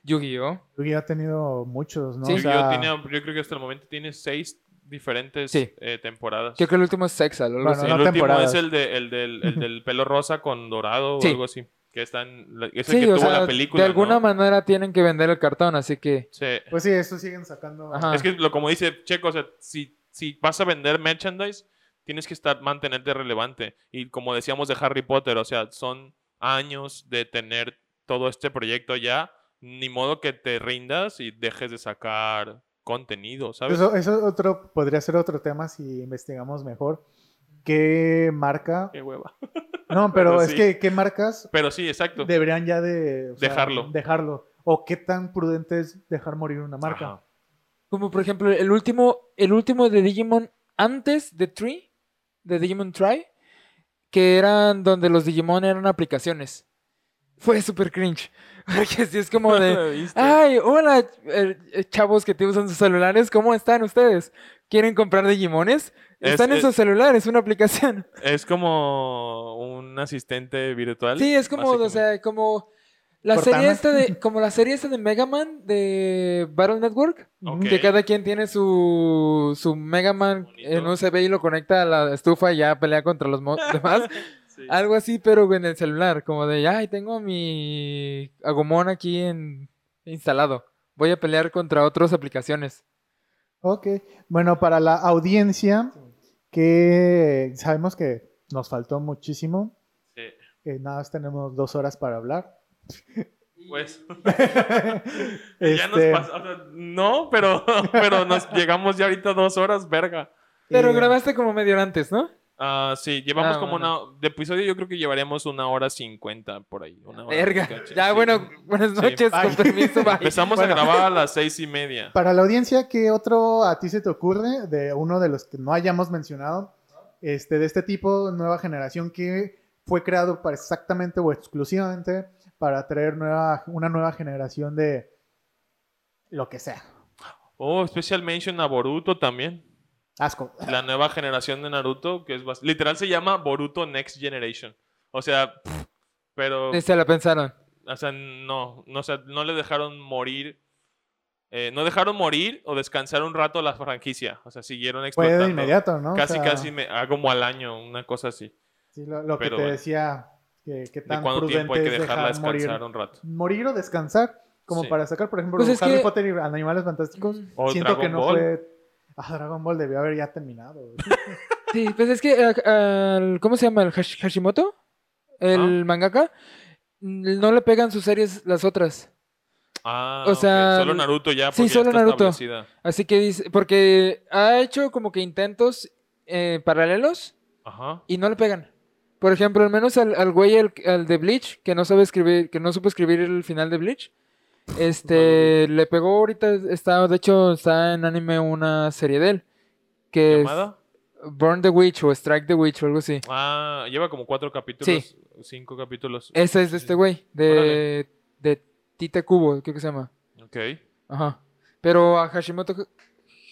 Yu-Gi-Oh. Yu-Gi-Oh ha tenido muchos, ¿no? Sí. O Yu-Gi-Oh tiene- yo creo que hasta el momento tiene seis diferentes Sí. eh, temporadas. Creo que el último es Sexal o algo Bueno, así. el no último temporadas. es el, de, el, del, el del pelo rosa con dorado Sí. o algo así. Que están, es el Sí, que o tuvo sea, la película. de alguna ¿no? manera tienen que vender el cartón, así que... Sí. Pues sí, eso siguen sacando. Ajá. Es que lo como dice Checo, o sea, si, si vas a vender merchandise, tienes que estar mantenerte relevante. Y como decíamos de Harry Potter, o sea, son años de tener todo este proyecto ya. Ni modo que te rindas y dejes de sacar contenido, ¿sabes? Eso, eso otro, podría ser otro tema si investigamos mejor. ¿Qué marca? Qué hueva. No, pero Pero es sí. que ¿qué marcas Pero sí, exacto. deberían ya de o sea, Dejarlo. dejarlo? ¿O qué tan prudente es dejar morir una marca? Ajá. Como por ejemplo, el último, el último de Digimon antes de Tree, de Digimon Try, que eran donde los Digimon eran aplicaciones. Fue súper cringe. Porque sí es como de... ¿Viste? Ay, hola, eh, eh, chavos que te usan sus celulares, ¿cómo están ustedes? ¿Quieren comprar Digimones? Es- Están en es- sus celulares, una aplicación. Es como un asistente virtual. Sí, es como, o sea, como la Cortana. serie esta de, como la serie esta de Mega Man de Battle Network, que cada quien tiene su, su Mega Man Bonito. en USB y lo conecta a la estufa y ya pelea contra los demás. Sí. Algo así, pero en el celular, como de, ay, tengo mi Agumon aquí en, instalado. Voy a pelear contra otras aplicaciones. Ok. Bueno, para la audiencia, que sabemos que nos faltó muchísimo. Sí. que nada más tenemos dos horas para hablar. Pues ya nos Este, o sea, no, pero, pero nos llegamos ya ahorita dos horas, verga. Pero eh, grabaste como media hora antes, ¿no? Ah, sí, llevamos Ah, como bueno. una. De episodio, yo creo que llevaríamos una hora cincuenta por ahí. Una hora Verga. Ya, sí. bueno, buenas Sí. noches, Bye. con permiso, bye. Empezamos Bueno. a grabar a las seis y media. Para la audiencia, ¿qué otro a ti se te ocurre de uno de los que no hayamos mencionado? Este, de este tipo, nueva generación que fue creado para exactamente o exclusivamente para traer nueva, una nueva generación de lo que sea. Oh, special mention a Boruto también. Asco. La nueva generación de Naruto, que es bas- literal se llama Boruto Next Generation. O sea, pff, pero. Ni se la pensaron. O sea, no, no, o sea, no le dejaron morir. eh, no dejaron morir o descansar un rato la franquicia. O sea, siguieron Fue explotando. de inmediato, ¿no? O Casi, sea, casi me, ah, como al año, una cosa así. sí, lo, lo que te bueno. decía, que, que ¿De tan cuánto tiempo hay prudente que dejarla dejar morir, descansar un rato? morir o descansar, como Sí. para sacar, por ejemplo, Pues es Harry que- Potter y Animales Fantásticos. O Siento Dragon que no Ball. fue... Ah, Dragon Ball debió haber ya terminado. güey. Sí, pues es que, eh, ¿cómo se llama? ¿El Hash- Hashimoto? El mangaka. No le pegan sus series las otras. Ah, O sea, solo Naruto ya. sí, ya solo está Naruto. establecida. Así que dice, porque ha hecho como que intentos eh, paralelos Ajá. y no le pegan. Por ejemplo, al menos al, al güey, al, al de Bleach, que no sabe escribir, que no supo escribir el final de Bleach. Este, le pegó ahorita, está, de hecho, está en anime una serie de él. Que es ¿Llamada? Burn the Witch o Strike the Witch o algo así. Ah, lleva como cuatro capítulos. Cinco capítulos. Ese es de este güey, de, de Tite Kubo, creo que se llama. Ok. Ajá. Pero a Hashimoto,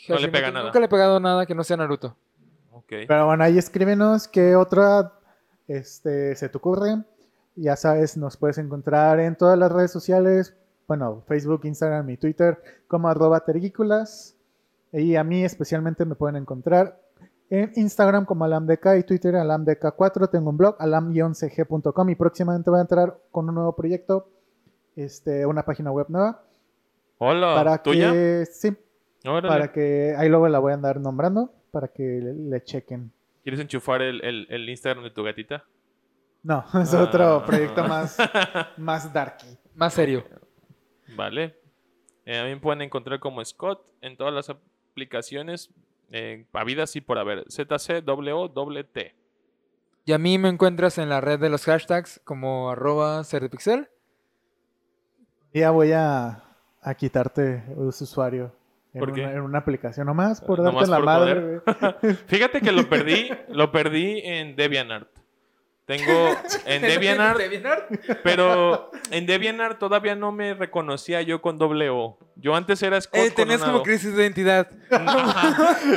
Hashimoto pega nada. Nunca le he pegado nada que no sea Naruto. Ok. Pero bueno, ahí escríbenos qué otra este, se te ocurre. Ya sabes, nos puedes encontrar en todas las redes sociales. Bueno, Facebook, Instagram y Twitter como arroba tergícolas. Y a mí especialmente me pueden encontrar en Instagram como alamdk y Twitter alamdk4. Tengo un blog alam-cg.com y próximamente voy a entrar con un nuevo proyecto, este, una página web nueva. Hola. para ¿Tuya? que, sí, Órale. para que, ahí luego la voy a andar nombrando, para que le, le chequen. ¿Quieres enchufar el, el, el Instagram de tu gatita? No, es Ah. otro proyecto más, más darky. Más serio. Vale. Eh, a mí me pueden encontrar como Scott en todas las aplicaciones. Eh, habidas y por haber. ZCWT. Y a mí me encuentras en la red de los hashtags como arroba cerdepixel. Ya voy a, a quitarte ese usuario en, ¿Por qué? Una, en una aplicación nomás por darte Nomás la por madre. Fíjate que lo perdí, lo perdí en DeviantArt. Tengo en DeviantArt, pero en DeviantArt todavía no me reconocía yo con doble O. Yo antes era Scott Eh, con tenías una como O. crisis de identidad.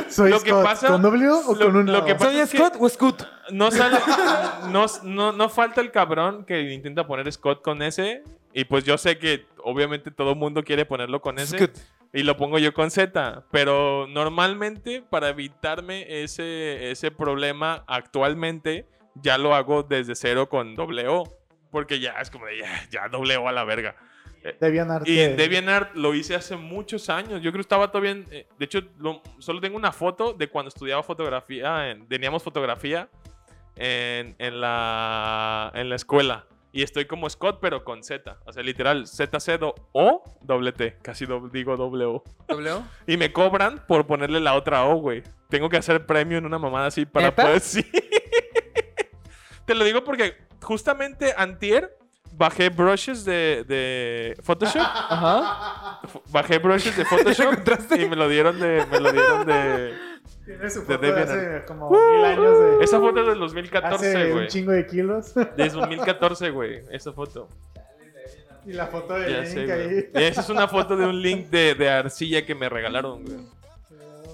Soy Lo que Scott, pasa- ¿Con W o lo- con una lo O? que pasa- ¿Soy es que- Scott o Scoot? No sale, no, no, no falta el cabrón que intenta poner Scott con S. Y pues yo sé que obviamente todo el mundo quiere ponerlo con S. Scoot. Y lo pongo yo con Z. Pero normalmente, para evitarme ese, ese problema, actualmente ya lo hago desde cero con doble O. Porque ya es como de ya, ya doble O a la verga. DeviantArt. Y en DeviantArt lo hice hace muchos años. Yo creo que estaba todavía. en- eh, de hecho, lo- solo tengo una foto de cuando estudiaba fotografía. en- teníamos fotografía en, en la, en la escuela. Y estoy como Scott, pero con Z. O sea, literal, ZC O doble T. Casi do- digo doble O. ¿W? Y me cobran por ponerle la otra O, güey. Tengo que hacer premio en una mamada así para ¿Neta? poder. Sí. Te lo digo porque justamente antier bajé brushes de, de Photoshop. Ajá. Bajé brushes de Photoshop y me lo dieron de. Me lo dieron de. Tiene su de foto de DeviantArt. hace como mil años de... Esa foto es del hace 2014, un güey. chingo de kilos. Desde 2014, güey. Esa foto. y la foto de Ya Link sé, ahí. Esa es una foto de un link de, de arcilla que me regalaron, güey.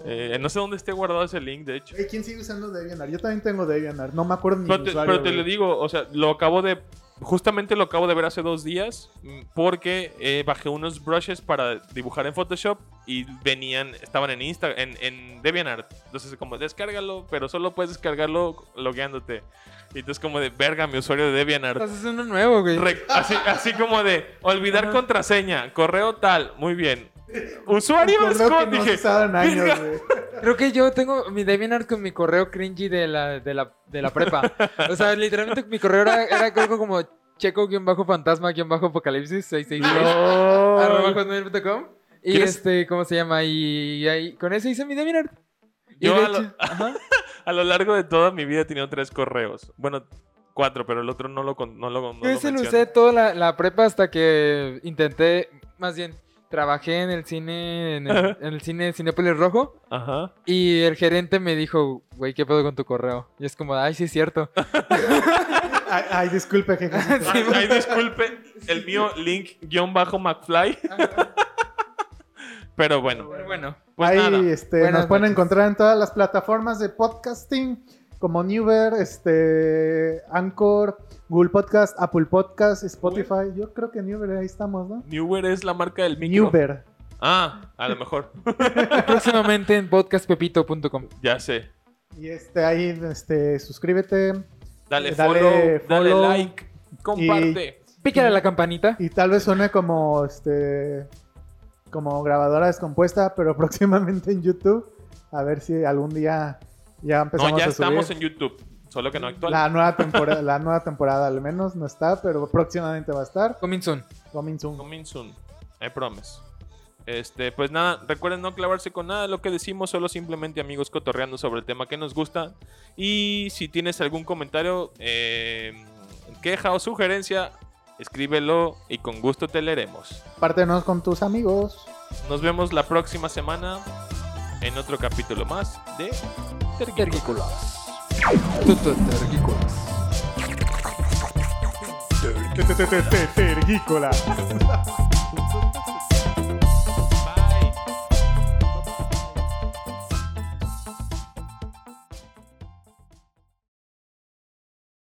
Eh, no sé dónde esté guardado ese link, de hecho. ¿Quién sigue usando DeviantArt? Yo también tengo DeviantArt. No me acuerdo ni Pero te, usuario, pero te güey. lo digo, o sea, lo acabo de. Justamente lo acabo de ver hace dos días. Porque eh, bajé unos brushes para dibujar en Photoshop. Y venían, estaban en Insta, en, en DeviantArt. Entonces, como descárgalo, pero solo puedes descargarlo logueándote. Y entonces, como de verga, mi usuario de DeviantArt. Entonces es uno nuevo, güey. Re- así, así como de olvidar contraseña, correo tal, muy bien. Usuario Scott, que has dije. Creo que yo tengo mi DeviantArt con mi correo cringy de la, de la, de la prepa. O sea, literalmente mi correo era, era algo como checo-fantasma-apocalipsis 666 arroba hotmail.com. Y ¿Quieres- este, ¿cómo se llama? Y, ahí, con eso hice mi DeviantArt. Yo de a lo-. A largo de toda mi vida he tenido tres correos. Bueno, cuatro, pero el otro no lo con- no lo, no Yo lo ese lo usé toda la, la prepa hasta que intenté, más bien, trabajé en el cine, en el, en el cine Cinépolis Rojo. Ajá. Y el gerente me dijo, güey, ¿qué pedo con tu correo? Y es como, ay, sí es cierto. Ay, ay, disculpe, jefe. Ay, ay, disculpe, el mío link-McFly. pero bueno, Pero bueno. pues Ahí nada. este, nos pueden encontrar en todas las plataformas de podcasting como Newber, este, Anchor, Google Podcast, Apple Podcast, Spotify. Yo creo que Newber ahí estamos, ¿no? Newer es la marca del micro. Newber. Ah, a lo mejor. Próximamente en podcastpepito.com. ya sé. Y este ahí este suscríbete Dale, Dale follow, dale like, comparte. Pícale a la campanita. y tal vez suene como este como grabadora descompuesta, pero próximamente en YouTube. A ver si algún día ya empezamos No, ya a estamos subir. en YouTube, solo que no actual. La nueva temporada, la nueva temporada al menos no está, pero próximamente va a estar. Coming soon. Coming soon. Coming soon. I promise. Este, pues nada, recuerden no clavarse con nada de lo que decimos, solo simplemente amigos cotorreando sobre el tema que nos gusta. Y si tienes algún comentario, eh, queja o sugerencia, escríbelo y con gusto te leeremos. Pártenos con tus amigos. Nos vemos la próxima semana en otro capítulo más de Tergícolas. Tergícolas. Tergícola.